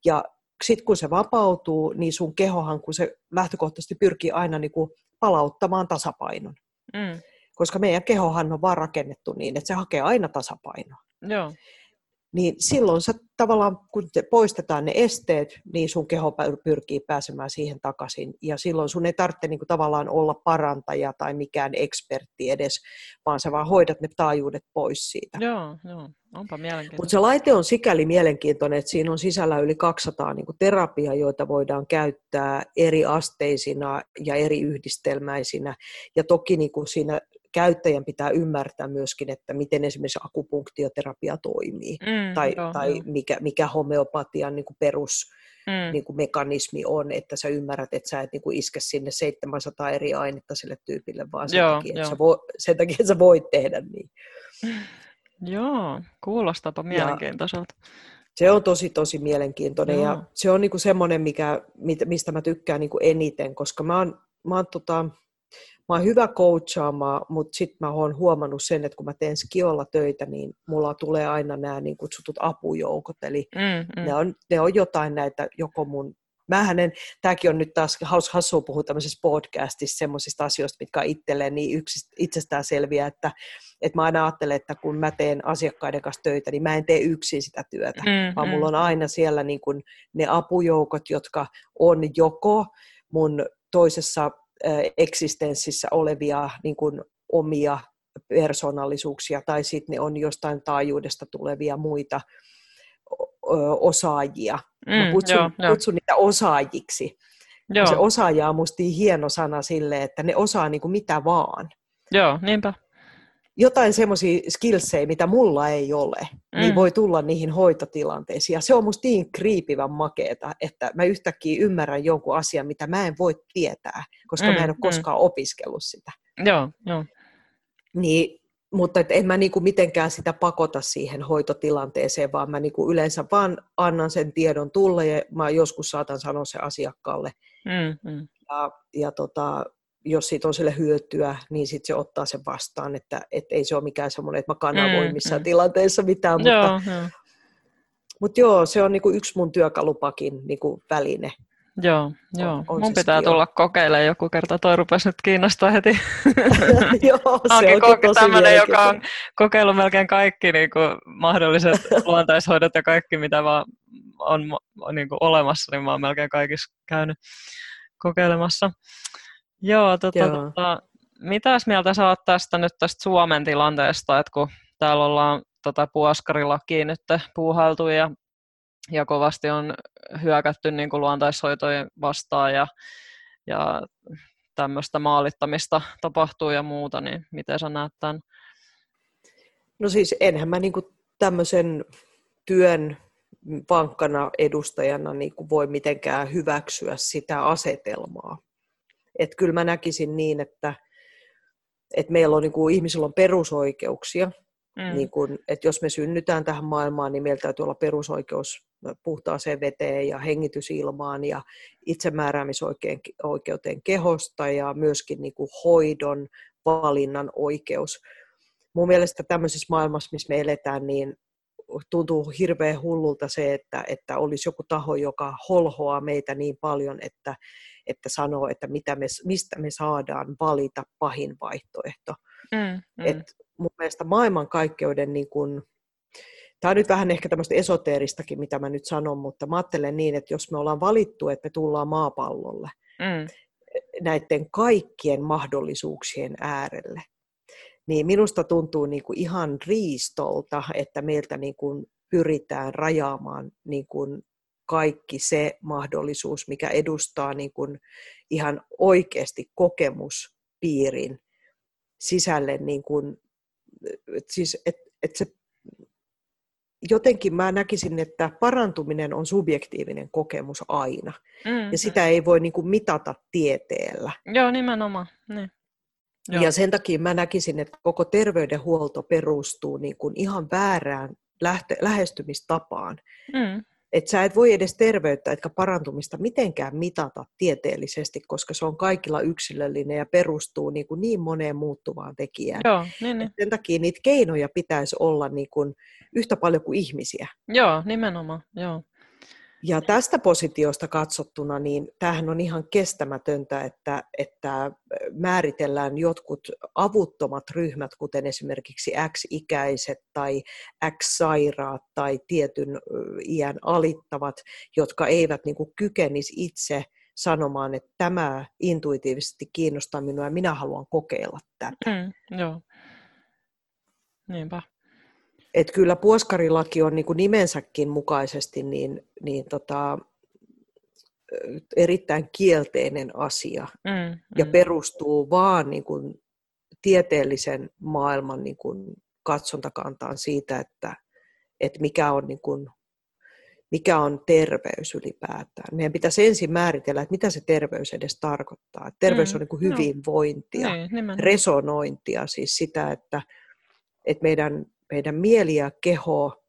Ja sitten kun se vapautuu, niin sun kehohan, kun se lähtökohtaisesti pyrkii aina niin kuin palauttamaan tasapainon. Mm. Koska meidän kehohan on vaan rakennettu niin, että se hakee aina tasapainoa. Joo. Niin silloin sä tavallaan, kun te poistetaan ne esteet, niin sun keho pyrkii pääsemään siihen takaisin. Ja silloin sun ei tarvitse niin kuin, tavallaan olla parantaja tai mikään ekspertti edes, vaan sä vaan hoidat ne taajuudet pois siitä. Joo, joo. Onpa mielenkiintoista. Mutta se laite on sikäli mielenkiintoinen, että siinä on sisällä yli 200 niin terapiaa, joita voidaan käyttää eri asteisina ja eri yhdistelmäisinä. Ja toki niin kuin siinä käyttäjän pitää ymmärtää myöskin, että miten esimerkiksi akupunktioterapia toimii, mm, tai, joo, tai joo. Mikä, mikä homeopatian niin kuin perus mm. niin kuin mekanismi on, että sä ymmärrät, että sä et niin kuin iske sinne 700 eri ainetta sille tyypille, vaan sen, joo, takia, että sä vo, sen takia, että sä voit tehdä niin. Joo, kuulostapa mielenkiintoiselta. Se on tosi, tosi mielenkiintoinen Joo. ja se on niinku semmoinen, mikä, mistä mä tykkään niinku eniten, koska mä oon, mä oon tota, mä oon hyvä coachaamaan, mutta sitten mä oon huomannut sen, että kun mä teen skiolla töitä, niin mulla tulee aina nämä niin kutsutut apujoukot, eli mm, mm. Ne, on, ne on jotain näitä, joko mun Mähän en, tämäkin on nyt taas haus hassua puhua tämmöisessä podcastissa semmoisista asioista, mitkä on itselleen niin itsestään selviä, että, että mä aina ajattelen, että kun mä teen asiakkaiden kanssa töitä, niin mä en tee yksin sitä työtä, mm, vaan mm. mulla on aina siellä niin kuin ne apujoukot, jotka on joko mun toisessa eksistenssissä olevia niin kuin omia persoonallisuuksia, tai sitten ne on jostain taajuudesta tulevia muita osaajia. Mm, Mä kutsun, joo, kutsun niitä osaajiksi. Joo. Se osaaja on musta niin hieno sana sille, että ne osaa niin kuin mitä vaan. Joo, niinpä. Jotain semmoisia skillsejä, mitä mulla ei ole, niin mm. niin voi tulla niihin hoitotilanteisiin. Ja se on musta niin kriipivän makeeta, että mä yhtäkkiä ymmärrän jonkun asian, mitä mä en voi tietää, koska mm, mä en ole mm. koskaan opiskellut sitä. Joo, joo. Niin mutta et en mä niinku mitenkään sitä pakota siihen hoitotilanteeseen, vaan mä niinku yleensä vaan annan sen tiedon tulla ja mä joskus saatan sanoa se asiakkaalle. Mm, mm. Ja, ja tota, jos siitä on sille hyötyä, niin sitten se ottaa sen vastaan, että et ei se ole mikään semmoinen, että mä kanavoin mm, missään mm. tilanteessa mitään, joo, mutta, joo. mutta joo, se on niinku yksi mun työkalupakin niinku väline Joo, joo. On, on mun pitää skill. tulla kokeilemaan joku kerta. Toi rupesi nyt kiinnostaa heti. joo, se onkin koke- tämmöinen, joka on kokeillut melkein kaikki niin kuin, mahdolliset luontaishoidot ja kaikki, mitä vaan on niin kuin, olemassa, niin mä oon melkein kaikissa käynyt kokeilemassa. Joo, tota, joo. Tota, mitäs mieltä sä oot tästä nyt tästä Suomen tilanteesta, että kun täällä ollaan tota, puoskarilakiin nyt puuhailtu ja ja kovasti on hyökätty niin kuin luontaishoitojen vastaan ja, ja tämmöistä maalittamista tapahtuu ja muuta, niin miten sä näet tämän? No siis enhän mä niin kuin tämmöisen työn vankkana edustajana niin kuin voi mitenkään hyväksyä sitä asetelmaa. Että kyllä mä näkisin niin, että, että meillä on niin kuin, ihmisillä on perusoikeuksia, Mm. Niin kun, että jos me synnytään tähän maailmaan, niin meillä täytyy olla perusoikeus puhtaaseen veteen ja hengitysilmaan ja itsemääräämisoikeuteen kehosta ja myöskin niin kuin hoidon valinnan oikeus. Mun mielestä tämmöisessä maailmassa, missä me eletään, niin tuntuu hirveän hullulta se, että, että olisi joku taho, joka holhoaa meitä niin paljon, että, että sanoo, että mitä me, mistä me saadaan valita pahin vaihtoehto. Mm, mm. Et mun mielestä maailmankaikkeuden niin kun, Tämä on nyt vähän ehkä tämmöistä esoteeristakin, mitä mä nyt sanon, mutta mä ajattelen niin, että jos me ollaan valittu, että me tullaan maapallolle mm. näiden kaikkien mahdollisuuksien äärelle, niin minusta tuntuu niin kuin ihan riistolta, että meiltä niin kuin pyritään rajaamaan niin kuin kaikki se mahdollisuus, mikä edustaa niin kuin ihan oikeasti kokemuspiirin sisälle, niin kuin, siis, että et se jotenkin mä näkisin, että parantuminen on subjektiivinen kokemus aina. Mm, ja sitä mm. ei voi niin kuin mitata tieteellä. Joo, nimenomaan. Niin. Joo. Ja sen takia mä näkisin, että koko terveydenhuolto perustuu niin kuin ihan väärään lähtö, lähestymistapaan. Mm että sä et voi edes terveyttä etkä parantumista mitenkään mitata tieteellisesti, koska se on kaikilla yksilöllinen ja perustuu niin, kuin niin moneen muuttuvaan tekijään. Joo, niin, niin. Sen takia niitä keinoja pitäisi olla niin kuin yhtä paljon kuin ihmisiä. Joo, nimenomaan. Joo. Ja tästä positiosta katsottuna, niin tämähän on ihan kestämätöntä, että, että määritellään jotkut avuttomat ryhmät, kuten esimerkiksi X-ikäiset tai X-sairaat tai tietyn iän alittavat, jotka eivät niin kykenisi itse sanomaan, että tämä intuitiivisesti kiinnostaa minua ja minä haluan kokeilla tätä. Mm, joo. Niinpä. Et kyllä puoskarilaki on niin kuin nimensäkin mukaisesti niin, niin tota, erittäin kielteinen asia mm, mm. ja perustuu vaan niin kuin tieteellisen maailman niin kuin katsontakantaan siitä, että, että mikä on niin kuin mikä on terveys ylipäätään. Meidän pitäisi ensin määritellä, että mitä se terveys edes tarkoittaa. Terveys mm, on niin kuin hyvinvointia, no, niin, resonointia, siis sitä, että, että meidän, meidän mieli ja keho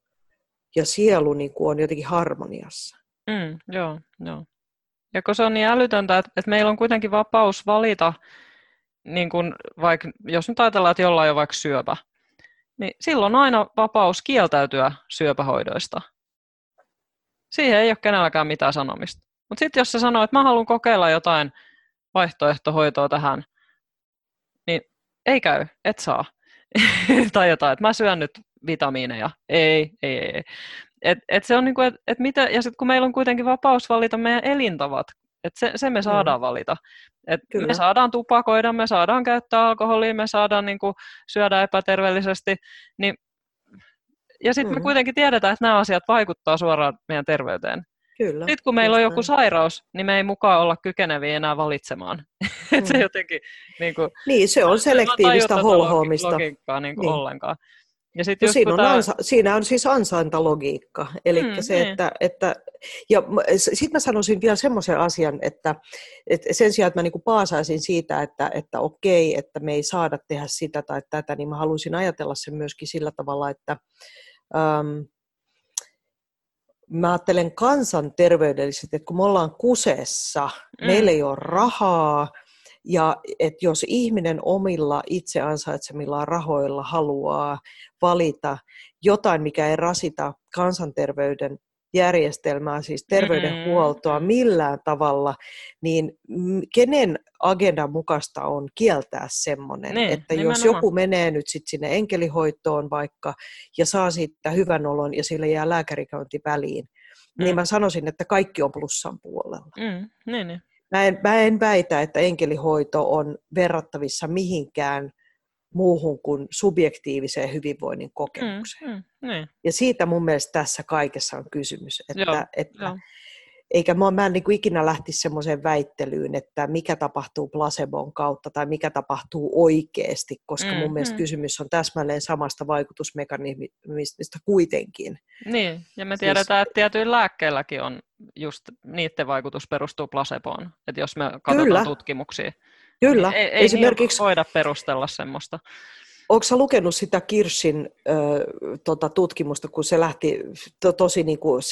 ja sielu niin kuin on jotenkin harmoniassa. Mm, joo, joo. Ja kun se on niin älytöntä, että, että meillä on kuitenkin vapaus valita, niin kun vaikka, jos nyt ajatellaan, että jollain on vaikka syöpä, niin silloin on aina vapaus kieltäytyä syöpähoidoista Siihen ei ole kenelläkään mitään sanomista. Mutta sitten jos se sanoo, että mä haluan kokeilla jotain vaihtoehtohoitoa tähän, niin ei käy, et saa. tai jotain, että mä syön nyt vitamiineja. Ei, ei, ei. Et, et se on niinku, et, et mitä, ja sitten kun meillä on kuitenkin vapaus valita meidän elintavat, että se, se me saadaan mm. valita. Et me saadaan tupakoida, me saadaan käyttää alkoholia, me saadaan niinku syödä epäterveellisesti, niin ja sitten mm. me kuitenkin tiedetään, että nämä asiat vaikuttaa suoraan meidän terveyteen. Kyllä. Sitten kun meillä on joku sairaus, niin me ei mukaan olla kykeneviä enää valitsemaan. Mm. se jotenkin, niin, kuin, niin, se on selektiivistä holhoamista. Logiikkaa niin kuin niin. ollenkaan. Ja sit no, siinä, on tämä... ansa, siinä on siis ansaintalogiikka. Eli mm, se, niin. että, että ja sitten mä sanoisin vielä semmoisen asian, että, että sen sijaan, että mä niinku paasaisin siitä, että, että okei, että me ei saada tehdä sitä tai tätä, niin mä haluaisin ajatella sen myöskin sillä tavalla, että ähm, mä ajattelen kansanterveydellisesti, että kun me ollaan kuseessa, mm. meillä ei ole rahaa, ja että jos ihminen omilla itse ansaitsemillaan rahoilla haluaa valita jotain, mikä ei rasita kansanterveyden järjestelmää, siis terveydenhuoltoa mm-hmm. millään tavalla, niin kenen agendan mukaista on kieltää semmoinen, niin, että nimenomaan. jos joku menee nyt sit sinne enkelihoitoon vaikka ja saa siitä hyvän olon ja sille jää lääkärikäynti väliin, niin mm. niin mä sanoisin, että kaikki on plussan puolella. Mm, niin, niin. Mä, en, mä en väitä, että enkelihoito on verrattavissa mihinkään muuhun kuin subjektiiviseen hyvinvoinnin kokemukseen. Mm, mm, niin. Ja siitä mun mielestä tässä kaikessa on kysymys. Että, joo, että, joo. Eikä mä, mä en niin kuin ikinä lähtisi semmoiseen väittelyyn, että mikä tapahtuu placebon kautta tai mikä tapahtuu oikeasti, koska mm, mun mielestä mm. kysymys on täsmälleen samasta vaikutusmekanismista kuitenkin. Niin, ja me siis tiedetään, siis... että tietyillä lääkkeilläkin on just niiden vaikutus perustuu placeboon, että jos me katsotaan Kyllä. tutkimuksia. Kyllä. Ei, ei Esimerkiksi... voida perustella semmoista. Onko lukenut sitä Kirsin äh, tota, tutkimusta, kun se lähti to, tosi niin kuin,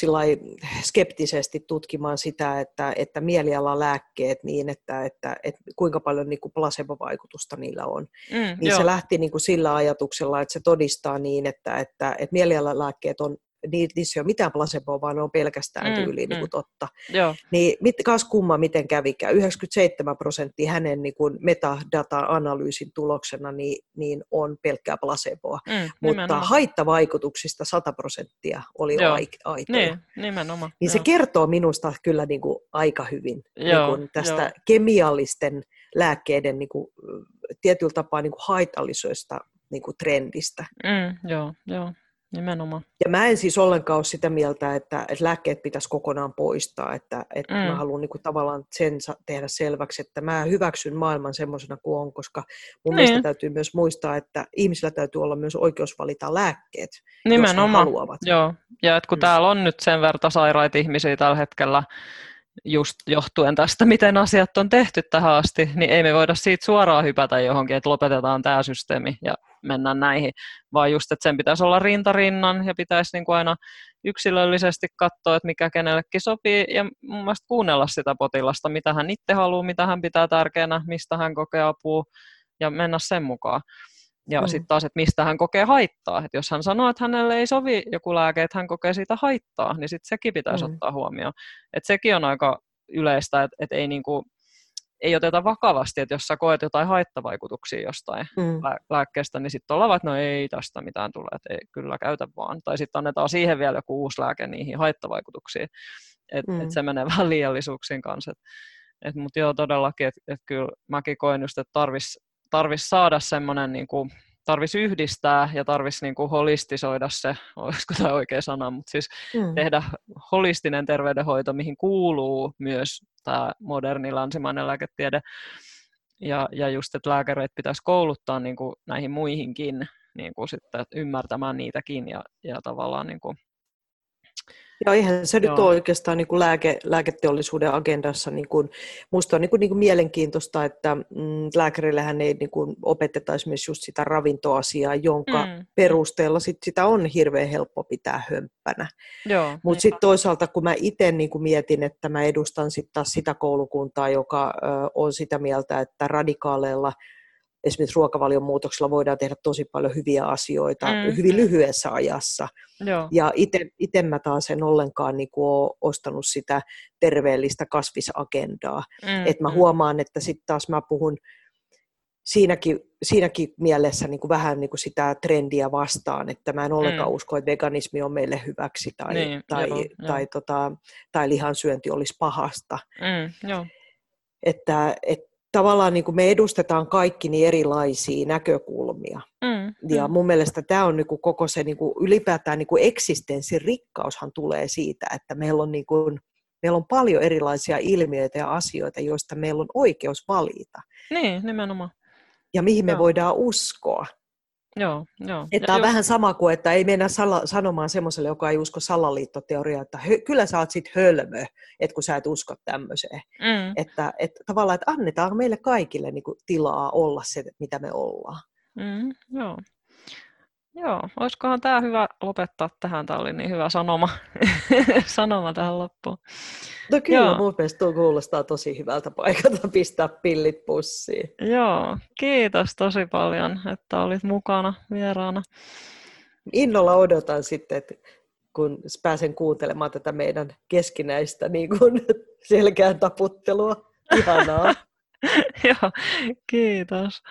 skeptisesti tutkimaan sitä, että, että mielialalääkkeet niin, että, että, että kuinka paljon niin kuin placebo-vaikutusta niillä on. Mm, niin joo. se lähti niin kuin sillä ajatuksella, että se todistaa niin, että, että, että mielialalääkkeet on niissä ei ole mitään placeboa, vaan ne on pelkästään mm, tyyliin mm. niin totta. Joo. Niin mit, kas kumma miten kävikään. 97 prosenttia hänen niin kuin metadata-analyysin tuloksena niin, niin on pelkkää placeboa. Mm, Mutta nimenomaan. haittavaikutuksista 100 prosenttia oli Joo. aitoja. Niin, nimenomaan. Niin se kertoo minusta kyllä niin kuin aika hyvin Joo, niin kuin tästä jo. kemiallisten lääkkeiden niin kuin, tietyllä tapaa niin kuin haitallisesta niin kuin trendistä. Mm, joo, joo. Nimenomaan. Ja mä en siis ollenkaan ole sitä mieltä, että, että lääkkeet pitäisi kokonaan poistaa, että, että mm. mä haluan niin kuin tavallaan sen tehdä selväksi, että mä hyväksyn maailman semmoisena kuin on, koska mun niin. mielestä täytyy myös muistaa, että ihmisillä täytyy olla myös oikeus valita lääkkeet, Nimenomaan. jos he haluavat. Joo, ja että kun mm. täällä on nyt sen verran sairaita ihmisiä tällä hetkellä, just johtuen tästä, miten asiat on tehty tähän asti, niin ei me voida siitä suoraan hypätä johonkin, että lopetetaan tämä systeemi ja mennään näihin, vaan just, että sen pitäisi olla rintarinnan ja pitäisi niin kuin aina yksilöllisesti katsoa, että mikä kenellekin sopii ja mun mielestä kuunnella sitä potilasta, mitä hän itse haluaa, mitä hän pitää tärkeänä, mistä hän kokee apua ja mennä sen mukaan. Ja mm. sitten taas, että mistä hän kokee haittaa. Että jos hän sanoo, että hänelle ei sovi joku lääke, että hän kokee siitä haittaa, niin sitten sekin pitäisi mm. ottaa huomioon. Että sekin on aika yleistä, että, että ei, niinku, ei oteta vakavasti, että jos sä koet jotain haittavaikutuksia jostain mm. lääkkeestä, niin sitten ollaan, että no ei tästä mitään tule, että ei, kyllä käytä vaan. Tai sitten annetaan siihen vielä joku uusi lääke niihin haittavaikutuksiin. Että mm. et se menee vähän liiallisuuksiin kanssa. Et, et, Mutta joo, todellakin, että et kyllä mäkin koen just, että tarvitsisi tarvis saada semmoinen niin kuin, tarvitsisi yhdistää ja tarvitsisi niin kuin holistisoida se, olisiko tämä oikea sana, mutta siis mm. tehdä holistinen terveydenhoito, mihin kuuluu myös tämä moderni länsimainen lääketiede. Ja, ja just, että lääkäreitä pitäisi kouluttaa niin kuin näihin muihinkin, niin kuin sitten ymmärtämään niitäkin ja, ja tavallaan niin kuin ja eihän se Joo. nyt ole oikeastaan niin kuin lääke, lääketeollisuuden agendassa. Niin kuin, musta on niin kuin, niin kuin mielenkiintoista, että mm, lääkärillähän ei niin kuin, opeteta esimerkiksi just sitä ravintoasiaa, jonka mm. perusteella sit sitä on hirveän helppo pitää hömppänä. Mutta sitten toisaalta, kun mä itse niin mietin, että mä edustan sit taas sitä koulukuntaa, joka ö, on sitä mieltä, että radikaaleilla esimerkiksi ruokavalion muutoksella voidaan tehdä tosi paljon hyviä asioita mm. hyvin lyhyessä ajassa. Joo. Ja itse mä taas en ollenkaan niin kuin ole ostanut sitä terveellistä kasvisagendaa. Mm. Et mä mm. huomaan, että sitten taas mä puhun siinäkin, siinäkin mielessä niin kuin vähän niin kuin sitä trendiä vastaan, että mä en ollenkaan mm. usko, että veganismi on meille hyväksi tai, niin, tai, joo, tai, joo. Tota, tai lihansyönti olisi pahasta. Mm, joo. Että, et, tavallaan niin kuin me edustetaan kaikki niin erilaisia näkökulmia. Mm, ja mm. mun mielestä tämä on niin kuin koko se niin kuin ylipäätään niin kuin eksistenssin rikkaushan tulee siitä, että meillä on, niin kuin, meillä on paljon erilaisia ilmiöitä ja asioita, joista meillä on oikeus valita. Niin, nimenomaan. Ja mihin me Joo. voidaan uskoa. Joo, joo. Että on jo. vähän sama kuin, että ei mennä sala, sanomaan semmoiselle, joka ei usko salaliittoteoriaa, että hö, kyllä sä oot sit hölmö, että kun sä et usko tämmöiseen. Mm. Että, että tavallaan, että annetaan meille kaikille niin kuin, tilaa olla se, mitä me ollaan. Mm, joo. Joo, olisikohan tämä hyvä lopettaa tähän. Tämä oli niin hyvä sanoma, sanoma tähän loppuun. No kyllä, Joo. mun mielestä tuo kuulostaa tosi hyvältä paikalta pistää pillit pussiin. Joo, kiitos tosi paljon, että olit mukana vieraana. Innolla odotan sitten, että kun pääsen kuuntelemaan tätä meidän keskinäistä niin kuin selkään taputtelua. Ihanaa. Joo, kiitos.